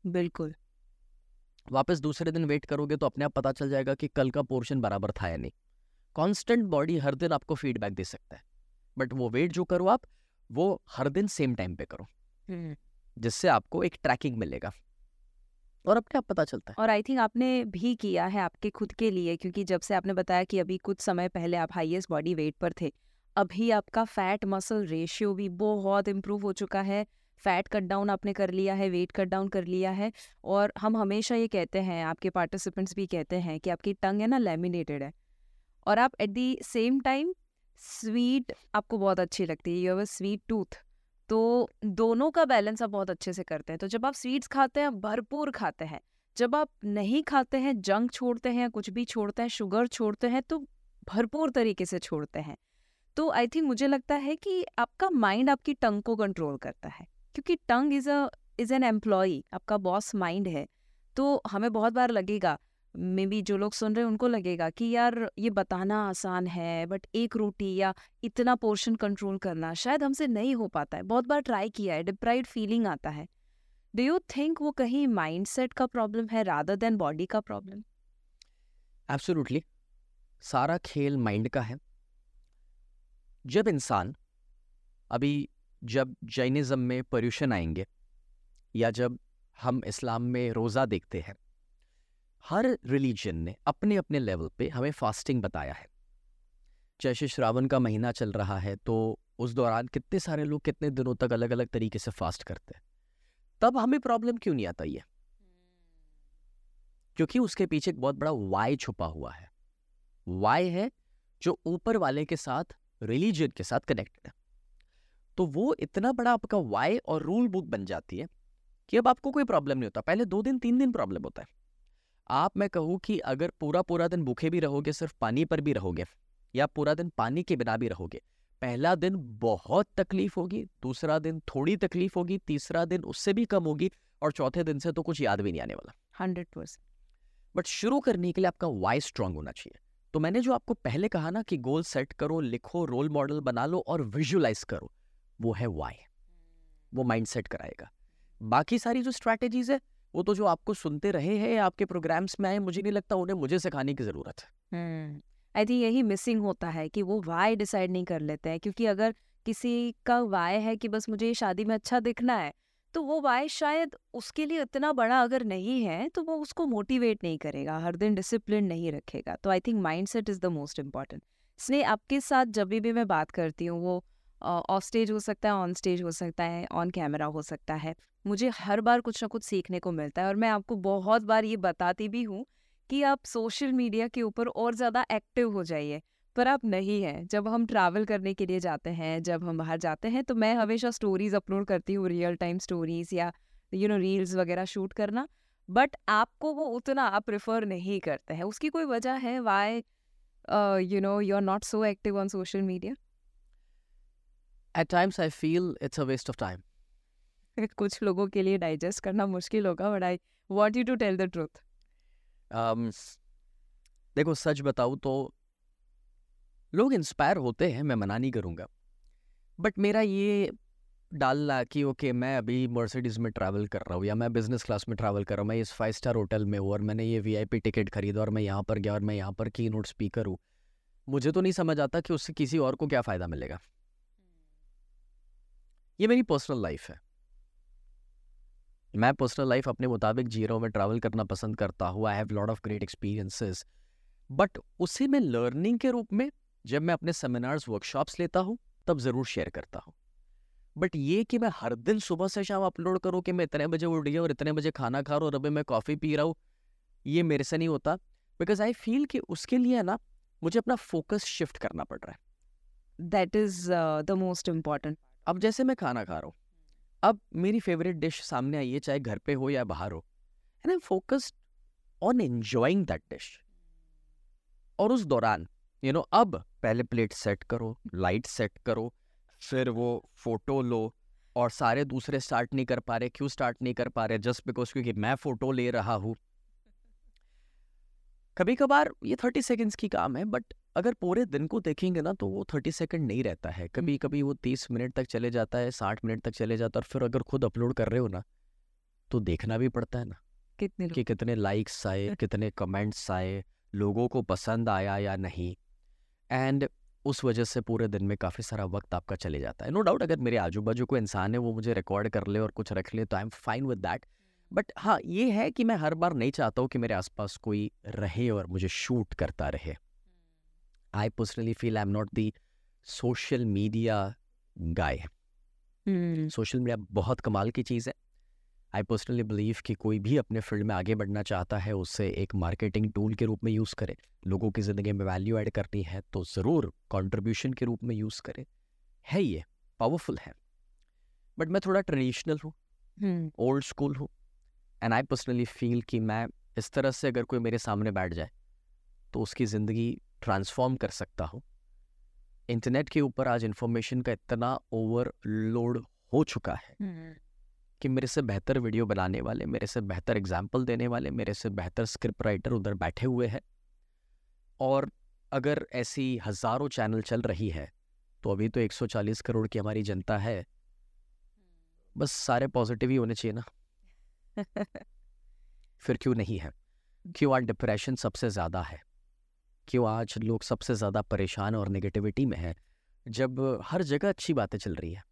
बिल्कुल। वापस दूसरे दिन वेट करोगे तो अपने आप पता चल जाएगा कि कल का पोर्शन बराबर था या नहीं। कांस्टेंट बॉडी हर दिन आपको फीडबैक दे सकता है। बट वो वेट जो करो आप वो हर दिन सेम टाइम पे करो। जिससे आपको एक ट्रैकिंग मिलेगा। और अब क्या पता चलता है। और आई थिंक आपने भी किया है आपके खुद के लिए, क्योंकि जब से आपने बताया कि अभी कुछ समय पहले आप हाईएस्ट बॉडी वेट पर थे, अभी आपका फैट मसल रेशियो भी बहुत इम्प्रूव हो चुका है। फैट कट डाउन आपने कर लिया है, वेट कट डाउन कर लिया है, और हम हमेशा ये कहते हैं, आपके पार्टिसिपेंट्स भी कहते हैं कि आपकी टंग है ना लेमिनेटेड है, और आप at the same time sweet आपको बहुत अच्छी लगती है, you have a sweet tooth. तो दोनों का बैलेंस आप बहुत अच्छे से करते हैं। तो जब आप स्वीट्स खाते हैं भरपूर खाते हैं। जब आप नहीं खाते हैं, जंक छोड़ते हैं, कुछ भी छोड़ते हैं, शुगर छोड़ते हैं तो भरपूर तरीके से छोड़ते हैं। तो आई थिंक मुझे लगता है कि आपका माइंड आपकी टंग को कंट्रोल करता है। क्योंकि tongue is a, is an employee, आपका बॉस माइंड है। तो हमें बहुत बार लगेगा मे बी जो लोग सुन रहे हैं, उनको लगेगा कि यार ये बताना आसान है बट एक रोटी या इतना पोर्शन कंट्रोल करना शायद हमसे नहीं हो पाता है। बहुत बार ट्राई किया है डिप्राइड फीलिंग आता है। डू यू थिंक वो कहीं माइंडसेट का प्रॉब्लम है रादर देन बॉडी का प्रॉब्लम एब्सोल्युटली सारा खेल माइंड का है। जब इंसान अभी जब जैनिज़्म में पर्यूशन आएँगे या जब हम इस्लाम में रोज़ा देखते हैं हर रिलीजन ने अपने अपने लेवल पे हमें फास्टिंग बताया है। जैसे श्रावण का महीना चल रहा है तो उस दौरान कितने सारे लोग कितने दिनों तक अलग अलग तरीके से फास्ट करते हैं। तब हमें प्रॉब्लम क्यों नहीं आता ये? क्योंकि उसके पीछे एक बहुत बड़ा वाई छुपा हुआ है। वाई है जो ऊपर वाले के साथ रिलीजन के साथ कनेक्टेड है। तो वो इतना बड़ा आपका वाई और रूल बुक बन जाती है कि अब आपको कोई प्रॉब्लम नहीं होता। पहले दो दिन, तीन दिन प्रॉब्लम होता है। आप मैं कहूँ कि अगर पूरा पूरा दिन भूखे भी रहोगे सिर्फ़ पानी पर भी रहोगे या पूरा दिन पानी के बिना भी रहोगे पहला दिन बहुत तकलीफ़ होगी दूसरा दिन थोड़ी तकलीफ़ होगी तीसरा दिन उससे भी कम होगी और चौथे दिन से तो कुछ याद भी नहीं आने वाला। Hundred percent. बट शुरू करने के लिए आपका वाई स्ट्रांग होना चाहिए। तो मैंने जो आपको पहले कहा ना कि गोल सेट करो लिखो रोल मॉडल बना लो और विजुअलाइज करो वो है वाई वो माइंड सेट कराएगा। बाकी सारी जो स्ट्रैटेजीज है वो तो जो आपको सुनते रहे हैं आपके प्रोग्राम्स में आए, मुझे नहीं लगता उन्हें मुझे सिखाने की ज़रूरत है। आई थिंक यही मिसिंग होता है कि वो वाई डिसाइड नहीं कर लेते हैं, क्योंकि अगर किसी का वाय है कि बस मुझे शादी में अच्छा दिखना है तो वो वाय शायद उसके लिए इतना बड़ा अगर नहीं है तो वो उसको मोटिवेट नहीं करेगा, हर दिन डिसिप्लिन नहीं रखेगा। तो I think mindset is the most important Sneh, आपके साथ जब भी मैं बात करती हूँ, वो ऑफ़ स्टेज हो सकता है ऑन स्टेज हो सकता है, ऑन कैमरा हो सकता है। मुझे हर बार कुछ ना कुछ सीखने को मिलता है और मैं आपको बहुत बार ये बताती भी हूँ कि आप सोशल मीडिया के ऊपर और ज़्यादा एक्टिव हो जाइए, पर आप नहीं हैं। जब हम ट्रैवल करने के लिए जाते हैं, जब हम बाहर जाते हैं तो मैं हमेशा स्टोरीज अपलोड करती हूँ, रियल टाइम स्टोरीज या, यू नो, रील्स वगैरह शूट करना। बट आपको वो उतना आप प्रेफर नहीं करते हैं। उसकी कोई वजह है? Why you know you are not so active on social media at times I feel it's a waste of time कुछ लोगों के लिए डाइजेस्ट करना मुश्किल होगा but I want you to tell the truth देखो सच बताऊँ तो लोग इंस्पायर होते हैं मैं मना नहीं करूँगा। बट मेरा ये डालना कि ओके मैं अभी मर्सिडीज़ में ट्रैवल कर रहा हूँ या मैं बिज़नेस क्लास में ट्रैवल कर रहा हूँ मैं इस फाइव स्टार होटल में हूँ और मैंने ये वीआईपी टिकट खरीदा और मैं यहाँ पर गया और मैं यहाँ पर की नोट स्पीकर हूँ। मुझे तो नहीं समझ आता कि उससे किसी और को क्या फ़ायदा मिलेगा। ये मेरी पर्सनल लाइफ है। मैं पर्सनल लाइफ अपने मुताबिक जी रहा हूँ मैं ट्रैवल करना पसंद करता हूँ। I have lot of great experiences but उसे मैं लर्निंग के रूप में जब मैं अपने सेमिनार्स वर्कशॉप्स लेता हूँ, तब ज़रूर शेयर करता हूँ। बट ये कि मैं हर दिन सुबह से शाम अपलोड करूँ कि मैं इतने बजे उठ गया और इतने बजे खाना खा रहा हूँ और अभी मैं कॉफ़ी पी रहा हूँ, ये मेरे से नहीं होता। बिकॉज़ आई फील कि उसके लिए ना मुझे अपना फोकस शिफ्ट करना पड़ रहा है। That is the most important अब जैसे मैं खाना खा रहा हूँ, अब मेरी फेवरेट डिश सामने आई है, चाहे घर पे हो या बाहर हो and I focused on enjoying that dish और उस दौरान यू नो अब पहले प्लेट सेट करो लाइट सेट करो, फिर वो फ़ोटो लो, और सारे दूसरे स्टार्ट नहीं कर पा रहे, क्यों स्टार्ट नहीं कर पा रहे जस्ट बिकॉज़ क्योंकि मैं फ़ोटो ले रहा हूँ। कभी कभार ये थर्टी सेकेंड्स की काम है बट अगर पूरे दिन को देखेंगे ना तो वो थर्टी सेकेंड नहीं रहता है। कभी। कभी वो तीस मिनट तक चले जाता है साठ मिनट तक चले जाता है और फिर अगर खुद अपलोड कर रहे हो ना तो देखना भी पड़ता है ना कितने कि कितने लाइक्स आए *laughs* कितने कमेंट्स आए लोगों को पसंद आया या नहीं। एंड उस वजह से पूरे दिन में काफ़ी सारा वक्त आपका चले जाता है। नो no डाउट अगर मेरे आजू बाजू कोई इंसान है वो मुझे रिकॉर्ड कर ले और कुछ रख ले तो I am fine with that but हाँ ये है कि मैं हर बार नहीं चाहता हूँ कि मेरे आसपास कोई रहे और मुझे शूट करता रहे। Personally feel I am not the social media guy social media बहुत कमाल की चीज़ है। आई पर्सनली बिलीव कि कोई भी अपने फ़ील्ड में आगे बढ़ना चाहता है उसे एक मार्केटिंग टूल के रूप में यूज़ करे। लोगों की ज़िंदगी में वैल्यू ऐड करनी है तो ज़रूर कंट्रीब्यूशन के रूप में यूज़ करे। है ये पावरफुल है। बट मैं थोड़ा ट्रेडिशनल हूँ। ओल्ड स्कूल हूँ। एंड आई पर्सनली फील कि मैं इस तरह से अगर कोई मेरे सामने बैठ जाए तो उसकी ज़िंदगी ट्रांसफॉर्म कर सकता हूँ। इंटरनेट के ऊपर आज इन्फॉर्मेशन का इतना ओवरलोड हो चुका है हम्म। कि मेरे से बेहतर वीडियो बनाने वाले मेरे से बेहतर एग्ज़ाम्पल देने वाले मेरे से बेहतर स्क्रिप्ट राइटर उधर बैठे हुए हैं। और अगर ऐसी हज़ारों चैनल चल रही है तो अभी तो 140 करोड़ की हमारी जनता है। बस सारे पॉजिटिव ही होने चाहिए ना। *laughs* फिर क्यों नहीं है? क्यों आज डिप्रेशन सबसे ज़्यादा है? क्यों आज लोग सबसे ज़्यादा परेशान और नेगेटिविटी में है जब हर जगह अच्छी बातें चल रही है।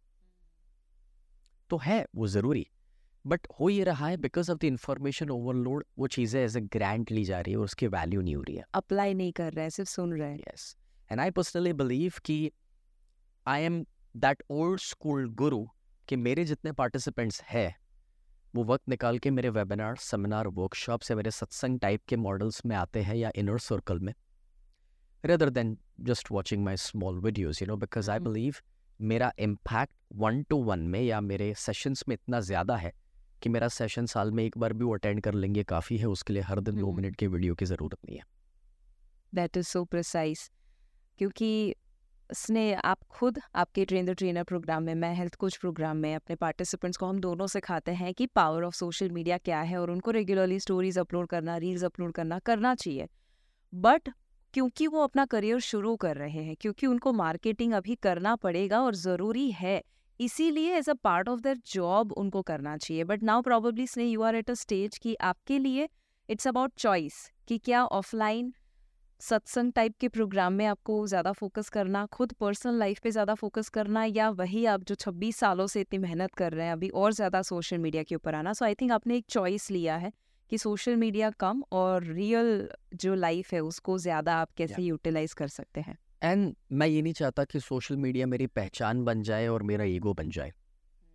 तो है वो ज़रूरी। बट हो ये रहा है because of the information overload वो चीज़ें एज ए ग्रैंड ली जा रही है और उसकी वैल्यू नहीं हो रही है। अप्लाई नहीं कर रहा है सिर्फ़ सुन रहे हैं। Yes and I personally believe कि I am that old school guru कि मेरे जितने पार्टिसिपेंट्स हैं वो वक्त निकाल के मेरे वेबिनार सेमिनार वर्कशॉप से मेरे सत्संग टाइप के मॉडल्स में आते हैं या इनर सर्कल में। Rather than just watching my small videos you know because I believe मेरा इम्पैक्ट वन टू वन में या मेरे सेशंस में इतना ज़्यादा है कि मेरा सेशन साल में एक बार भी वो अटेंड कर लेंगे काफ़ी है उसके लिए हर दिन दो मिनट की वीडियो की ज़रूरत नहीं है। दैट इज़ सो प्रिसाइज क्योंकि स्नेह आप खुद आपके ट्रेन द ट्रेनर प्रोग्राम में मैं हेल्थ कोच प्रोग्राम में अपने पार्टिसिपेंट्स को हम दोनों सिखाते हैं कि पावर ऑफ़ सोशल मीडिया क्या है और उनको रेगुलरली स्टोरीज अपलोड करना रील्स अपलोड करना करना चाहिए। बट क्योंकि वो अपना करियर शुरू कर रहे हैं, क्योंकि उनको मार्केटिंग अभी करना पड़ेगा और ज़रूरी है। इसीलिए as a part of their job उनको करना चाहिए। But now probably स्ने you are at a stage कि आपके लिए इट्स अबाउट चॉइस कि क्या ऑफलाइन सत्संग टाइप के प्रोग्राम में आपको ज़्यादा फोकस करना, खुद पर्सनल लाइफ पे ज़्यादा फोकस करना या वही आप जो 26 सालों से इतनी मेहनत कर रहे हैं, अभी और ज़्यादा सोशल मीडिया के ऊपर आना। सो आई थिंक आपने एक चॉइस लिया है। कि सोशल मीडिया कम और रियल जो लाइफ है उसको ज़्यादा आप कैसे यूटिलाइज कर सकते हैं? एंड मैं ये नहीं चाहता कि सोशल मीडिया मेरी पहचान बन जाए और मेरा ईगो बन जाए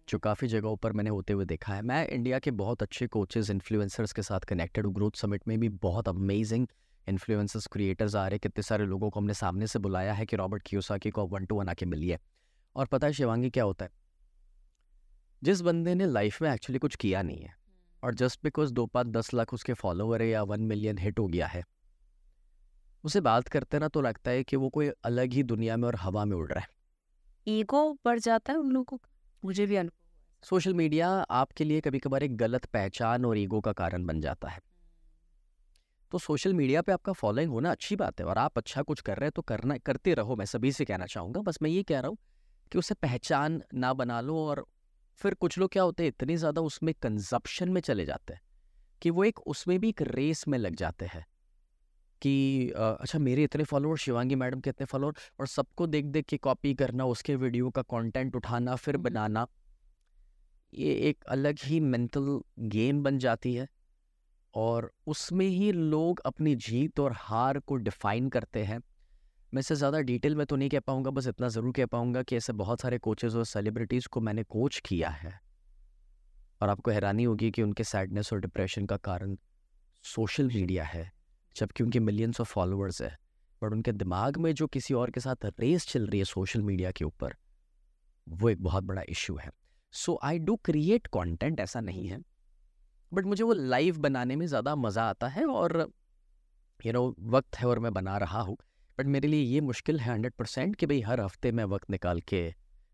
जो काफ़ी जगहों पर मैंने होते हुए देखा है। मैं इंडिया के बहुत अच्छे कोचेज़ इन्फ्लुएंसर्स के साथ कनेक्टेड हूँ। ग्रोथ समिट में भी बहुत अमेजिंग इन्फ्लुएंसर्स क्रिएटर्स आ रहे कितने सारे लोगों को हमने सामने से बुलाया है कि रॉबर्ट क्यूसाकी को वन टू वन आके मिलिए और पता है शिवांगी क्या होता है? जिस बंदे ने लाइफ में एक्चुअली कुछ किया नहीं है और जस्ट बिकॉज़ दो पाँच दस लाख उसके फॉलोवर है या वन मिलियन हिट हो गया है उसे बात करते ना तो लगता है कि वो कोई अलग ही दुनिया में और हवा में उड़ रहा है। ईगो बढ़ जाता है उन लोगों का? मुझे भी अनुभव सोशल मीडिया आपके लिए कभी कभार एक गलत पहचान और ईगो का कारण बन जाता है। तो सोशल मीडिया पे आपका फॉलोइंग होना अच्छी बात है और आप अच्छा कुछ कर रहे हैं तो करना करते रहो मैं सभी से कहना चाहूँगा बस मैं ये कह रहा हूँ कि उसे पहचान ना बना लो और फिर कुछ लोग क्या होते हैं, इतने ज़्यादा उसमें कंजप्शन में चले जाते हैं कि वो एक उसमें भी एक रेस में लग जाते हैं कि अच्छा मेरे इतने फॉलोअर शिवांगी मैडम के इतने फॉलोअर और सबको देख देख के कॉपी करना, उसके वीडियो का कंटेंट उठाना, फिर बनाना, ये एक अलग ही मेंटल गेम बन जाती है और उसमें ही लोग अपनी जीत और हार को डिफाइन करते हैं। मैं इससे ज़्यादा डिटेल में तो नहीं कह पाऊँगा बस इतना ज़रूर कह पाऊँगा कि ऐसे बहुत सारे कोचेज़ और सेलिब्रिटीज़ को मैंने कोच किया है। और आपको हैरानी होगी कि उनके सैडनेस और डिप्रेशन का कारण सोशल मीडिया है जबकि उनके मिलियंस ऑफ़ फॉलोअर्स है। बट उनके दिमाग में जो किसी और के साथ रेस चल रही है सोशल मीडिया के ऊपर वो एक बहुत बड़ा इश्यू है। So I do create content ऐसा नहीं है। बट मुझे वो लाइव बनाने में ज़्यादा मज़ा आता है और यू you नो know, वक्त है और मैं बना रहा हूँ। बट मेरे लिए ये मुश्किल है हंड्रेड परसेंट कि भाई हर हफ़्ते मैं वक्त निकाल के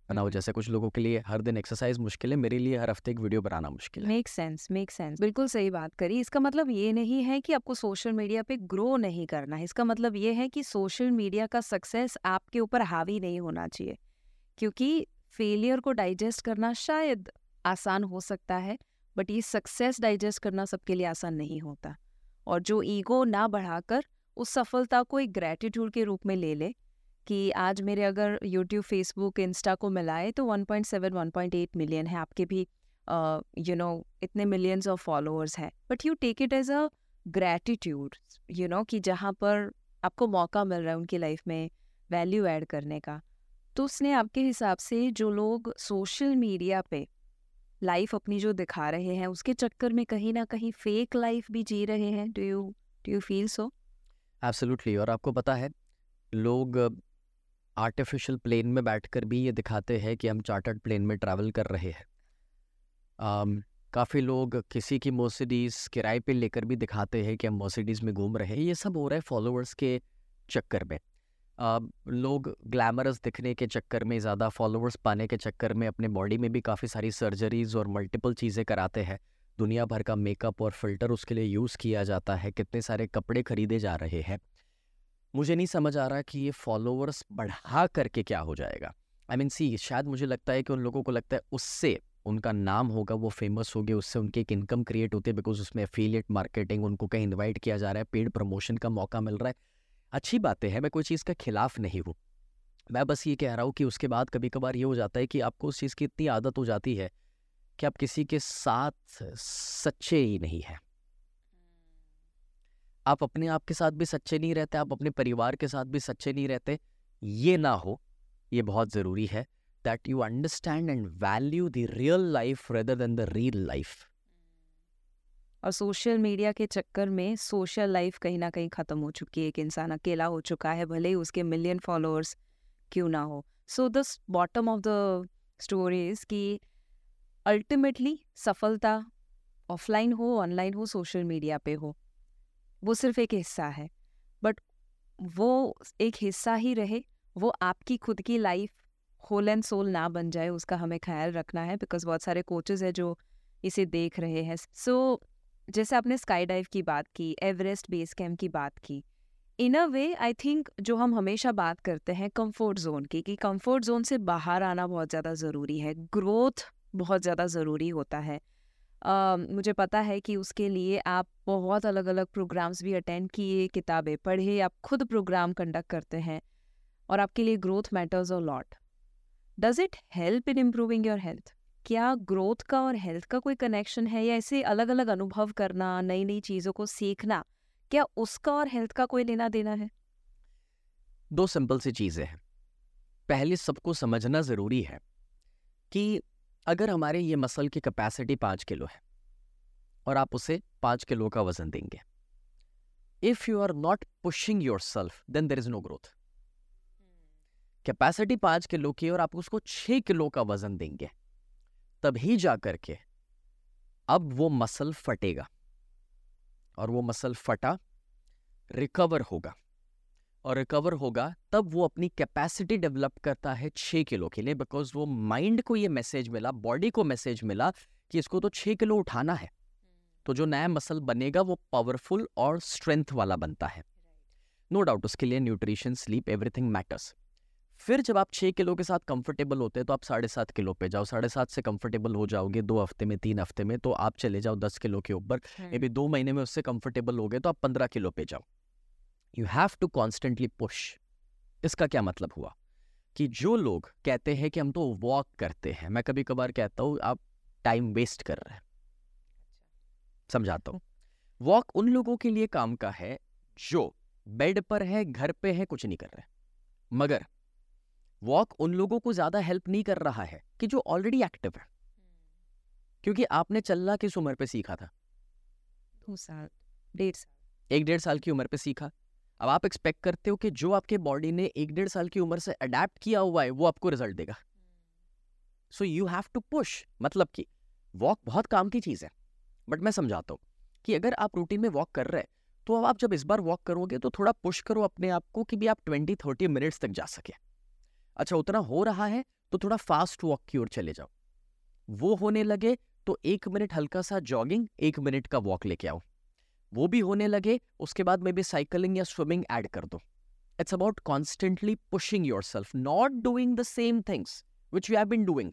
बनाओ जैसे कुछ लोगों के लिए हर दिन एक्सरसाइज मुश्किल है मेरे लिए हर हफ़्ते एक वीडियो बनाना मुश्किल है। मेक सेंस मेक सेंस बिल्कुल सही बात करी। इसका मतलब ये नहीं है कि आपको सोशल मीडिया पे ग्रो नहीं करना है। इसका मतलब ये है कि सोशल मीडिया का सक्सेस आपके ऊपर हावी नहीं होना चाहिए क्योंकि फेलियर को डाइजेस्ट करना शायद आसान हो सकता है बट ये सक्सेस डाइजेस्ट करना सबके लिए आसान नहीं होता। और जो ईगो ना बढ़ाकर उस सफलता को एक ग्रेटिट्यूड के रूप में ले ले कि आज मेरे अगर यूट्यूब फेसबुक इंस्टा को मिलाए तो 1.7 1.8 मिलियन है। आपके भी you uh, know you know, इतने मिलियंस ऑफ़ फॉलोअर्स हैं। But you take it as a gratitude you know कि जहाँ पर आपको मौका मिल रहा है उनकी लाइफ में वैल्यू ऐड करने का। तो उसने आपके हिसाब से जो लोग सोशल मीडिया पे लाइफ अपनी जो दिखा रहे हैं उसके चक्कर में कहीं ना कहीं फेक लाइफ भी जी रहे हैं। Do you do you feel so absolutely और आपको पता है लोग आर्टिफिशियल प्लेन में बैठकर भी ये दिखाते हैं कि हम चार्टर्ड प्लेन में ट्रैवल कर रहे हैं। Um, काफ़ी लोग किसी की मोसिडीज़ किराए पे लेकर भी दिखाते हैं कि हम मोसिडीज़ में घूम रहे हैं ये सब हो रहा है फॉलोअर्स के चक्कर में। Uh, लोग ग्लैमरस दिखने के चक्कर में ज़्यादा फॉलोअर्स पाने के चक्कर में अपने बॉडी में भी काफ़ी सारी सर्जरीज और मल्टीपल चीज़ें कराते हैं। दुनिया भर का मेकअप और फ़िल्टर उसके लिए यूज़ किया जाता है, कितने सारे कपड़े खरीदे जा रहे हैं। मुझे नहीं समझ आ रहा कि ये फॉलोअर्स बढ़ा करके क्या हो जाएगा। आई मीन सी शायद मुझे लगता है कि उन लोगों को लगता है उससे उनका नाम होगा, वो फ़ेमस हो गया उससे उनकी एक इनकम क्रिएट होती है बिकॉज़ उसमें एफिलिएट मार्केटिंग उनको कहीं इन्वाइट किया जा रहा है पेड प्रमोशन का मौका मिल रहा है। अच्छी बातें हैं, मैं कोई चीज़ का खिलाफ नहीं हूँ। मैं बस ये कह रहा हूँ कि उसके बाद कभी कभार ये हो जाता है कि आपको उस चीज़ की इतनी आदत हो जाती है कि आप किसी के साथ सच्चे ही नहीं हैं। आप अपने आप के साथ भी सच्चे नहीं रहते, आप अपने परिवार के साथ भी सच्चे नहीं रहते। ये ना हो, ये बहुत ज़रूरी है that you understand and value the real life rather than the real life और सोशल मीडिया के चक्कर में सोशल लाइफ कहीं ना कहीं ख़त्म हो चुकी है। एक इंसान अकेला हो चुका है, भले ही उसके मिलियन फॉलोअर्स क्यों ना हो। So the bottom of the stories कि अल्टीमेटली सफलता ऑफलाइन हो ऑनलाइन हो सोशल मीडिया पे हो वो सिर्फ़ एक हिस्सा है। बट वो एक हिस्सा ही रहे वो आपकी खुद की लाइफ होल एंड सोल ना बन जाए उसका हमें ख्याल रखना है बिकॉज़ बहुत सारे कोचेज है जो इसे देख रहे हैं। सो so, जैसे आपने स्काई डाइव की बात की एवरेस्ट बेस कैम्प की बात की इन अ वे आई थिंक जो हम हमेशा बात करते हैं कंफर्ट जोन की कि कंफर्ट जोन से बाहर आना बहुत ज़्यादा ज़रूरी है। ग्रोथ बहुत ज़्यादा ज़रूरी होता है। अ, मुझे पता है कि उसके लिए आप बहुत अलग अलग प्रोग्राम्स भी अटेंड किए किताबें पढ़े आप खुद प्रोग्राम कंडक्ट करते हैं और आपके लिए ग्रोथ मैटर्स और lot. Does it help in improving your health? क्या ग्रोथ का और हेल्थ का कोई कनेक्शन है या ऐसे अलग अलग अनुभव करना नई नई चीज़ों को सीखना क्या उसका और हेल्थ का कोई लेना देना है? दो सिंपल सी चीज़ें हैं। पहले सबको समझना ज़रूरी है कि अगर हमारे ये मसल की कैपेसिटी पाँच किलो है और आप उसे पाँच किलो का वज़न देंगे। If you are not pushing yourself then there is no growth capacity पाँच किलो की और आप उसको छः किलो का वज़न देंगे, तभी जा करके अब वो मसल फटेगा और वो मसल फटा रिकवर होगा। और रिकवर होगा तब वो अपनी कैपेसिटी डेवलप करता है छः किलो के लिए बिकॉज़ वो माइंड को ये मैसेज मिला बॉडी को मैसेज मिला कि इसको तो छः किलो उठाना है। तो जो नया मसल बनेगा वो पावरफुल और स्ट्रेंथ वाला बनता है। नो no डाउट उसके लिए न्यूट्रिशन स्लीप एवरीथिंग मैटर्स फिर जब आप छः किलो के साथ कंफर्टेबल होते हैं तो आप साढ़े सात किलो पे जाओ। साढ़े सात से कंफर्टेबल हो जाओगे दो हफ़्ते में तीन हफ़्ते में तो आप चले जाओ दस किलो के ऊपर। मे बी दो महीने में उससे कंफर्टेबल हो गए तो आप पंद्रह किलो पे जाओ। You have to constantly push इसका क्या मतलब हुआ? कि जो लोग कहते हैं कि हम तो वॉक करते हैं मैं कभी कभार कहता हूँ आप टाइम वेस्ट कर रहे हैं। समझाता हूँ। वॉक उन लोगों के लिए काम का है जो बेड पर है घर पे है कुछ नहीं कर रहे। मगर वॉक उन लोगों को ज़्यादा हेल्प नहीं कर रहा है कि जो ऑलरेडी एक्टिव है। क्योंकि आपने चलना किस उम्र पे सीखा था? दो साल डेढ़ साल। एक डेढ़ साल की उम्र पे सीखा। अब आप एक्सपेक्ट करते हो कि जो आपके बॉडी ने एक डेढ़ साल की उम्र से अडेप्ट किया हुआ है वो आपको रिज़ल्ट देगा। So you have to push मतलब कि वॉक बहुत काम की चीज़ है। बट मैं समझाता हूँ कि अगर आप रूटीन में वॉक कर रहे हैं तो अब आप जब इस बार वॉक करोगे तो थोड़ा पुश करो अपने आप को कि भी आप ट्वेंटी थर्टी मिनट्स तक जा सके। अच्छा उतना हो रहा है तो थोड़ा फास्ट वॉक की ओर चले जाओ। वो होने लगे तो एक मिनट हल्का सा जॉगिंग एक मिनट का वॉक लेके आओ। वो भी होने लगे, उसके बाद मे बी साइकिलिंग या स्विमिंग ऐड कर दो। It's about constantly pushing yourself not doing the same things which you have been doing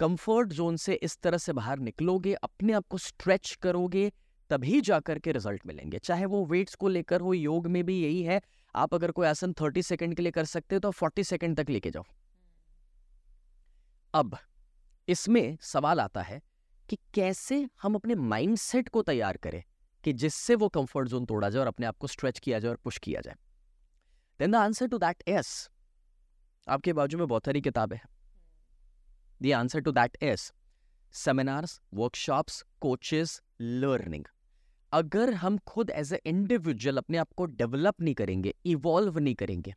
comfort zone से इस तरह से बाहर निकलोगे, अपने आप को स्ट्रेच करोगे, तभी जाकर के रिज़ल्ट मिलेंगे। चाहे वो वेट्स को लेकर हो, योग में भी यही है, आप अगर कोई आसन थर्टी सेकेंड के लिए कर सकते हो तो फोर्टी सेकेंड तक लेके जाओ। अब, इसमें सवाल आता है कि कैसे हम अपने माइंडसेट को तैयार करें कि जिससे वो कंफर्ट जोन तोड़ा जाए और अपने आप को स्ट्रेच किया जाए और पुश किया जाए। Then the answer to that is आपके बाजू में बहुत सारी किताबें हैं। The answer to that is seminars workshops coaches learning अगर हम खुद एज ए इंडिविजुअल अपने आप को डेवलप नहीं करेंगे इवॉल्व नहीं करेंगे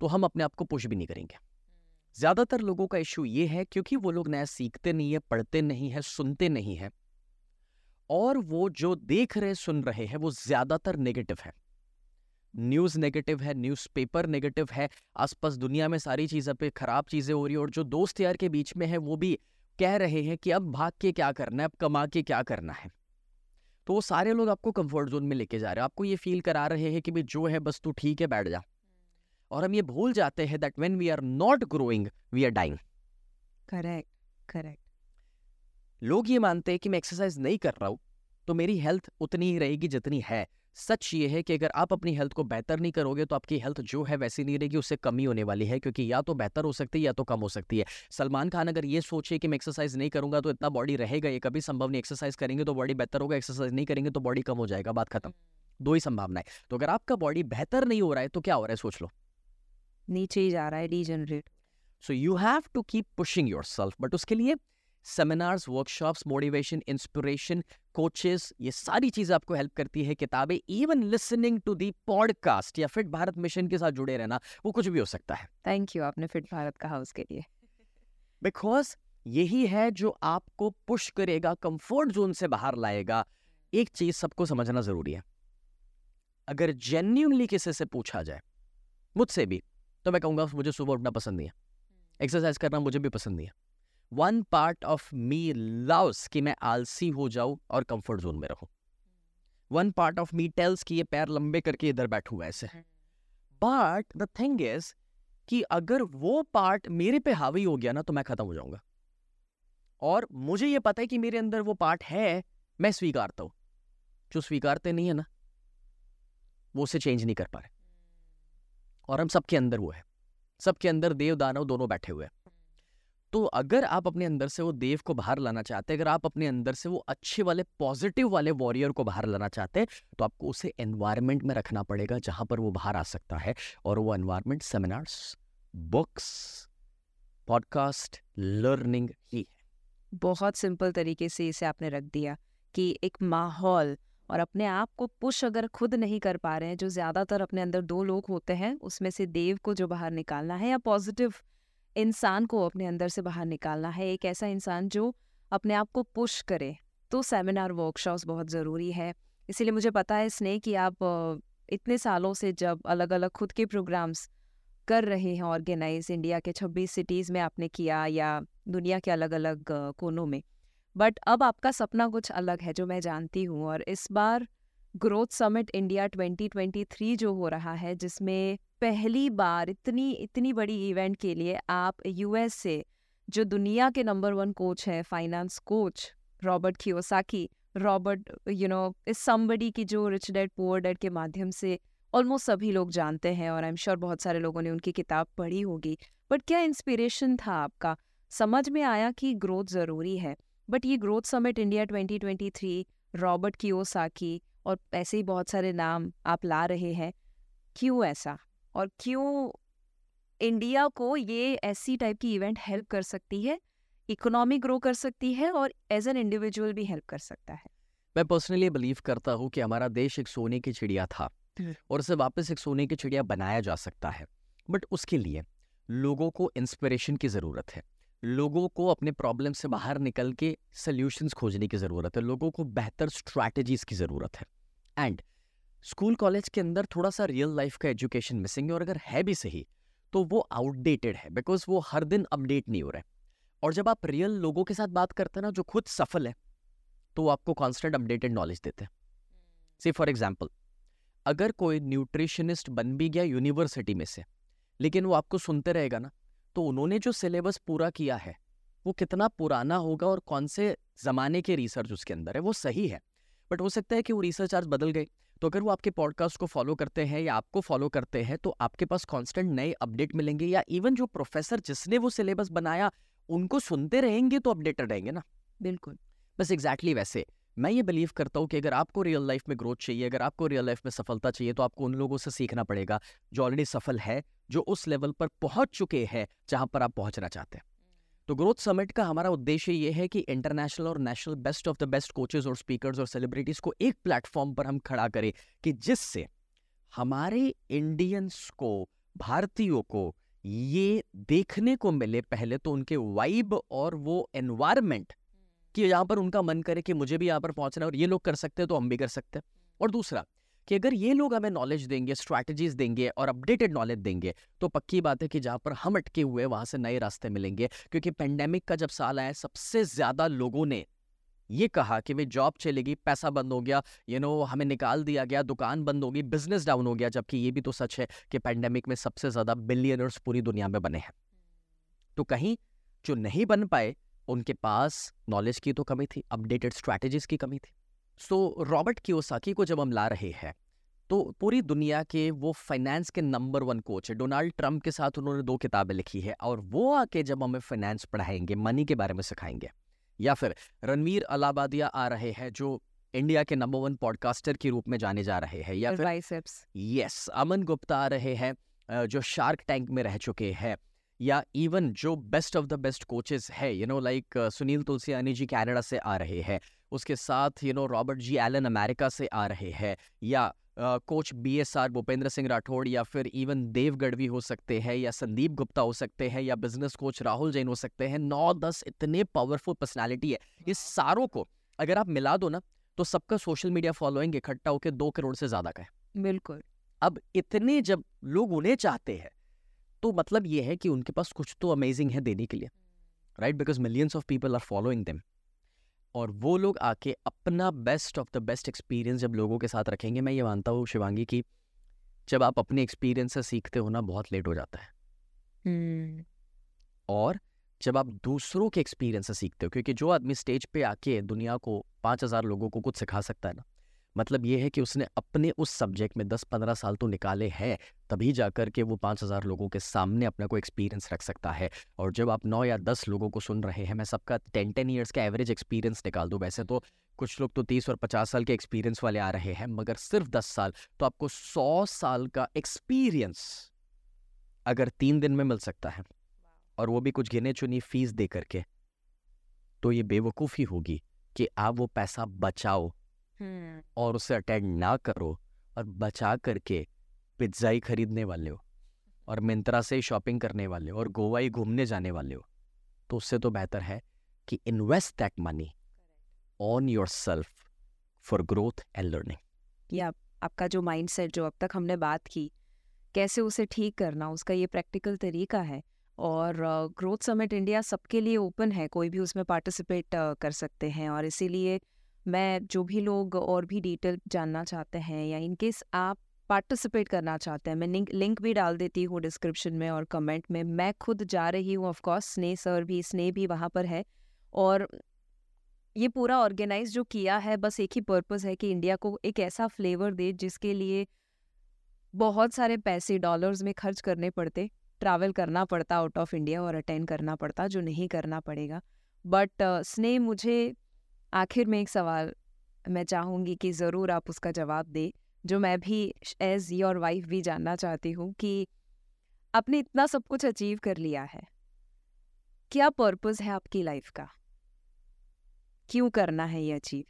तो हम अपने आप को पुश भी नहीं करेंगे। ज़्यादातर लोगों का इश्यू ये है क्योंकि वो लोग नया सीखते नहीं है, पढ़ते नहीं है, सुनते नहीं है। और वो जो देख रहे, सुन रहे हैं, वो ज़्यादातर नेगेटिव है। न्यूज़ नेगेटिव है न्यूज़पेपर नेगेटिव है, आसपास दुनिया में सारी चीज़ें पे खराब चीज़ें हो रही है और जो दोस्त यार के बीच में है, वो भी कह रहे हैं कि अब भाग के क्या करना है, अब कमा के क्या करना है। तो वो सारे लोग आपको कंफर्ट जोन में लेके जा रहे हैं, आपको ये फील करा रहे हैं कि भाई जो है, बस तू ठीक है, बैठ जा। और हम ये भूल जाते हैं that when we are not growing we are dying correct correct लोग ये मानते हैं कि मैं एक्सरसाइज नहीं कर रहा हूँ तो मेरी हेल्थ उतनी ही रहेगी जितनी है। सच ये है कि अगर आप अपनी हेल्थ को बेहतर नहीं करोगे तो आपकी हेल्थ जो है वैसी नहीं रहेगी उससे कमी होने वाली है क्योंकि या तो बेहतर हो सकती है या तो कम हो सकती है। सलमान खान अगर ये सोचे कि मैं एक्सरसाइज नहीं करूँगा तो इतना बॉडी रहेगा ये कभी संभव नहीं एक्सरसाइज करेंगे तो बॉडी बेहतर होगा एक्सरसाइज नहीं करेंगे तो बॉडी कम हो जाएगा बात खत्म। दो ही संभावना है तो अगर आपका बॉडी बेहतर नहीं हो रहा है तो क्या हो रहा है सोच लो। नीचे ही जा रहा है degenerate so you have to keep pushing yourself but उसके लिए seminars workshops motivation inspiration coaches ये सारी चीज़ें आपको हेल्प करती है किताबें even listening to the podcast या फिट भारत मिशन के साथ जुड़े रहना वो कुछ भी हो सकता है। थैंक यू आपने फिट भारत कहा उसके लिए। बिकॉज़ यही है जो आपको पुश करेगा कंफर्ट जोन से बाहर लाएगा एक चीज़ सबको समझना ज़रूरी है। अगर जेन्यूनली किसी से पूछा जाए मुझसे भी तो मैं कहूँगा मुझे सुबह उठना पसंद नहीं है। एक्सरसाइज करना मुझे भी पसंद नहीं है। One part of me loves कि मैं आलसी हो जाऊँ और कंफर्ट जोन में रहूँ। One part of me tells कि ये पैर लंबे करके इधर बैठू ऐसे। बट द थिंग इज़ कि अगर वो पार्ट मेरे पे हावी हो गया ना तो मैं खत्म हो जाऊँगा। और मुझे ये पता है कि मेरे अंदर वो पार्ट है मैं स्वीकारता हूँ। जो स्वीकारते नहीं है ना वो उसे चेंज नहीं कर पा रहे। और हम सबके अंदर वो है। सबके अंदर देव, दानव दोनों बैठे हुए हैं। तो अगर आप अपने अंदर से वो देव को बाहर लाना चाहते हैं, अगर आप अपने अंदर से वो अच्छे वाले पॉजिटिव वाले वॉरियर को बाहर लाना चाहते हैं तो आपको उसे एनवायरमेंट में रखना पड़ेगा जहाँ पर वो बाहर आ सकता है। और वो environment seminars books podcast learning ही है। बहुत सिंपल तरीके से इसे आपने रख दिया कि एक माहौल और अपने आप को पुश अगर खुद नहीं कर पा रहे हैं, जो ज़्यादातर अपने अंदर दो लोग होते हैं, उसमें से देव को जो बाहर निकालना है या पॉजिटिव इंसान को अपने अंदर से बाहर निकालना है, एक ऐसा इंसान जो अपने आप को पुश करे तो सेमिनार, वर्कशॉप्स बहुत ज़रूरी है। इसीलिए मुझे पता है स्नेह कि आप इतने सालों से जब अलग अलग खुद के प्रोग्राम्स कर रहे हैं, ऑर्गेनाइज, इंडिया के 26 सिटीज़ में आपने किया या दुनिया के अलग अलग कोनों में बट अब आपका सपना कुछ अलग है, जो मैं जानती हूँ। और इस बार ग्रोथ समिट इंडिया 2023 जो हो रहा है, जिसमें पहली बार इतनी इतनी बड़ी इवेंट के लिए आप यूएस से जो दुनिया के नंबर वन कोच है finance coach Robert Kiyosaki Robert you know is somebody की जो रिच डेड पुअर डेड के माध्यम से ऑलमोस्ट सभी लोग जानते हैं, और आई एम श्योर बहुत सारे लोगों ने उनकी किताब पढ़ी होगी। बट क्या इंस्पिरेशन था आपका? समझ में आया कि ग्रोथ ज़रूरी है। बट ये growth summit India 2023 Robert Kiyosaki और ऐसे ही बहुत सारे नाम आप ला रहे हैं क्यों ऐसा? और क्यों इंडिया को ये ऐसी टाइप की इवेंट हेल्प कर सकती है इकोनॉमी ग्रो कर सकती है और एज एन इंडिविजुअल भी हेल्प कर सकता है? मैं पर्सनली बिलीव करता हूँ कि हमारा देश एक सोने की चिड़िया था और उसे वापस एक सोने की चिड़िया बनाया जा सकता है। बट उसके लिए लोगों को इंस्पिरेशन की ज़रूरत है। लोगों को अपने प्रॉब्लम से बाहर निकल के सोल्यूशंस खोजने की ज़रूरत है, लोगों को बेहतर स्ट्रैटेजीज की ज़रूरत है। एंड स्कूल कॉलेज के अंदर थोड़ा सा रियल लाइफ का एजुकेशन मिसिंग है और अगर है भी सही तो वो आउटडेटेड है, बिकॉज़ वो हर दिन अपडेट नहीं हो रहा है। और जब आप रियल लोगों के साथ बात करते हैं ना, जो खुद सफल है तो वो आपको कॉन्स्टेंट अपडेटेड नॉलेज देते हैं। सी फॉर एग्ज़ाम्पल अगर कोई न्यूट्रिशनिस्ट बन भी गया यूनिवर्सिटी में से, लेकिन वो आपको सुनते रहेगा ना तो उन्होंने जो सिलेबस पूरा किया है वो कितना पुराना होगा और कौन से ज़माने के रिसर्च उसके अंदर है वो सही है। बट हो सकता है कि वो रिसर्च आज बदल गए तो अगर वो आपके पॉडकास्ट को फॉलो करते हैं या आपको फॉलो करते हैं तो आपके पास कांस्टेंट नए अपडेट मिलेंगे या इवन जो प्रोफेसर जिसने वो सिलेबस बनाया उनको सुनते रहेंगे तो अपडेटेड रहेंगे ना। बिल्कुल। बस एग्जैक्टली exactly वैसे। मैं ये बिलीव करता हूँ कि अगर आपको रियल लाइफ में ग्रोथ चाहिए, अगर आपको रियल लाइफ में सफलता चाहिए तो आपको उन लोगों से सीखना पड़ेगा, जो ऑलरेडी सफल है, जो उस लेवल पर पहुँच चुके हैं, जहाँ पर आप पहुँचना चाहते हैं। तो ग्रोथ समिट का हमारा उद्देश्य ये है कि इंटरनेशनल और national best of the best coaches और स्पीकर्स और सेलिब्रिटीज को एक प्लेटफॉर्म पर हम खड़ा करें कि जिससे हमारे इंडियंस को, भारतीयों को ये देखने को मिले पहले तो उनके वाइब और वो एनवायरमेंट कि यहाँ पर उनका मन करे कि मुझे भी यहाँ पर पहुँचना है और ये लोग कर सकते हैं तो हम भी कर सकते हैं। और दूसरा, कि अगर ये लोग हमें नॉलेज देंगे स्ट्रैटेजीज देंगे और अपडेटेड नॉलेज देंगे तो पक्की बात है कि जहाँ पर हम अटके हुए वहाँ से नए रास्ते मिलेंगे। क्योंकि पेंडेमिक का जब साल आया, सबसे ज़्यादा लोगों ने ये कहा कि भाई जॉब चलेगी, पैसा बंद हो गया यू नो हमें निकाल दिया गया, दुकान बंद होगी बिज़नेस डाउन हो गया, जबकि ये भी तो सच है कि पेंडेमिक में सबसे ज़्यादा बिलियनर्स पूरी दुनिया में बने हैं। तो कहीं जो नहीं बन पाए उनके पास नॉलेज की तो कमी थी अपडेटेड स्ट्रैटेजीज की कमी थी। सो रॉबर्ट कियोसाकी को जब हम ला रहे हैं तो पूरी दुनिया के वो फाइनेंस के नंबर वन कोच है डोनाल्ड ट्रंप के साथ उन्होंने दो किताबें लिखी है और वो आके जब हमें फाइनेंस पढ़ाएँगे मनी के बारे में सिखाएँगे या फिर रणवीर अलाबादिया आ रहे हैं जो इंडिया के नंबर वन पॉडकास्टर के रूप में जाने जा रहे हैं या फिर यस अमन गुप्ता आ रहे हैं जो शार्क टैंक में रह चुके हैं या इवन जो best of the best coaches है you know like Sunil Tulsiani ji Canada से आ रहे हैं उसके साथ you know Robert ji Allen America से आ रहे हैं या coach B S R Bhupendra Singh Rathore या फिर इवन देव गढ़वी हो सकते हैं या संदीप गुप्ता हो सकते हैं या बिज़नेस कोच राहुल जैन हो सकते हैं नौ दस इतने पावरफुल पर्सनैलिटी है। ये सारों को अगर आप मिला दो ना तो सबका सोशल मीडिया फॉलोइंग इकट्ठा होकर दो करोड़ से ज़्यादा का है। बिल्कुल। अब इतने जब लोग उन्हें चाहते हैं तो मतलब ये है कि उनके पास कुछ तो अमेजिंग है देने के लिए right because millions of people are following them और वो लोग आके अपना best of the best experience जब लोगों के साथ रखेंगे मैं ये मानता हूँ शिवांगी की जब आप अपने एक्सपीरियंस से सीखते हो ना बहुत लेट हो जाता है। hmm. और जब आप दूसरों के एक्सपीरियंस से सीखते हो क्योंकि जो आदमी स्टेज पे आके दुनिया को पाँच हज़ार लोगों को कुछ सिखा सकता है ना मतलब ये है कि उसने अपने उस सब्जेक्ट में दस पंद्रह साल तो निकाले हैं तभी जाकर के वो पाँच हज़ार लोगों के सामने अपना कोई एक्सपीरियंस रख सकता है। और जब आप नौ या दस लोगों को सुन रहे हैं मैं सबका टेन टेन ईयर्स का एवरेज एक्सपीरियंस निकाल दूँ। वैसे तो कुछ लोग तो तीस और पचास साल के एक्सपीरियंस वाले आ रहे हैं मगर सिर्फ़ दस साल तो आपको सौ साल का एक्सपीरियंस अगर तीन दिन में मिल सकता है। और वो भी कुछ गिने चुनी फ़ीस दे करके। तो ये बेवकूफ़ी होगी कि आप वो पैसा बचाओ। और उसे अटेंड ना करो और बचा करके पिज़्ज़ा ही खरीदने वाले हो और मिंत्रा से ही शॉपिंग करने वाले हो और गोवा ही घूमने जाने वाले हो। तो उससे तो बेहतर है कि invest that money on yourself for growth and learning. ये आप, आपका जो माइंडसेट जो अब तक हमने बात की कैसे उसे ठीक करना उसका ये प्रैक्टिकल तरीका है और ग्रोथ समिट इंडिया सबके लिए ओपन है कोई भी उसमें पार्टिसिपेट कर सकते हैं और इसीलिए मैं जो भी लोग और भी डिटेल जानना चाहते हैं या इनकेस आप पार्टिसिपेट करना चाहते हैं, मैं लिंक लिंक भी डाल देती हूँ डिस्क्रिप्शन में और कमेंट में। मैं खुद जा रही हूँ ऑफकोर्स स्नेह सर भी, स्नेह भी वहाँ पर है और ये पूरा ऑर्गेनाइज जो किया है, बस एक ही पर्पस है कि इंडिया को एक ऐसा फ्लेवर दे जिसके लिए बहुत सारे पैसे डॉलर्स में खर्च करने पड़ते ट्रैवल करना पड़ता आउट ऑफ़ इंडिया और अटेंड करना पड़ता, जो नहीं करना पड़ेगा। बट स्नेह मुझे आखिर में एक सवाल मैं चाहूँगी कि ज़रूर आप उसका जवाब दें, जो मैं भी एज योर वाइफ भी जानना चाहती हूँ कि आपने इतना सब कुछ अचीव कर लिया है। क्या पर्पस है आपकी लाइफ का? क्यों करना है ये अचीव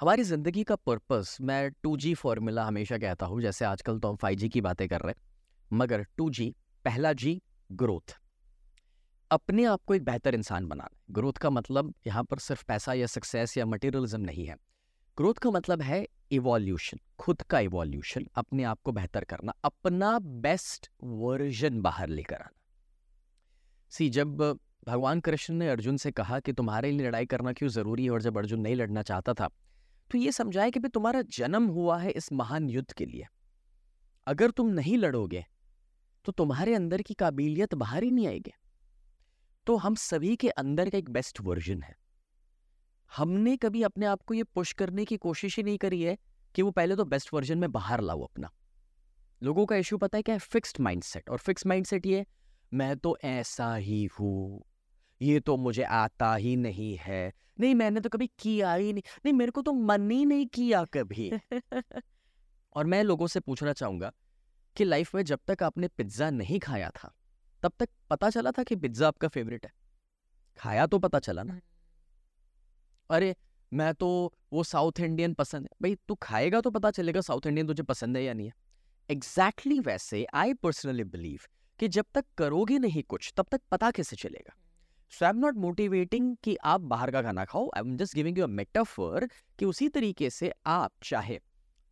हमारी ज़िंदगी का पर्पस मैं टू जी फॉर्मूला हमेशा कहता हूँ, जैसे आजकल तो हम फाइव जी की बातें कर रहे हैं, मगर टू जी पहला जी ग्रोथ अपने आप को एक बेहतर इंसान बनाना ग्रोथ का मतलब यहाँ पर सिर्फ़ पैसा या सक्सेस या मटेरियलिज्म नहीं है। ग्रोथ का मतलब है इवोल्यूशन खुद का इवोल्यूशन अपने आप को बेहतर करना, अपना बेस्ट वर्जन बाहर लेकर आना। सी जब भगवान कृष्ण ने अर्जुन से कहा कि तुम्हारे लिए लड़ाई करना क्यों ज़रूरी है और जब अर्जुन नहीं लड़ना चाहता था तो ये समझाए कि भाई तुम्हारा जन्म हुआ है इस महान युद्ध के लिए। अगर तुम नहीं लड़ोगे तो तुम्हारे अंदर की काबिलियत बाहर ही नहीं आएगी। तो हम सभी के अंदर का एक बेस्ट वर्जन है। हमने कभी अपने आप को ये पुश करने की कोशिश ही नहीं करी है कि वो पहले तो बेस्ट वर्जन में बाहर लाओ अपना। लोगों का इश्यू पता है क्या है? फिक्स्ड माइंडसेट और फिक्स्ड माइंडसेट ये मैं तो ऐसा ही हूँ ये तो मुझे आता ही नहीं है। नहीं मैंने तो कभी किया ही नहीं। नहीं मेरे को तो मन ही नहीं किया कभी। *laughs* और मैं लोगों से पूछना चाहूँगा कि लाइफ में जब तक आपने पिज़्ज़ा नहीं खाया था तब तक पता चला था कि पिज़्ज़ा आपका फेवरेट है। खाया तो पता चला ना। अरे मैं तो वो साउथ इंडियन पसंद है। भाई तू खाएगा तो पता चलेगा साउथ इंडियन तुझे पसंद है या नहीं है। एग्जैक्टली exactly वैसे आई पर्सनली बिलीव कि जब तक करोगे नहीं कुछ तब तक पता कैसे चलेगा। So I am not motivating कि आप बाहर का खाना खाओ। I am just giving you a metaphor कि उसी तरीके से आप चाहे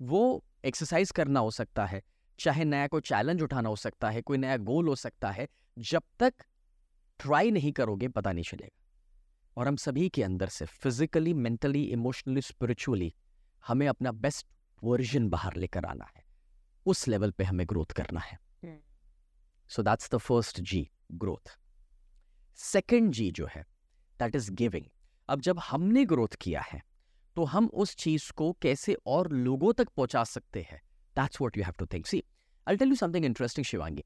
वो एक्सरसाइज करना हो सकता है चाहे नया कोई चैलेंज उठाना हो सकता है कोई नया गोल हो सकता है जब तक ट्राई नहीं करोगे पता नहीं चलेगा। और हम सभी के अंदर से फिजिकली मेंटली इमोशनली स्पिरिचुअली हमें अपना बेस्ट वर्जन बाहर लेकर आना है। उस लेवल पे हमें ग्रोथ करना है। So that's the first G growth second G जो है दैट इज़ गिविंग अब जब हमने ग्रोथ किया है तो हम उस चीज़ को कैसे और लोगों तक पहुँचा सकते हैं? That's what you have to think see I tell you something interesting Shivangi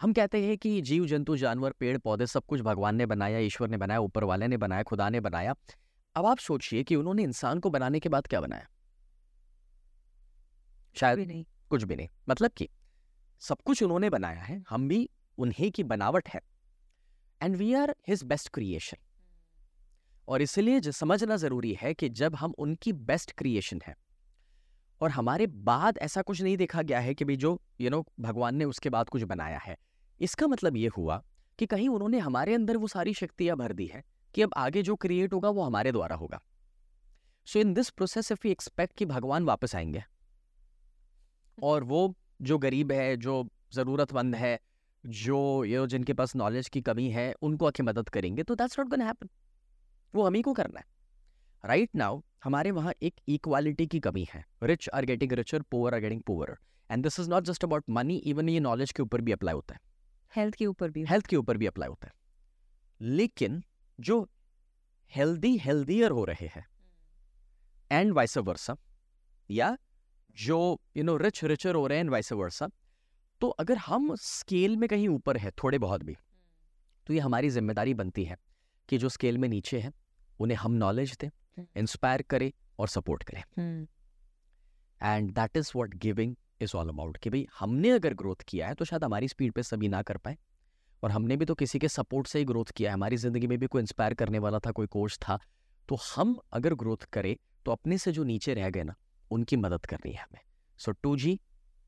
हम कहते हैं कि जीव जंतु जानवर पेड़ पौधे सब कुछ भगवान ने बनाया ईश्वर ने बनाया ऊपर वाले ने बनाया खुदा ने बनाया। अब आप सोचिए कि उन्होंने इंसान को बनाने के बाद क्या बनाया? शायद भी नहीं। कुछ भी नहीं। मतलब कि सब कुछ उन्होंने बनाया है हम भी उन्हीं की बनावट है। And we are his best creation और इसलिए समझना ज़रूरी है कि जब हम उनकी बेस्ट क्रिएशन है और हमारे बाद ऐसा कुछ नहीं देखा गया है कि भाई जो यू नो भगवान ने उसके बाद कुछ बनाया है। इसका मतलब ये हुआ कि कहीं उन्होंने हमारे अंदर वो सारी शक्तियाँ भर दी है कि अब आगे जो क्रिएट होगा वो हमारे द्वारा होगा। So in this process if you expect कि भगवान वापस आएँगे, और वो जो गरीब है, जो ज़रूरतमंद है, जो ये जिनके पास नॉलेज की कमी है, उनको आके मदद करेंगे तो दैट्स नॉट गोना हैपन वो हम ही को करना है? राइट right नाउ हमारे वहाँ एक इक्वालिटी की कमी है। Rich are getting richer poor are getting poor and this is not just about money even ये नॉलेज के ऊपर भी अप्लाई होता है। हेल्थ के ऊपर भी हेल्थ के ऊपर भी अप्लाई होता है। लेकिन जो हेल्दी हेल्दियर हो रहे हैं एंड वाइस वर्सा या जो यू नो रिच रिचर हो रहे हैं वाइस वर्सा तो अगर हम स्केल में कहीं ऊपर है थोड़े बहुत भी तो ये हमारी ज़िम्मेदारी बनती है कि जो स्केल में नीचे है उन्हें हम नॉलेज दें। इंस्पायर करे और सपोर्ट करे। And that is what giving is all about कि भाई हमने अगर ग्रोथ किया है तो शायद हमारी स्पीड पे सभी ना कर पाए। और हमने भी तो किसी के सपोर्ट से ही ग्रोथ किया है। हमारी ज़िंदगी में भी कोई इंस्पायर करने वाला था कोई कोच था। तो हम अगर ग्रोथ करें तो अपने से जो नीचे रह गए ना उनकी मदद करनी है हमें। So two G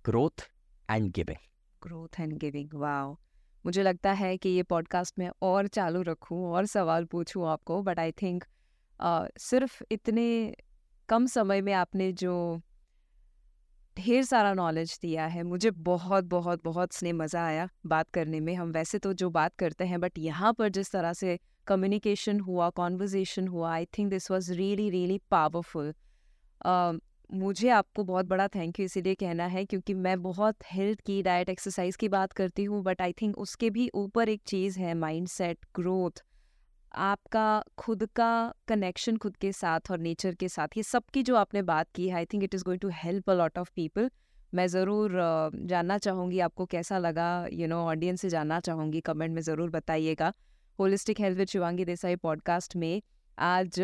growth and giving growth and giving wow मुझे लगता है कि ये पॉडकास्ट में और चालू रखूँ और सवाल पूछूँ आपको बट आई थिंक सिर्फ़ इतने कम समय में आपने जो ढेर सारा नॉलेज दिया है, मुझे बहुत बहुत बहुत स्नेह मज़ा आया बात करने में। हम वैसे तो जो बात करते हैं बट यहाँ पर जिस तरह से कम्युनिकेशन हुआ कॉन्वर्जेसन हुआ I think this was really really powerful मुझे आपको बहुत बड़ा थैंक यू इसीलिए कहना है, क्योंकि मैं बहुत हेल्थ की डाइट एक्सरसाइज की बात करती हूँ बट आई थिंक उसके भी ऊपर एक चीज़ है माइंड सेट ग्रोथ आपका खुद का कनेक्शन खुद के साथ और नेचर के साथ, ये सब की जो आपने बात की I think it is going to help a lot of people मैं ज़रूर जानना चाहूँगी आपको कैसा लगा यू नो ऑडियंस से जानना चाहूँगी कमेंट में ज़रूर बताइएगा. Holistic health with Shivangi Desai podcast में आज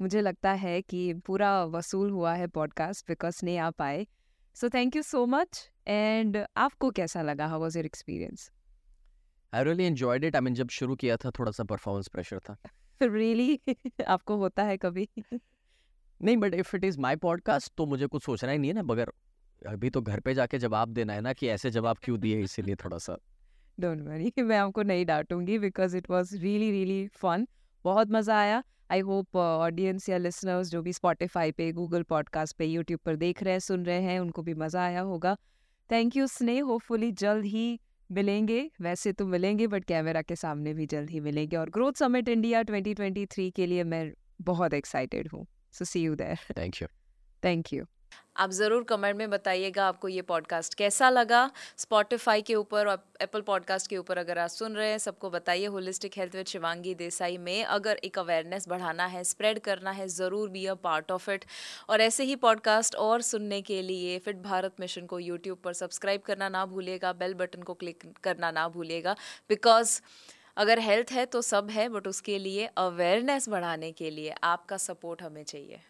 मुझे लगता है कि पूरा वसूल हुआ है पॉडकास्ट बिकॉज़ नहीं आ पाए so thank you so much and आपको कैसा लगा? How was your experience I really enjoyed it I mean जब शुरू किया था थोड़ा सा परफॉर्मेंस प्रेशर था। *laughs* रियली *laughs* आपको होता है कभी? *laughs* नहीं but if it is my podcast तो मुझे कुछ सोचना ही नहीं है ना मगर अभी तो घर पे जाके जवाब देना है ना कि ऐसे जवाब क्यों दिए इसीलिए थोड़ा सा। डोंट वरी मैं आपको नहीं डांटूँगी because it was really really fun बहुत मज़ा आया। आई होप ऑडियंस या लिसनर्स जो भी स्पॉटिफाई पे गूगल पॉडकास्ट पे यूट्यूब पर देख रहे हैं सुन रहे हैं उनको भी मज़ा आया होगा। थैंक यू स्नेह होपफुली जल्द ही मिलेंगे वैसे तो मिलेंगे बट कैमरा के सामने भी जल्द ही मिलेंगे। और ग्रोथ समिट इंडिया 2023 के लिए मैं बहुत एक्साइटेड हूँ। So see you there thank you thank you आप ज़रूर कमेंट में बताइएगा आपको ये पॉडकास्ट कैसा लगा। स्पॉटिफाई के ऊपर और एप्पल पॉडकास्ट के ऊपर अगर आप सुन रहे हैं, सबको बताइए holistic health with Shivangi Desai में। अगर एक अवेयरनेस बढ़ाना है स्प्रेड करना है, ज़रूर be a part of it और ऐसे ही पॉडकास्ट और सुनने के लिए फिट भारत मिशन को यूट्यूब पर सब्सक्राइब करना ना भूलिएगा बेल बटन को क्लिक करना ना भूलिएगा। बिकॉज़ अगर हेल्थ है तो सब है बट उसके लिए अवेयरनेस बढ़ाने के लिए आपका सपोर्ट हमें चाहिए।